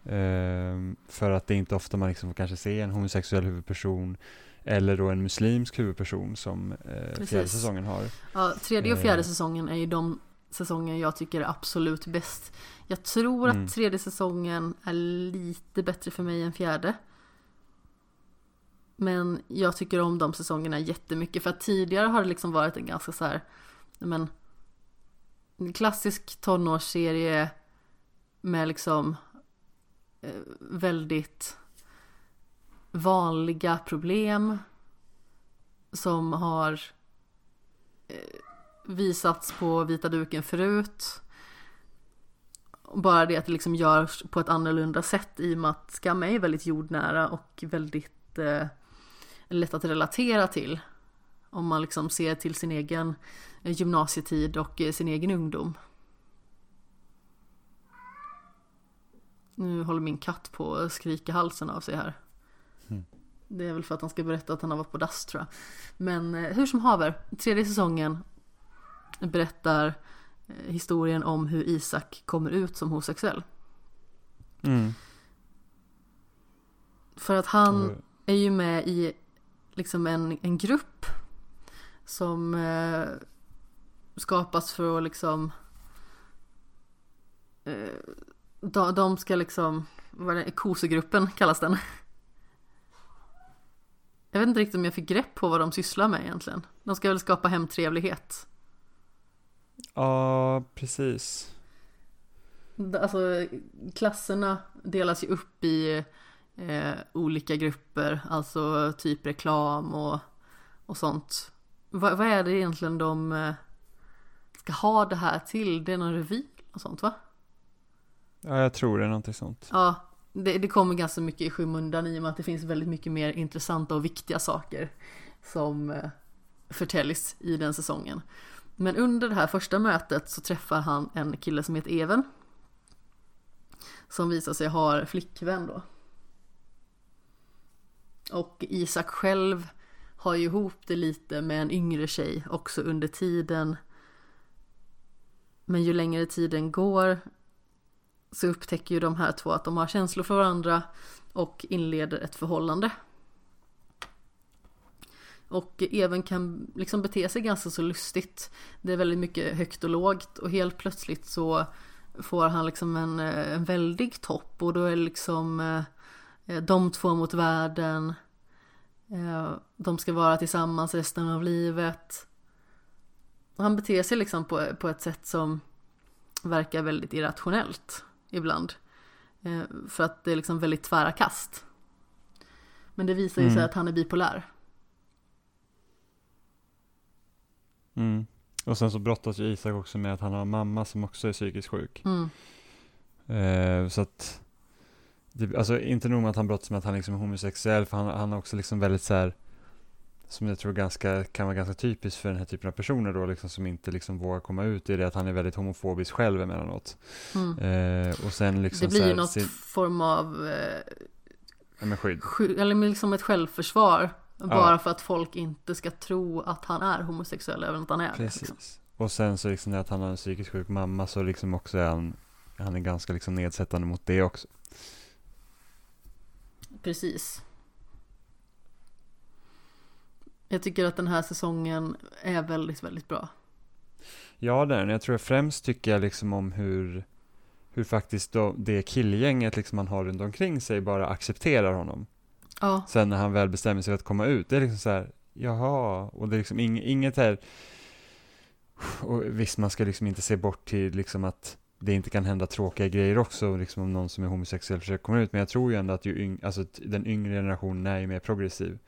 Ehm, för att det är inte ofta man liksom får kanske se en homosexuell huvudperson eller då en muslimsk huvudperson som eh, fjärde säsongen har. Ja, tredje och fjärde Eh. säsongen är ju de säsonger jag tycker är absolut bäst. Jag tror Mm. att tredje säsongen är lite bättre för mig än fjärde. Men jag tycker om de säsongerna jättemycket för att tidigare har det liksom varit en ganska så här, men en klassisk tonårsserie med liksom Eh, väldigt vanliga problem som har eh, visats på vita duken förut. Bara det att det liksom görs på ett annorlunda sätt i och med att Skam är väldigt jordnära och väldigt eh, lätt att relatera till. Om man liksom ser till sin egen eh, gymnasietid och sin egen ungdom. Nu håller min katt på att skrika halsen av sig här. Mm. Det är väl för att han ska berätta att han har varit på dass tror jag. Men eh, hur som haver, tredje säsongen berättar eh, historien om hur Isak kommer ut som homosexuell. Mm. För att han Och- är ju med i liksom en, en grupp som eh, skapas för att liksom eh, de, de ska liksom, vad är det, kosegruppen kallas den. Jag vet inte riktigt om jag fick grepp på vad de sysslar med egentligen. De ska väl skapa hemtrevlighet. Ja, precis. Alltså klasserna delas ju upp i eh, olika grupper, alltså typ reklam och, och sånt. Va, vad är det egentligen de eh, ska ha det här till? Det är någon revy och sånt va? Ja, jag tror det är någonting sånt. Ja, det, det kommer ganska mycket i skymundan i och med att det finns väldigt mycket mer intressanta och viktiga saker som eh, förtäljs i den säsongen. Men under det här första mötet så träffar han en kille som heter Even. Som visar sig ha flickvän då. Och Isak själv har ju ihop det lite med en yngre tjej också under tiden. Men ju längre tiden går så upptäcker ju de här två att de har känslor för varandra och inleder ett förhållande. Och även kan liksom bete sig ganska så lustigt. Det är väldigt mycket högt och lågt och helt plötsligt så får han liksom en, eh, en väldig topp och då är det liksom eh, de två mot världen. Eh, de ska vara tillsammans resten av livet. Och han beter sig liksom på, på ett sätt som verkar väldigt irrationellt ibland. Eh, För att det är liksom väldigt tvära kast. Men det visar ju sig Mm. att han är bipolär. Mm. Och sen så brottas ju Isak också med att han har en mamma som också är psykiskt sjuk. Mm. Eh, så att, det, alltså inte nog med att han brottas med att han liksom är homosexuell, för han, han har också liksom väldigt så här, som jag tror ganska, kan vara ganska typiskt för den här typen av personer då, liksom som inte liksom vågar komma ut i det, att han är väldigt homofobisk själv emellanåt. Mm. Eh, och sen liksom Det blir ju något sin, form av eh, ja, skydd. sky- eller liksom ett självförsvar. Bara för att folk inte ska tro att han är homosexuell även att han är det. Liksom. Precis. Och sen så liksom att han har en psykiskt sjuk mamma så liksom också är han, han är ganska liksom nedsättande mot det också. Precis. Jag tycker att den här säsongen är väldigt, väldigt bra. Ja, det är den. Jag tror främst tycker jag liksom om hur, hur faktiskt då det killgänget liksom han har runt omkring sig bara accepterar honom. Ja, Sen när han väl bestämmer sig för att komma ut, det är liksom så här, jaha, och det är liksom ing, inget här, och visst man ska liksom inte se bort till liksom att det inte kan hända tråkiga grejer också, liksom om någon som är homosexuell försöker komma ut, men jag tror ju ändå att ju yng, alltså, den yngre generationen är ju mer progressiv.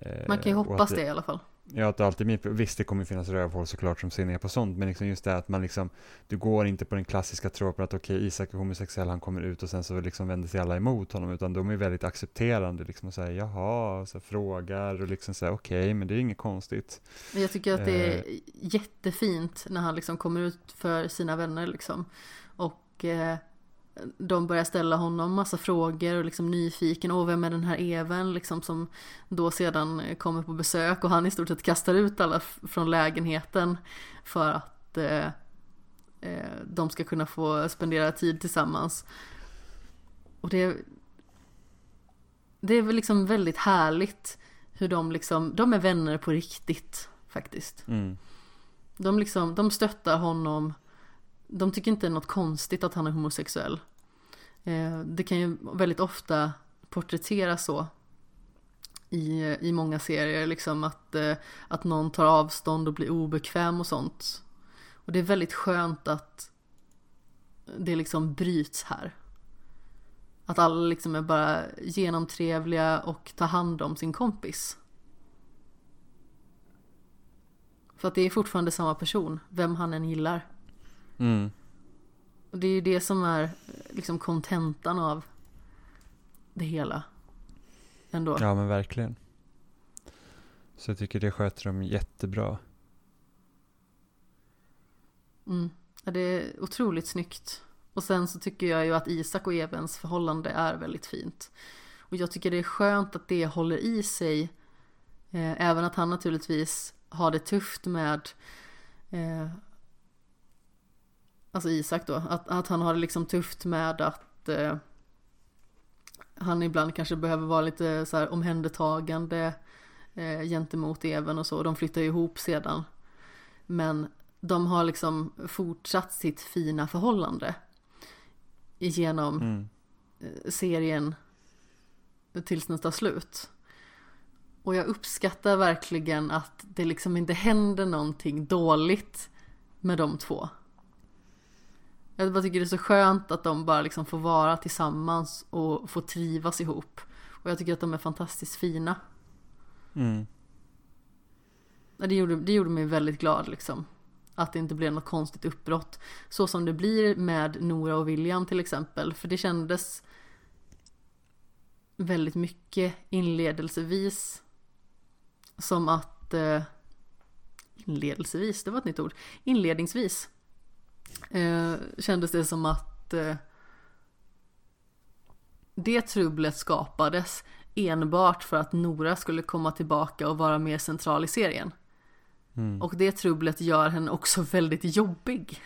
Eh, man kan ju hoppas att det i alla fall. Ja, att det alltid är Visst, det kommer finnas rövhål såklart som ser ner på sånt, men liksom just det att man liksom, du går inte på den klassiska tropen att okej, Isak är homosexuell, han kommer ut och sen så liksom vänder sig alla emot honom, utan de är väldigt accepterande liksom och säger jaha, och så här, frågar och liksom säger okej, men det är inget konstigt. Men Jag tycker att det är Eh. jättefint när han liksom kommer ut för sina vänner liksom. Och eh, de börjar ställa honom massa frågor och liksom nyfiken. Åh, vem är den här Even liksom som då sedan kommer på besök och han i stort sett kastar ut alla från lägenheten för att eh, eh, de ska kunna få spendera tid tillsammans. Och det det är väl liksom väldigt härligt hur de liksom, de är vänner på riktigt faktiskt. Mm. De liksom, de stöttar honom. De tycker inte det är något konstigt att han är homosexuell. Eh, det kan ju väldigt ofta porträtteras så i, i många serier, liksom att, eh, att någon tar avstånd och blir obekväm och sånt. Och det är väldigt skönt att det liksom bryts här. Att alla liksom är bara genomtrevliga och tar hand om sin kompis. För att det är fortfarande samma person, vem han än gillar. Mm. Och det är ju det som är liksom kontentan av det hela. Ändå. Ja, men verkligen. Så jag tycker det sköter de jättebra. Mm. Ja, det är otroligt snyggt. Och sen så tycker jag ju att Isak och Evens förhållande är väldigt fint. Och jag tycker det är skönt att det håller i sig. Eh, även att han naturligtvis har det tufft med eh, alltså Isak då, att, att han har det liksom tufft med att eh, han ibland kanske behöver vara lite så här omhändertagande eh, gentemot Even och så. De flyttar ju ihop sedan. Men de har liksom fortsatt sitt fina förhållande genom Mm. eh, serien tills den tar slut. Och jag uppskattar verkligen att det liksom inte händer någonting dåligt med de två. Jag bara tycker det är så skönt att de bara liksom får vara tillsammans och få trivas ihop. Och jag tycker att de är fantastiskt fina. Mm. Det gjorde, det gjorde mig väldigt glad liksom. Att det inte blev något konstigt uppbrott. Så som det blir med Nora och William till exempel. För det kändes väldigt mycket inledelsevis som att eh, inledelsevis, det var ett nytt ord. Inledningsvis eh, kändes det som att eh, det trubblet skapades enbart för att Nora skulle komma tillbaka och vara mer central i serien. Mm. Och det trubblet gör henne också väldigt jobbig.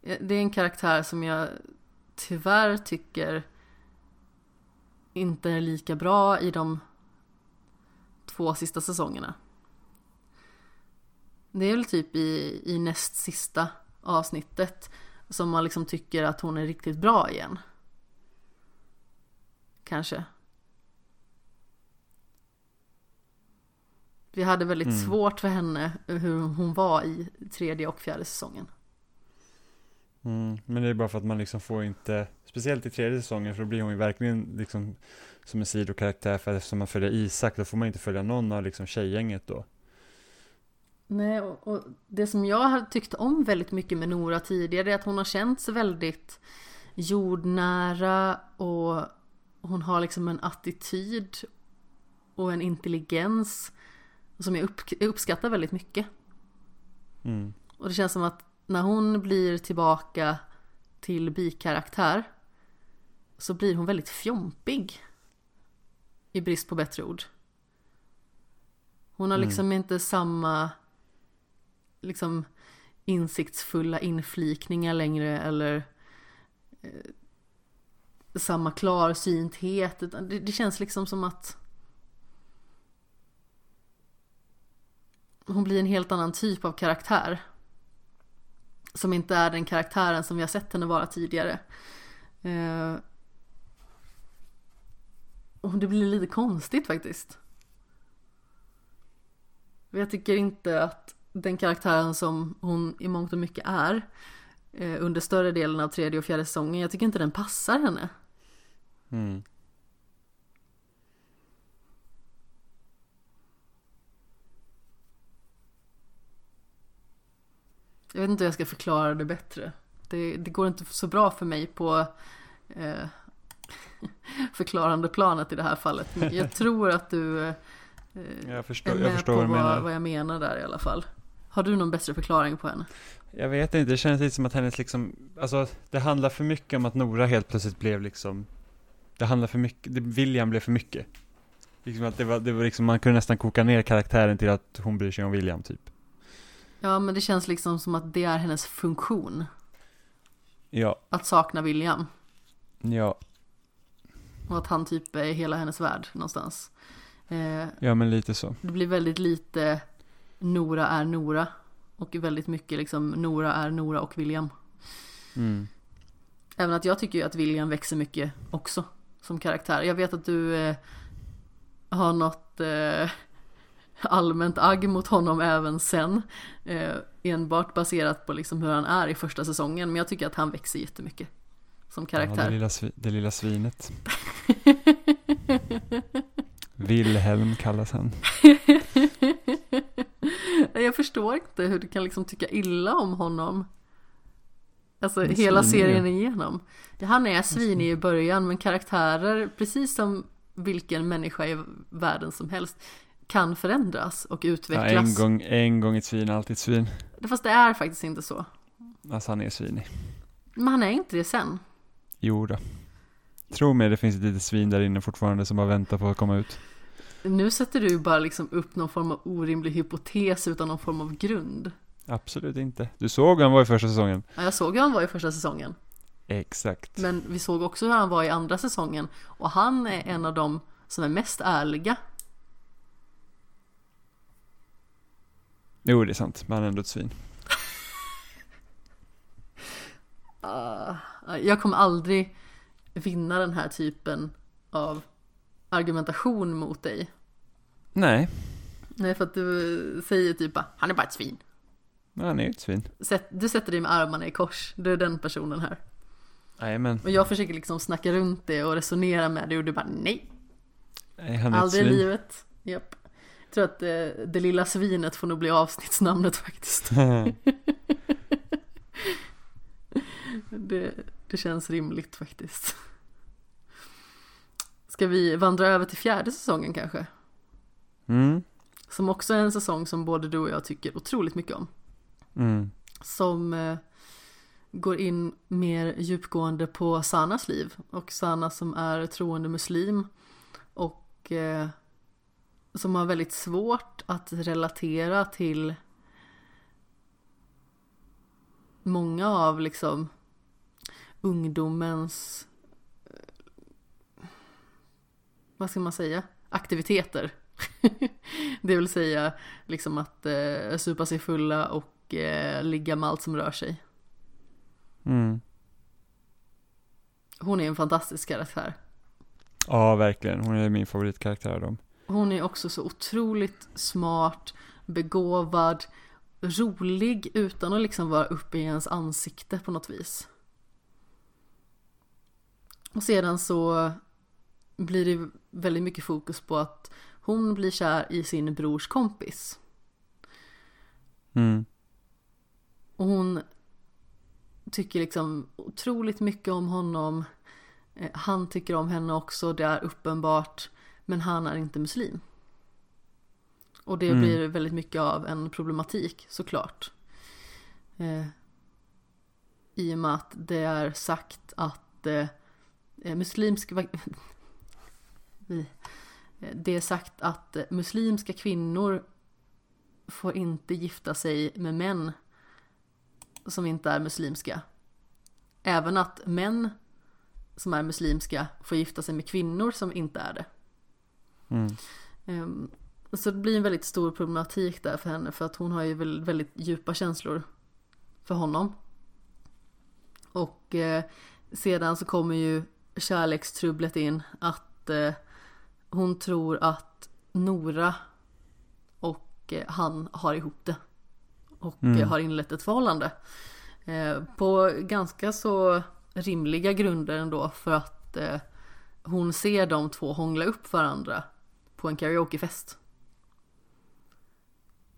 Det är en karaktär som jag tyvärr tycker inte är lika bra i de två sista säsongerna. Det är väl typ i, i näst sista avsnittet som man liksom tycker att hon är riktigt bra igen. Kanske. Vi hade väldigt Mm. svårt för henne hur hon var i tredje och fjärde säsongen. Mm. Men det är bara för att man liksom får inte, speciellt i tredje säsongen, för då blir hon ju verkligen liksom som en sidokaraktär, för eftersom man följer Isak, då får man inte följa någon av liksom tjejgänget då. Nej, och, och det som jag har tyckt om väldigt mycket med Nora tidigare är att hon har känts väldigt jordnära och hon har liksom en attityd och en intelligens som jag upp, uppskattar väldigt mycket. Mm. Och det känns som att när hon blir tillbaka till bikaraktär så blir hon väldigt fjompig. I brist på bättre ord. Hon har Mm. liksom inte samma liksom insiktsfulla inflikningar längre eller eh, samma klarsynthet. Det, det känns liksom som att hon blir en helt annan typ av karaktär. Som inte är den karaktären som vi har sett henne vara tidigare. Eh, och det blir lite konstigt faktiskt. Jag tycker inte att den karaktären som hon i mångt och mycket är eh, under större delen av tredje och fjärde säsongen, jag tycker inte den passar henne. Mm. Jag vet inte hur jag ska förklara det bättre. Det, det går inte så bra för mig på eh, förklarande planet i det här fallet. Men jag tror att du eh, Jag är förstår, med jag förstår på vad menar. vad jag menar där i alla fall. Har du någon bättre förklaring på henne? Jag vet inte, det känns lite som att hennes liksom, alltså det handlar för mycket om att Nora helt plötsligt blev liksom, det handlar för mycket, det, William blev för mycket. Liksom att det var, det var liksom, man kunde nästan koka ner karaktären till att hon bryr sig om William typ. Ja, men det känns liksom som att det är hennes funktion. Ja, Att sakna William. ja, Och att han typ är hela hennes värld någonstans. Eh, ja men lite så. det blir väldigt lite Nora är Nora. Och väldigt mycket liksom Nora är Nora och William. Mm. Även att jag tycker ju att William växer mycket också som karaktär. Jag vet att du eh, har något eh, allmänt agg mot honom även sen. Eh, enbart baserat på liksom hur han är i första säsongen. Men jag tycker att han växer jättemycket som Ja, det, karaktär. lilla det lilla svinet. (laughs) Wilhelm kallas han. jag förstår inte hur du kan liksom tycka illa om honom. Alltså hela serien igenom. Han är svinig i början men karaktärer, precis som vilken människa i världen som helst, kan förändras och Ja, utvecklas. en, gång, en gång ett svin, alltid ett svin. Fast det är faktiskt inte så. Alltså han är svinig. Men han är inte det sen. Jo då. Tro mig, det finns ett litet svin där inne fortfarande som bara väntar på att komma ut. Nu sätter du ju bara liksom upp någon form av orimlig hypotes utan någon form av grund. Absolut inte. Du såg hur han var i första säsongen. Ja, jag såg hur han var i första säsongen. Exakt. Men vi såg också hur han var i andra säsongen. Och han är en av dem som är mest ärliga. Jo, det är sant. Men han är ändå ett svin. (laughs) Ah, jag kommer aldrig vinna den här typen av argumentation mot dig. Nej, Nej, för att du säger typ bara, han är bara ett svin. han är ett svin. Du sätter dig med armarna i kors, du är den personen här. Men Och jag försöker liksom snacka runt det och resonera med det och du bara nej, nej, han är ett aldrig i svin. livet. Japp. Jag tror att eh, det lilla svinet får nog bli avsnittsnamnet (laughs) faktiskt. (laughs) Det, det känns rimligt faktiskt. Ska vi vandra över till fjärde säsongen kanske? mm, Som också är en säsong som både du och jag tycker otroligt mycket om. mm, Som eh, går in mer djupgående på Sanas liv. Och Sana som är troende muslim. Och eh, som har väldigt svårt att relatera till många av liksom ungdomens eh, vad ska man säga aktiviteter. (laughs) det vill säga liksom att eh, supa sig fulla och eh, ligga med allt som rör sig. mm. Hon är en fantastisk karaktär. Ja, verkligen. Hon är min favoritkaraktär av dem. Hon är också så otroligt smart, begåvad, rolig utan att liksom vara uppe i ens ansikte på något vis. Och sedan så blir det väldigt mycket fokus på att hon blir kär i sin brors kompis. Mm, Och hon tycker liksom otroligt mycket om honom. Eh, Han tycker om henne också, det är uppenbart. Men han är inte muslim. Och det Mm. blir väldigt mycket av en problematik såklart. Eh, I och med att det är sagt att eh, eh, muslimska... (laughs) Vi- eh, det är sagt att eh, muslimska kvinnor får inte gifta sig med män som inte är muslimska. Även att män som är muslimska får gifta sig med kvinnor som inte är det. mm, Ehm, Så det blir en väldigt stor problematik där för henne för att hon har ju väl- väldigt djupa känslor för honom. Och sedan så kommer ju kärlekstrubblet in att eh, hon tror att Nora och eh, han har ihop det. Och Mm. eh, har inlett ett förhållande. Eh, på ganska så rimliga grunder ändå för att eh, hon ser de två hångla upp varandra på en karaokefest.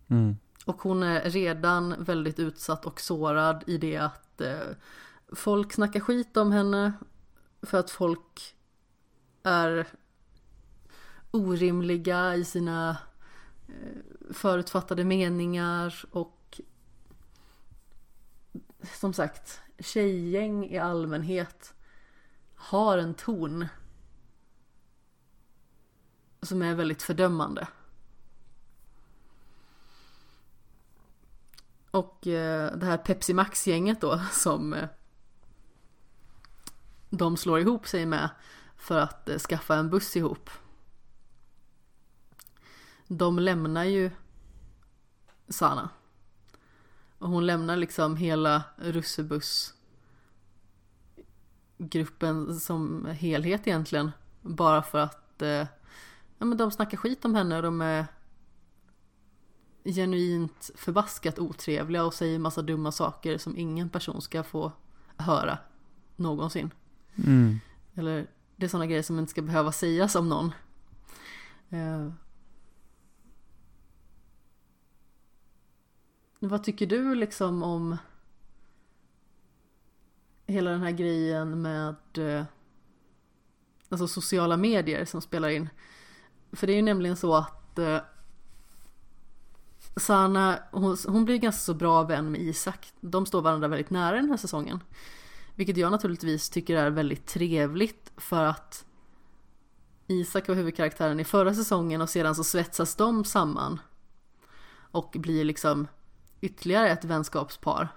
mm, Och hon är redan väldigt utsatt och sårad i det att eh, folk snackar skit om henne för att folk är orimliga i sina eh, förutfattade meningar och som sagt, tjejgäng i allmänhet har en ton som är väldigt fördömande. Och eh, det här Pepsi Max-gänget då som eh, de slår ihop sig med för att eh, skaffa en buss ihop. De lämnar ju Sana. Och hon lämnar liksom hela russebuss gruppen som helhet egentligen. Bara för att eh, ja, men de snackar skit om henne och de är genuint förbaskat otrevliga och säger massa dumma saker som ingen person ska få höra någonsin mm. Eller det är sådana grejer som inte ska behöva sägas om någon. Eh. Vad tycker du liksom om hela den här grejen med eh, alltså sociala medier som spelar in? För det är ju nämligen så att eh, Sanna, hon, hon blir ganska så bra vän med Isak. De står varandra väldigt nära den här säsongen. Vilket jag naturligtvis tycker är väldigt trevligt för att Isak var huvudkaraktären i förra säsongen och sedan så svetsas de samman. Och blir liksom ytterligare ett vänskapspar.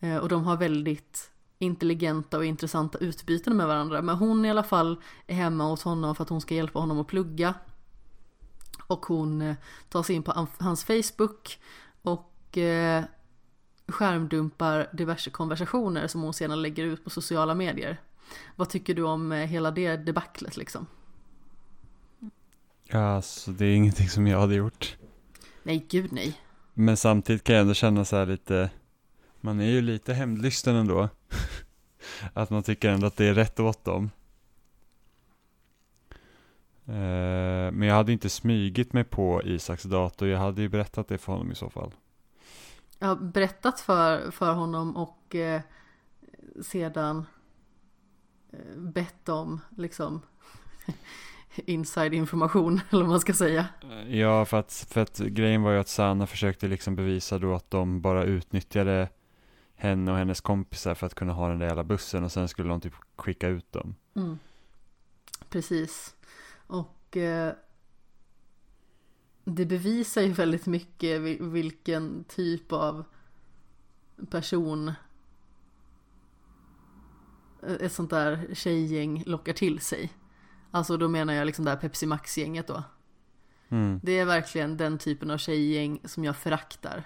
Eh, och de har väldigt intelligenta och intressanta utbyten med varandra. Men hon i alla fall är hemma hos honom för att hon ska hjälpa honom att plugga. Och hon eh, tar sig in på hans Facebook och eh, skärmdumpar diverse konversationer som hon sedan lägger ut på sociala medier. Vad tycker du om eh, hela det debaclet liksom? Alltså det är ingenting som jag hade gjort. Nej, gud nej. Men samtidigt kan jag ändå känna så här lite, man är ju lite hämndlysten ändå. (laughs) att man tycker ändå att det är rätt åt dem. Eh, men jag hade inte smygit mig på Isaks dator, jag hade ju berättat det för honom i så fall. Har berättat för, för honom och eh, sedan eh, bett om liksom (laughs) inside information (laughs) eller vad man ska säga. Ja, för att, för att grejen var ju att Sanna försökte liksom bevisa då att de bara utnyttjade henne och hennes kompisar för att kunna ha den där jävla bussen och sen skulle de typ skicka ut dem. Mm. Precis. Och eh, det bevisar ju väldigt mycket vilken typ av person ett sånt där tjejgäng lockar till sig. Alltså då menar jag liksom det här Pepsi Max-gänget då. Mm. Det är verkligen den typen av tjejgäng som jag föraktar.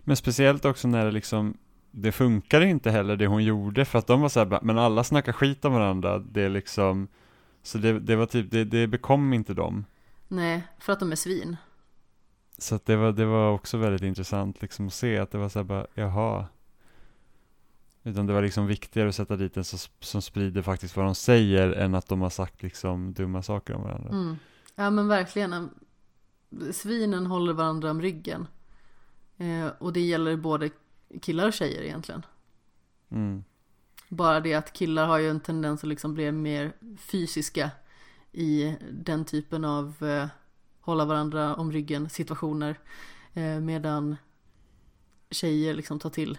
Men speciellt också när det liksom, det funkar inte heller det hon gjorde för att de var så här, men alla snackar skit om varandra, det är liksom, så det, det var typ, det, det bekom inte dem. Nej, för att de är svin. Så det var, det var också väldigt intressant liksom att se att det var så här bara, jaha. Utan det var liksom viktigare att sätta dit en som, som sprider faktiskt vad de säger än att de har sagt liksom dumma saker om varandra. Mm. Ja men verkligen. Svinen håller varandra om ryggen. Eh, och det gäller både killar och tjejer egentligen. Mm. Bara det att killar har ju en tendens att liksom bli mer fysiska i den typen av eh, hålla varandra om ryggen situationer. Eh, medan tjejer liksom tar till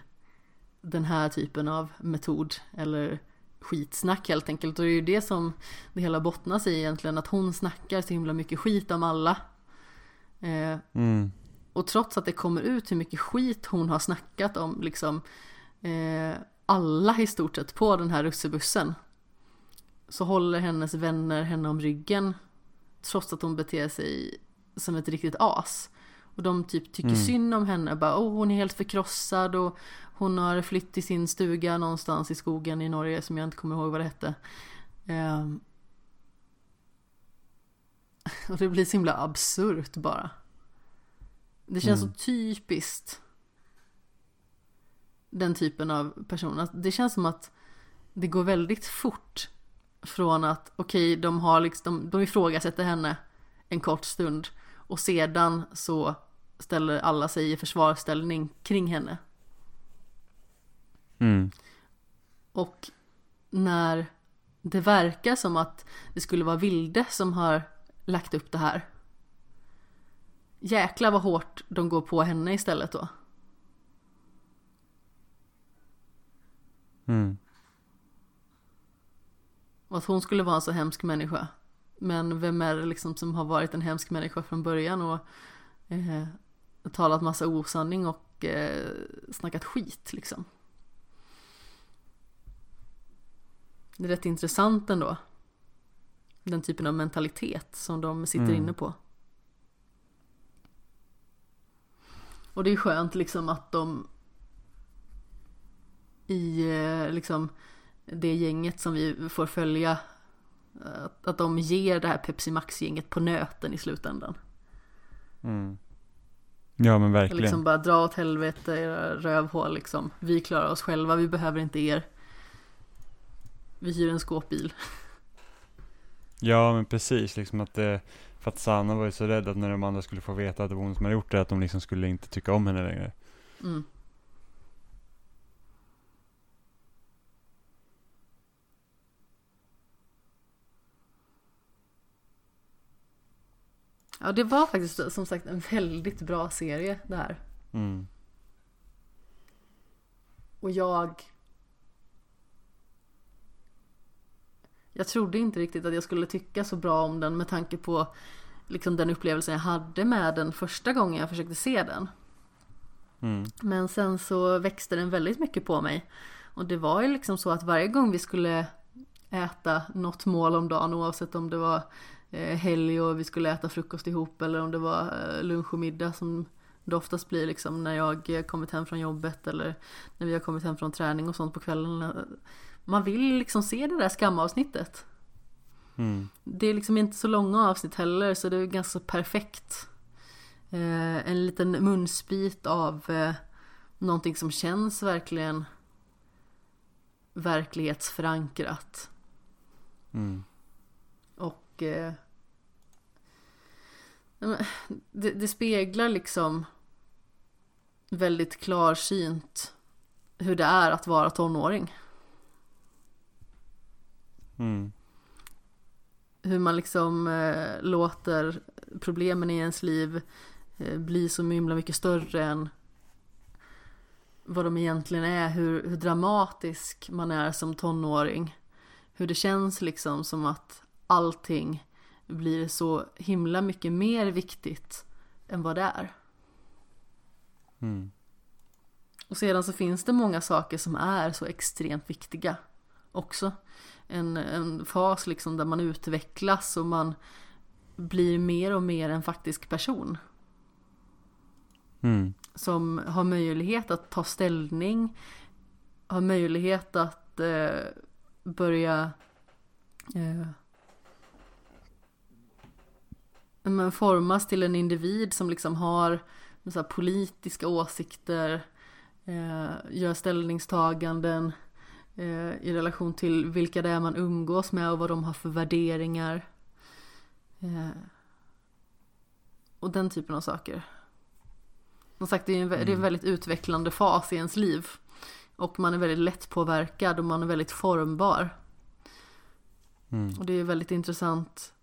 den här typen av metod eller skitsnack helt enkelt. Och det är ju det som det hela bottnas i egentligen, att hon snackar så himla mycket skit om alla. Eh, Mm. och trots att det kommer ut hur mycket skit hon har snackat om liksom eh, alla i stort sett på den här russebussen. Så håller hennes vänner henne om ryggen trots att hon beter sig som ett riktigt as. Och de typ tycker Mm. synd om henne, bara oh, hon är helt förkrossad och hon har flytt till sin stuga någonstans i skogen i Norge som jag inte kommer ihåg vad det hette. Ehm. (laughs) Och det blir så himla absurt bara. Det känns Mm. så typiskt. Den typen av person. Det känns som att det går väldigt fort från att okej, de har liksom, de, de ifrågasätter henne en kort stund och sedan så ställer alla sig i försvarsställning kring henne. Mm. Och när det verkar som att det skulle vara Vilde som har lagt upp det här. Jäklar vad hårt de går på henne istället då. Mm. Och att hon skulle vara en så hemsk människa. Men vem är det liksom som har varit en hemsk människa från början och eh, talat massa osanning och eh, snackat skit liksom. Det är rätt intressant ändå. Den typen av mentalitet som de sitter Mm. inne på. Och det är skönt liksom att de i eh, liksom det gänget som vi får följa att, att de ger det här Pepsi Max-gänget på nöten i slutändan. Mm. Ja men verkligen. Liksom bara dra åt helvete era rövhål liksom. Vi klarar oss själva, vi behöver inte er. Vi hyr en skåpbil. Ja men precis, liksom att det, för att Sanna var ju så rädd att när de andra skulle få veta att det var hon som hade gjort det, att de liksom skulle inte tycka om henne längre. Mm. Ja, det var faktiskt som sagt en väldigt bra serie det här. Mm. Och jag... Jag trodde inte riktigt att jag skulle tycka så bra om den med tanke på liksom den upplevelsen jag hade med den första gången jag försökte se den. Mm. Men sen så växte den väldigt mycket på mig. Och det var ju liksom så att varje gång vi skulle äta något mål om dagen oavsett om det var helg och vi skulle äta frukost ihop eller om det var eh, lunch och middag som det oftast blir liksom när jag eh, kommit hem från jobbet eller när vi har kommit hem från träning och sånt på kvällen. Man vill liksom se det där skamavsnittet. Mm. Det är liksom inte så långa avsnitt heller så det är ganska perfekt. Eh, en liten munsbit av eh, någonting som känns verkligen verklighetsförankrat. Mm. Och eh, det, det speglar liksom väldigt klarsynt hur det är att vara tonåring. Mm. Hur man liksom eh, låter problemen i ens liv eh, bli så himla mycket större än vad de egentligen är. Hur, hur dramatisk man är som tonåring. Hur det känns liksom som att allting blir så himla mycket mer viktigt än vad det är. Mm. Och sedan så finns det många saker som är så extremt viktiga också. En, en fas liksom där man utvecklas och man blir mer och mer en faktisk person. Mm. Som har möjlighet att ta ställning, har möjlighet att eh, börja eh, men formas till en individ som liksom har så politiska åsikter, eh, gör ställningstaganden eh, i relation till vilka det är man umgås med och vad de har för värderingar. Eh, och den typen av saker. Som sagt, det är, en, det är en väldigt utvecklande fas i ens liv. Och man är väldigt lätt påverkad och man är väldigt formbar. Mm. Och det är väldigt intressant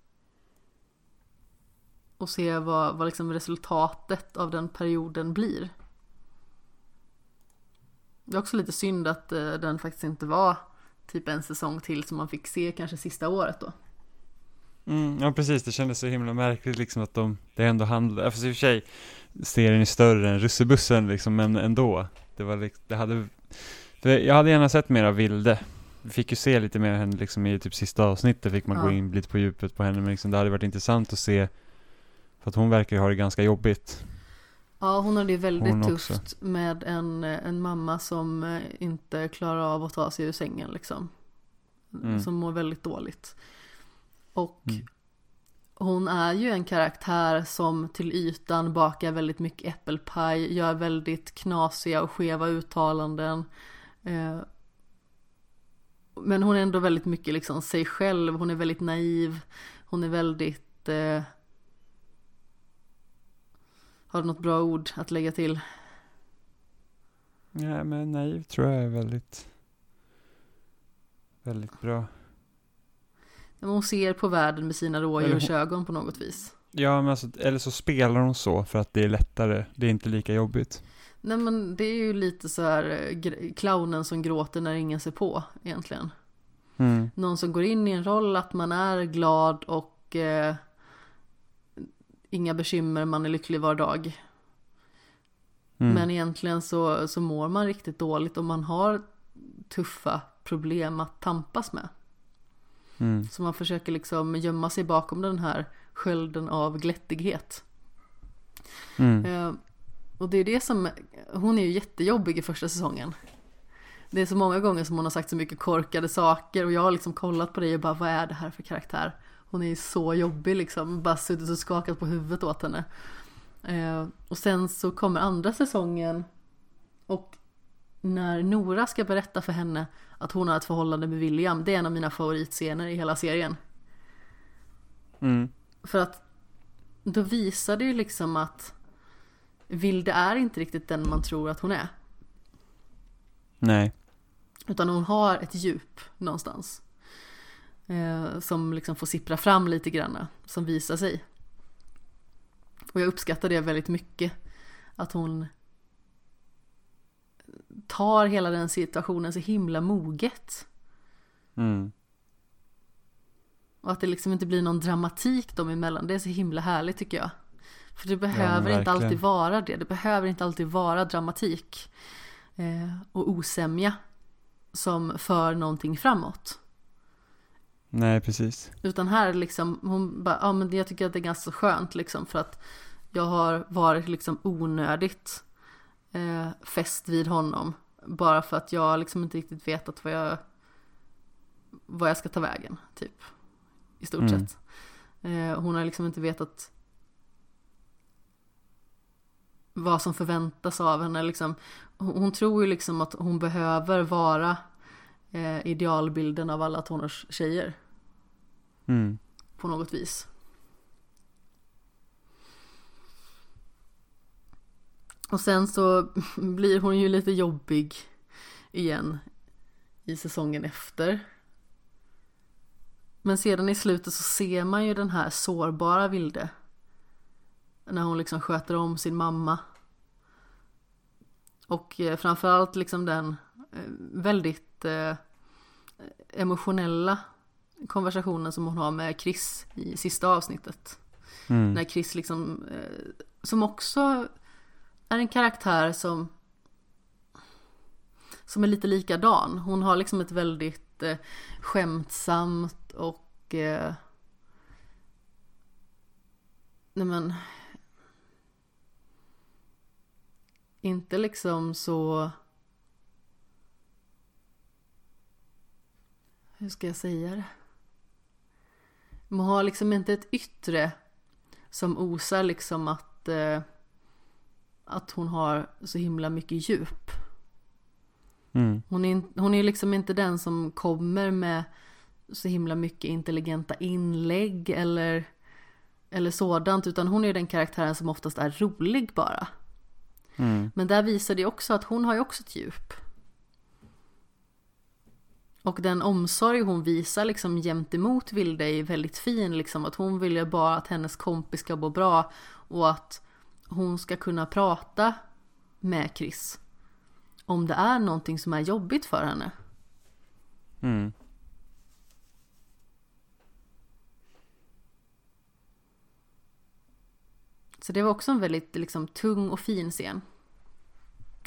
att se vad, vad liksom resultatet av den perioden blir. Det är också lite synd att eh, den faktiskt inte var typ en säsong till som man fick se kanske sista året då. Mm, ja precis, det kändes så himla märkligt liksom att de, det ändå handlade, fast i och för sig serien är större än russebussen liksom, men ändå. Det var liksom, det hade, jag hade gärna sett mer av Vilde. Vi fick ju se lite mer av henne liksom i typ sista avsnittet fick man Ja. gå in lite på djupet på henne, men liksom, det hade varit intressant att se, för att hon verkar ju ha det ganska jobbigt. Ja, hon hade ju väldigt Hon också. tufft med en, en mamma som eh, inte klarar av att ta sig ur sängen liksom. Mm. Som mår väldigt dåligt. Och Mm. hon är ju en karaktär som till ytan bakar väldigt mycket äppelpaj, gör väldigt knasiga och skeva uttalanden. Eh, Men hon är ändå väldigt mycket liksom sig själv, hon är väldigt naiv, hon är väldigt eh, Har du något bra ord att lägga till? Ja, men naiv tror jag är väldigt, väldigt bra. Men Hon ser på världen med sina rådjursögon på något vis. Ja, men alltså, eller så spelar hon så för att det är lättare, det är inte lika jobbigt. Nej men det är ju lite så här eh, clownen som gråter när ingen ser på egentligen. Mm. Någon som går in i en roll att man är glad och eh, inga bekymmer, man är lycklig var dag. Mm. Men egentligen så, så mår man riktigt dåligt och man har tuffa problem att tampas med. Mm. Så man försöker liksom gömma sig bakom den här skölden av glättighet. Mm. Eh, och det är det som, hon är ju jättejobbig i första säsongen. Det är så många gånger som hon har sagt så mycket korkade saker och jag har liksom kollat på det och bara vad är det här för karaktär? Hon är ju så jobbig liksom, bara suttit och skakat på huvudet åt henne. Eh, och sen så kommer andra säsongen och när Nora ska berätta för henne att hon har ett förhållande med William, det är en av mina favoritscener i hela serien. Mm. För att då visar det ju liksom att Vilde är inte riktigt den man tror att hon är. Nej. Utan hon har ett djup någonstans. Eh, som liksom får sippra fram lite grann. Som visar sig. Och jag uppskattar det väldigt mycket. Att hon tar hela den situationen så himla moget. Mm. Och att det liksom inte blir någon dramatik dem emellan. Det är så himla härligt tycker jag. För det behöver inte verkligen. alltid vara det. Det behöver inte alltid vara dramatik. Eh, och osämja. Som för någonting framåt. Nej, precis. Utan här liksom, hon bara, ja men jag tycker att det är ganska skönt liksom för att jag har varit liksom onödigt eh, fäst vid honom. Bara för att jag liksom inte riktigt vetat vad jag, vad jag ska ta vägen, typ. I stort Mm. sett. Eh, hon har liksom inte vetat vad som förväntas av henne. Liksom. Hon, hon tror ju liksom att hon behöver vara eh, idealbilden av alla tonårs tjejer Mm. på något vis. Och sen så (laughs) blir hon ju lite jobbig igen i säsongen efter. Men sedan i slutet så ser man ju den här sårbara Vilde. När hon liksom sköter om sin mamma. Och eh, framförallt liksom den väldigt eh, emotionella konversationen som hon har med Chris i sista avsnittet. Mm. När Chris liksom, eh, som också är en karaktär som som är lite likadan. Hon har liksom ett väldigt eh, skämtsamt och eh, nej men inte liksom så hur ska jag säga det? Man har liksom inte ett yttre som osar liksom att eh, att hon har så himla mycket djup. Mm. Hon är, hon är liksom inte den som kommer med så himla mycket intelligenta inlägg eller, eller sådant utan hon är den karaktären som oftast är rolig bara. Mm. Men där visar det också att hon har ju också ett djup. Och den omsorg hon visar liksom gentemot Vilde är väldigt fin liksom att hon vill ju bara att hennes kompis ska må bra och att hon ska kunna prata med Chris om det är någonting som är jobbigt för henne. Mm. Så det var också en väldigt liksom, tung och fin scen.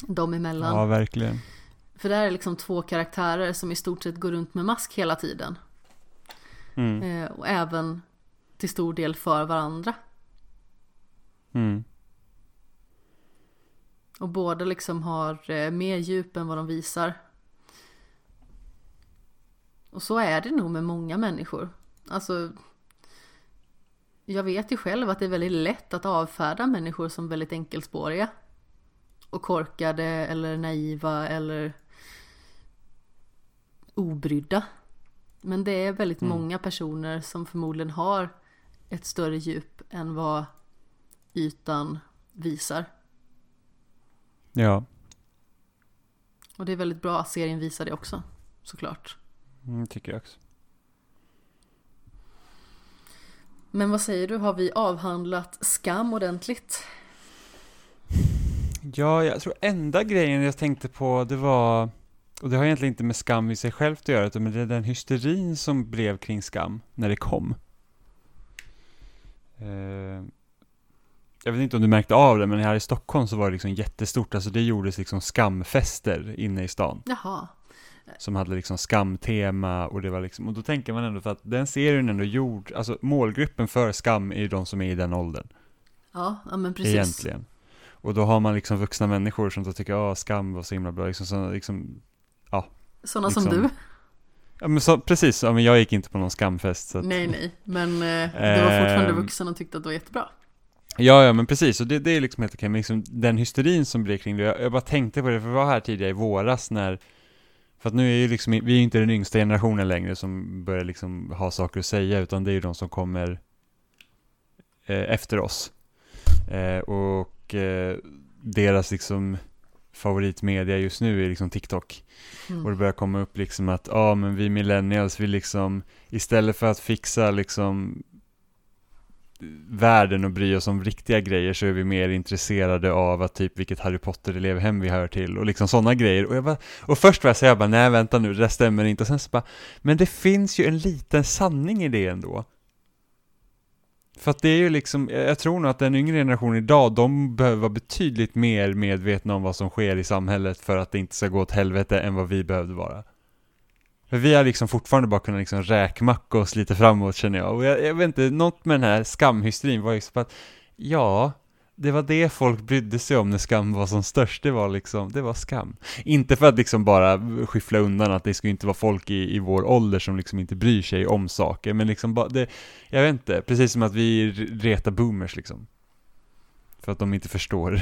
De emellan. Ja, verkligen. För där är liksom två karaktärer som i stort sett går runt med mask hela tiden. Mm. Eh, och även till stor del för varandra. Mm. Och båda liksom har eh, mer djup än vad de visar. Och så är det nog med många människor. Alltså, jag vet ju själv att det är väldigt lätt att avfärda människor som väldigt enkelspåriga. Och korkade eller naiva eller obrydda. Men det är väldigt Mm. många personer som förmodligen har ett större djup än vad ytan visar. Ja, Och det är väldigt bra att serien visar det också, såklart. mm, tycker jag också. Men vad säger du, har vi avhandlat skam ordentligt? Ja, jag tror enda grejen jag tänkte på det var, och det har egentligen inte med skam i sig självt att göra, utan med det- den hysterin som blev kring skam när det kom. Eh, jag vet inte om du märkte av det, men här i Stockholm så var det liksom jättestort, alltså det gjordes liksom skamfester inne i stan. Jaha, som hade liksom skamtema och det var liksom, och då tänker man ändå för att den serien ändå gjord, alltså målgruppen för skam är ju de som är i den åldern, ja, ja men precis. egentligen. Och då har man liksom vuxna människor som då tycker, ja skam var så himla bra, liksom, så, liksom Sådana som liksom- du? ja men så, precis, ja men jag gick inte på någon skamfest så att, Nej, nej, men eh, du var fortfarande Ehm. vuxen och tyckte att det var jättebra. Ja, ja men precis, och det, det är liksom helt okej, men liksom den hysterin som blev kring det, jag, jag bara tänkte på det, för vi var här tidigare i våras när för att nu är ju liksom, vi är ju inte den yngsta generationen längre som börjar liksom ha saker att säga, utan det är ju de som kommer eh, efter oss. Eh, och eh, deras liksom favoritmedia just nu är liksom TikTok. Mm. Och det börjar komma upp liksom att, ja men vi millennials, vi liksom, istället för att fixa liksom världen och bry oss om riktiga grejer så är vi mer intresserade av att typ vilket Harry Potter-elevhem vi hör till och liksom sådana grejer. Och, jag bara, och först var jag så jag bara, nej vänta nu, det där stämmer inte. Och sen så bara, men det finns ju en liten sanning i det ändå. För att det är ju liksom, jag tror nog att den yngre generationen idag, de behöver vara betydligt mer medvetna om vad som sker i samhället för att det inte ska gå åt helvete än vad vi behövde vara. För vi har liksom fortfarande bara kunnat liksom räkmacka oss lite framåt känner jag. Och jag, jag vet inte, något med den här skamhysterin var liksom att, ja, det var det folk brydde sig om när skam var som störst, det var liksom, det var skam. Inte för att liksom bara skyffla undan att det skulle inte vara folk i, i vår ålder som liksom inte bryr sig om saker, men liksom bara, det, jag vet inte, precis som att vi retar boomers liksom. För att de inte förstår.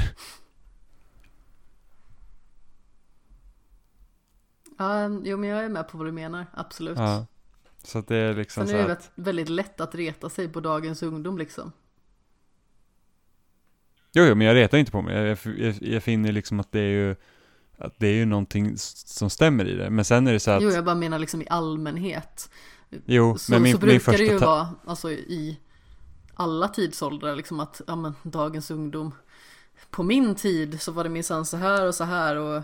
Ja, jo men jag är med på vad du menar, absolut. Ja. Så att det är liksom Sen så är det att, väldigt lätt att reta sig på dagens ungdom liksom. Jo, jo, men jag retar inte på mig. Jag, jag, jag finner liksom att det är ju, att det är ju någonting som stämmer i det. Men sen är det så att, Jo, jag bara menar liksom i allmänhet. jo, Så, men min, så min brukar första det ju vara, alltså i alla tidsåldrar, liksom att, ja men dagens ungdom. På min tid så var det minsann så här och så här och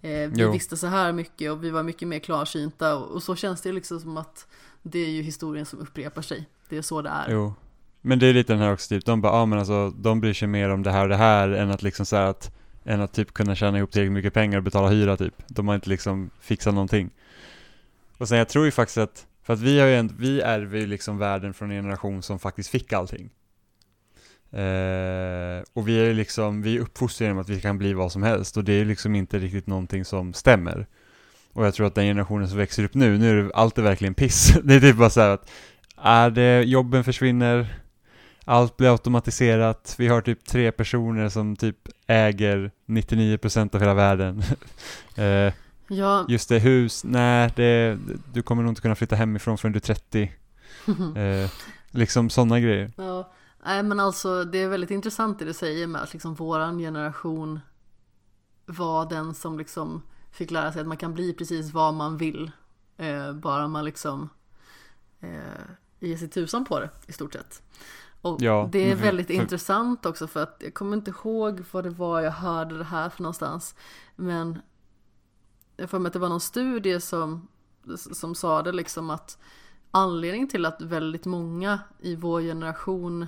eh, vi Jo. visste så här mycket och vi var mycket mer klarsynta och, och så känns det liksom som att det är ju historien som upprepar sig. Det är så det är. Jo. Men det är lite den här också, typ, de bara, ja ah, men alltså, de bryr sig mer om det här och det här än att liksom så här att, än att typ kunna tjäna ihop tillräckligt mycket pengar och betala hyra typ. De har inte liksom fixat någonting. Och sen jag tror ju faktiskt att, för att vi har ju en, vi ärver ju liksom världen från en generation som faktiskt fick allting. Eh, och vi är ju liksom, vi är uppfostrade genom att vi kan bli vad som helst och det är liksom inte riktigt någonting som stämmer. Och jag tror att den generationen som växer upp nu, nu är det, allt är verkligen piss. (laughs) Det är typ bara så här att, är det, jobben försvinner, allt blir automatiserat, vi har typ tre personer som typ äger 99% av hela världen. (laughs) eh, Ja, just det, hus, nej, det, du kommer nog inte kunna flytta hemifrån förrän du är 30. (laughs) Eh, liksom sådana grejer. Ja, nej men alltså det är väldigt intressant det du säger med att liksom våran generation var den som liksom fick lära sig att man kan bli precis vad man vill. Eh, bara man liksom eh, ger sig tusan på det i stort sett. Och Ja, det är för- väldigt för- intressant också för att jag kommer inte ihåg vad det var jag hörde det här för någonstans. Men jag får mig att det var någon studie som, som sa det liksom att anledningen till att väldigt många i vår generation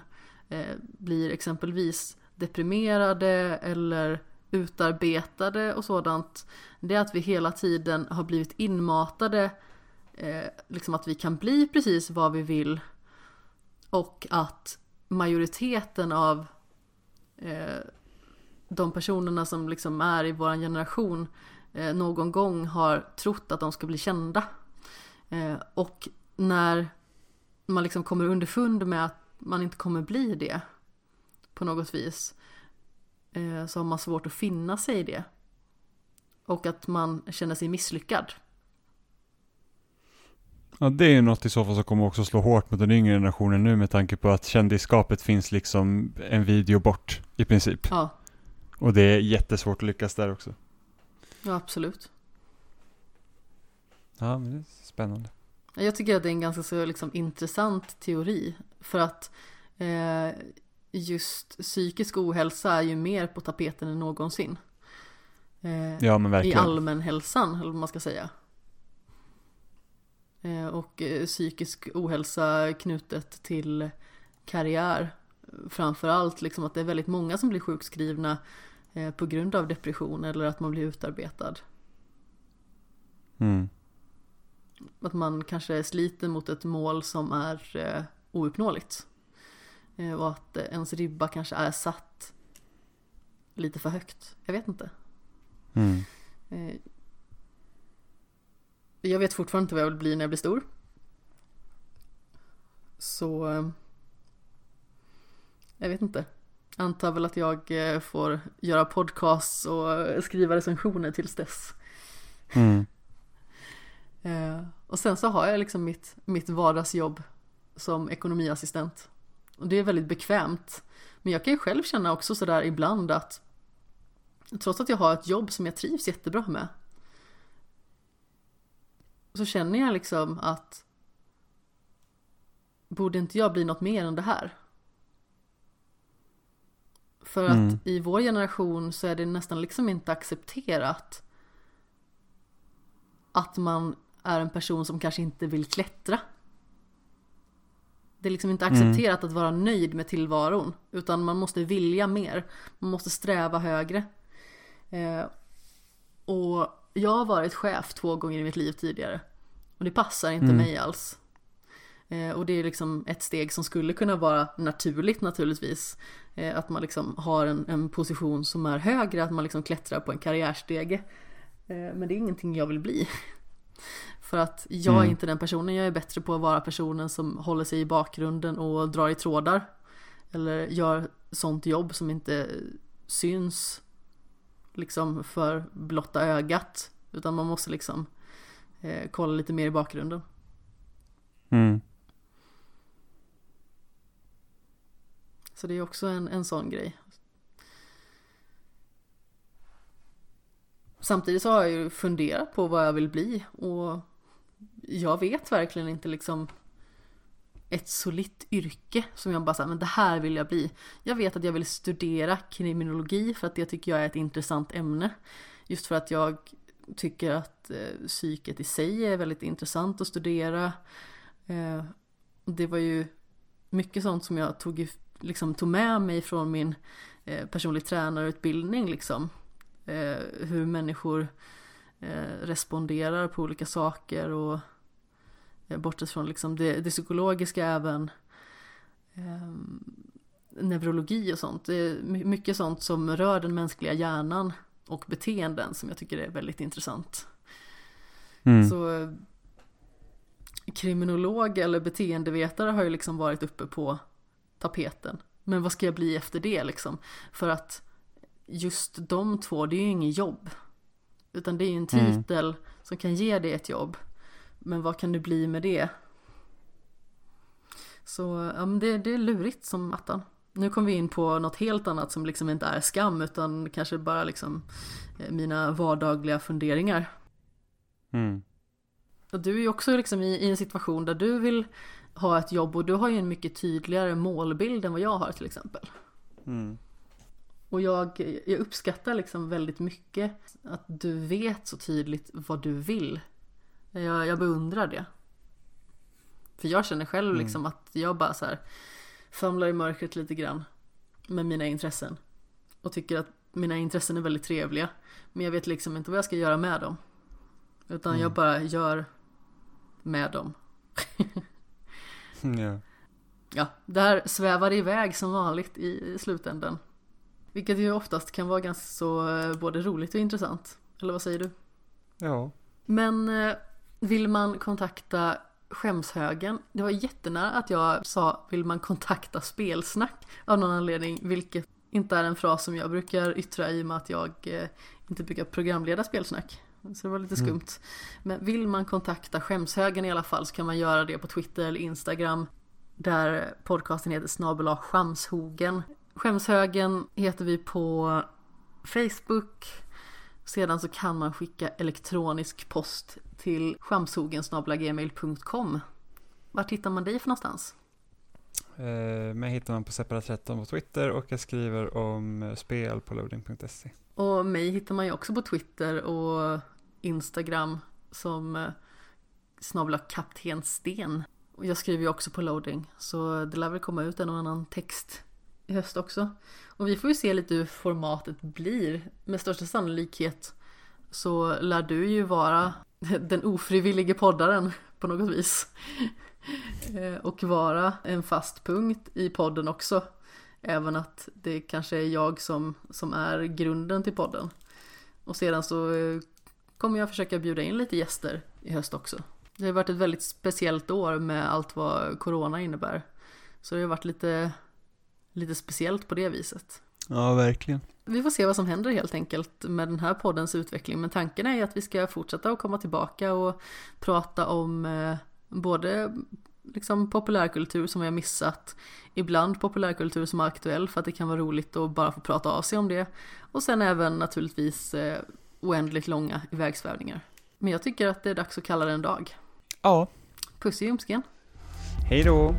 eh, blir exempelvis deprimerade eller utarbetade och sådant det är att vi hela tiden har blivit inmatade eh, liksom att vi kan bli precis vad vi vill och att majoriteten av eh, de personerna som liksom är i vår generation eh, någon gång har trott att de ska bli kända. Eh, och när man liksom kommer underfund med att man inte kommer bli det på något vis eh, så har man svårt att finna sig i det. Och att man känner sig misslyckad. Ja, det är ju något i så fall som kommer också slå hårt mot den yngre generationen nu med tanke på att kändisskapet finns liksom en video bort i princip. Ja, Och det är jättesvårt att lyckas där också. ja absolut. Ja, men det är spännande. Jag tycker att det är en ganska så liksom, intressant teori. För att eh, just psykisk ohälsa är ju mer på tapeten än någonsin. Eh, Ja, men I verkligen. allmänhälsan, eller vad man ska säga. Eh, och eh, psykisk ohälsa knutet till karriär. Framförallt liksom att det är väldigt många som blir sjukskrivna eh, på grund av depression eller att man blir utarbetad. Mm. Att man kanske sliter mot ett mål som är eh, ouppnåeligt. Eh, och att eh, ens ribba kanske är satt lite för högt. Jag vet inte. Mm. Jag vet fortfarande inte vad jag vill bli när jag blir stor. Så... Eh, jag vet inte. Antar väl att jag eh, får göra podcasts och eh, skriva recensioner tills dess. Mm. (laughs) Och sen så har jag liksom mitt, mitt vardagsjobb som ekonomiassistent. Och det är väldigt bekvämt. Men jag kan ju själv känna också sådär ibland att trots att jag har ett jobb som jag trivs jättebra med så känner jag liksom att borde inte jag bli något mer än det här? För att Mm. i vår generation så är det nästan liksom inte accepterat att man är en person som kanske inte vill klättra. Det är liksom inte Mm. accepterat att vara nöjd med tillvaron. Utan man måste vilja mer. Man måste sträva högre. Eh, och jag har varit chef två gånger i mitt liv tidigare. Och det passar inte Mm. mig alls. Eh, och det är liksom ett steg som skulle kunna vara naturligt naturligtvis. Eh, att man liksom har en, en position som är högre, att man liksom klättrar på en karriärstege. Eh, men det är ingenting jag vill bli. (laughs) För att jag är Mm. inte den personen, jag är bättre på att vara personen som håller sig i bakgrunden och drar i trådar. Eller gör sånt jobb som inte syns liksom för blotta ögat. Utan man måste liksom eh, kolla lite mer i bakgrunden. Mm. Så det är också en, en sån grej. Samtidigt så har jag ju funderat på vad jag vill bli och jag vet verkligen inte liksom ett solitt yrke som jag bara sa, men det här vill jag bli. Jag vet att jag vill studera kriminologi för att det tycker jag är ett intressant ämne. Just för att jag tycker att eh, psyket i sig är väldigt intressant att studera. Eh, det var ju mycket sånt som jag tog, liksom, tog med mig från min eh, personlig tränarutbildning liksom. Eh, hur människor eh, responderar på olika saker och bortsett från liksom det, det psykologiska även eh, neurologi och sånt. Det är my- mycket sånt som rör den mänskliga hjärnan och beteenden som jag tycker är väldigt intressant. Mm. Så eh, kriminolog eller beteendevetare har ju liksom varit uppe på tapeten. Men vad ska jag bli efter det liksom? För att just de två, det är ju inget jobb. Utan det är ju en Mm. titel som kan ge dig ett jobb. Men vad kan du bli med det? Så ja, men det, det är lurigt som attan. Nu kom vi in på något helt annat som liksom inte är skam utan kanske bara liksom eh, mina vardagliga funderingar. Mm. Och du är ju också liksom i, i en situation där du vill ha ett jobb och du har ju en mycket tydligare målbild än vad jag har till exempel. Mm. Och jag, jag uppskattar liksom väldigt mycket att du vet så tydligt vad du vill. Jag, jag beundrar det. För jag känner själv Mm. liksom att jag bara så här famlar i mörkret lite grann med mina intressen. Och tycker att mina intressen är väldigt trevliga. Men jag vet liksom inte vad jag ska göra med dem. Utan jag Mm. bara gör med dem. (laughs) Ja. Ja, det här svävar iväg som vanligt i slutändan. Vilket ju oftast kan vara ganska så eh, både roligt och intressant. Eller vad säger du? ja. Men eh, vill man kontakta skämshögen? Det var jättenära att jag sa vill man kontakta spelsnack av någon anledning. Vilket inte är en fras som jag brukar yttra i och med att jag eh, inte brukar programleda spelsnack. Så det var lite Mm. skumt. Men vill man kontakta skämshögen i alla fall så kan man göra det på Twitter eller Instagram. Där podcasten heter snabel Skamshogen. Skämshögen heter vi på Facebook. Sedan så kan man skicka elektronisk post till skamshogen.gmail.com Vart hittar man dig för någonstans? Eh, mig hittar man på Separat13 på Twitter och jag skriver om eh, spel på loading.se. Och mig hittar man ju också på Twitter och Instagram som eh, snabla kapten Sten. Och jag skriver ju också på loading så det lär väl komma ut en och annan text i höst också. Och vi får ju se lite hur formatet blir. Med största sannolikhet så lär du ju vara den ofrivillige poddaren på något vis. Eh, och vara en fast punkt i podden också. Även att det kanske är jag som, som är grunden till podden. Och sedan så eh, kommer jag försöka bjuda in lite gäster i höst också. Det har varit ett väldigt speciellt år med allt vad corona innebär. Så det har varit lite, lite speciellt på det viset. Ja, verkligen. Vi får se vad som händer helt enkelt med den här poddens utveckling. Men tanken är att vi ska fortsätta att komma tillbaka och prata om eh, både liksom populärkultur som vi har missat, ibland populärkultur som är aktuell för att det kan vara roligt att bara få prata av sig om det. Och sen även naturligtvis eh, oändligt långa ivägsvävningar. Men jag tycker att det är dags att kalla det en dag. Ja, Puss i ljumsken! hej då!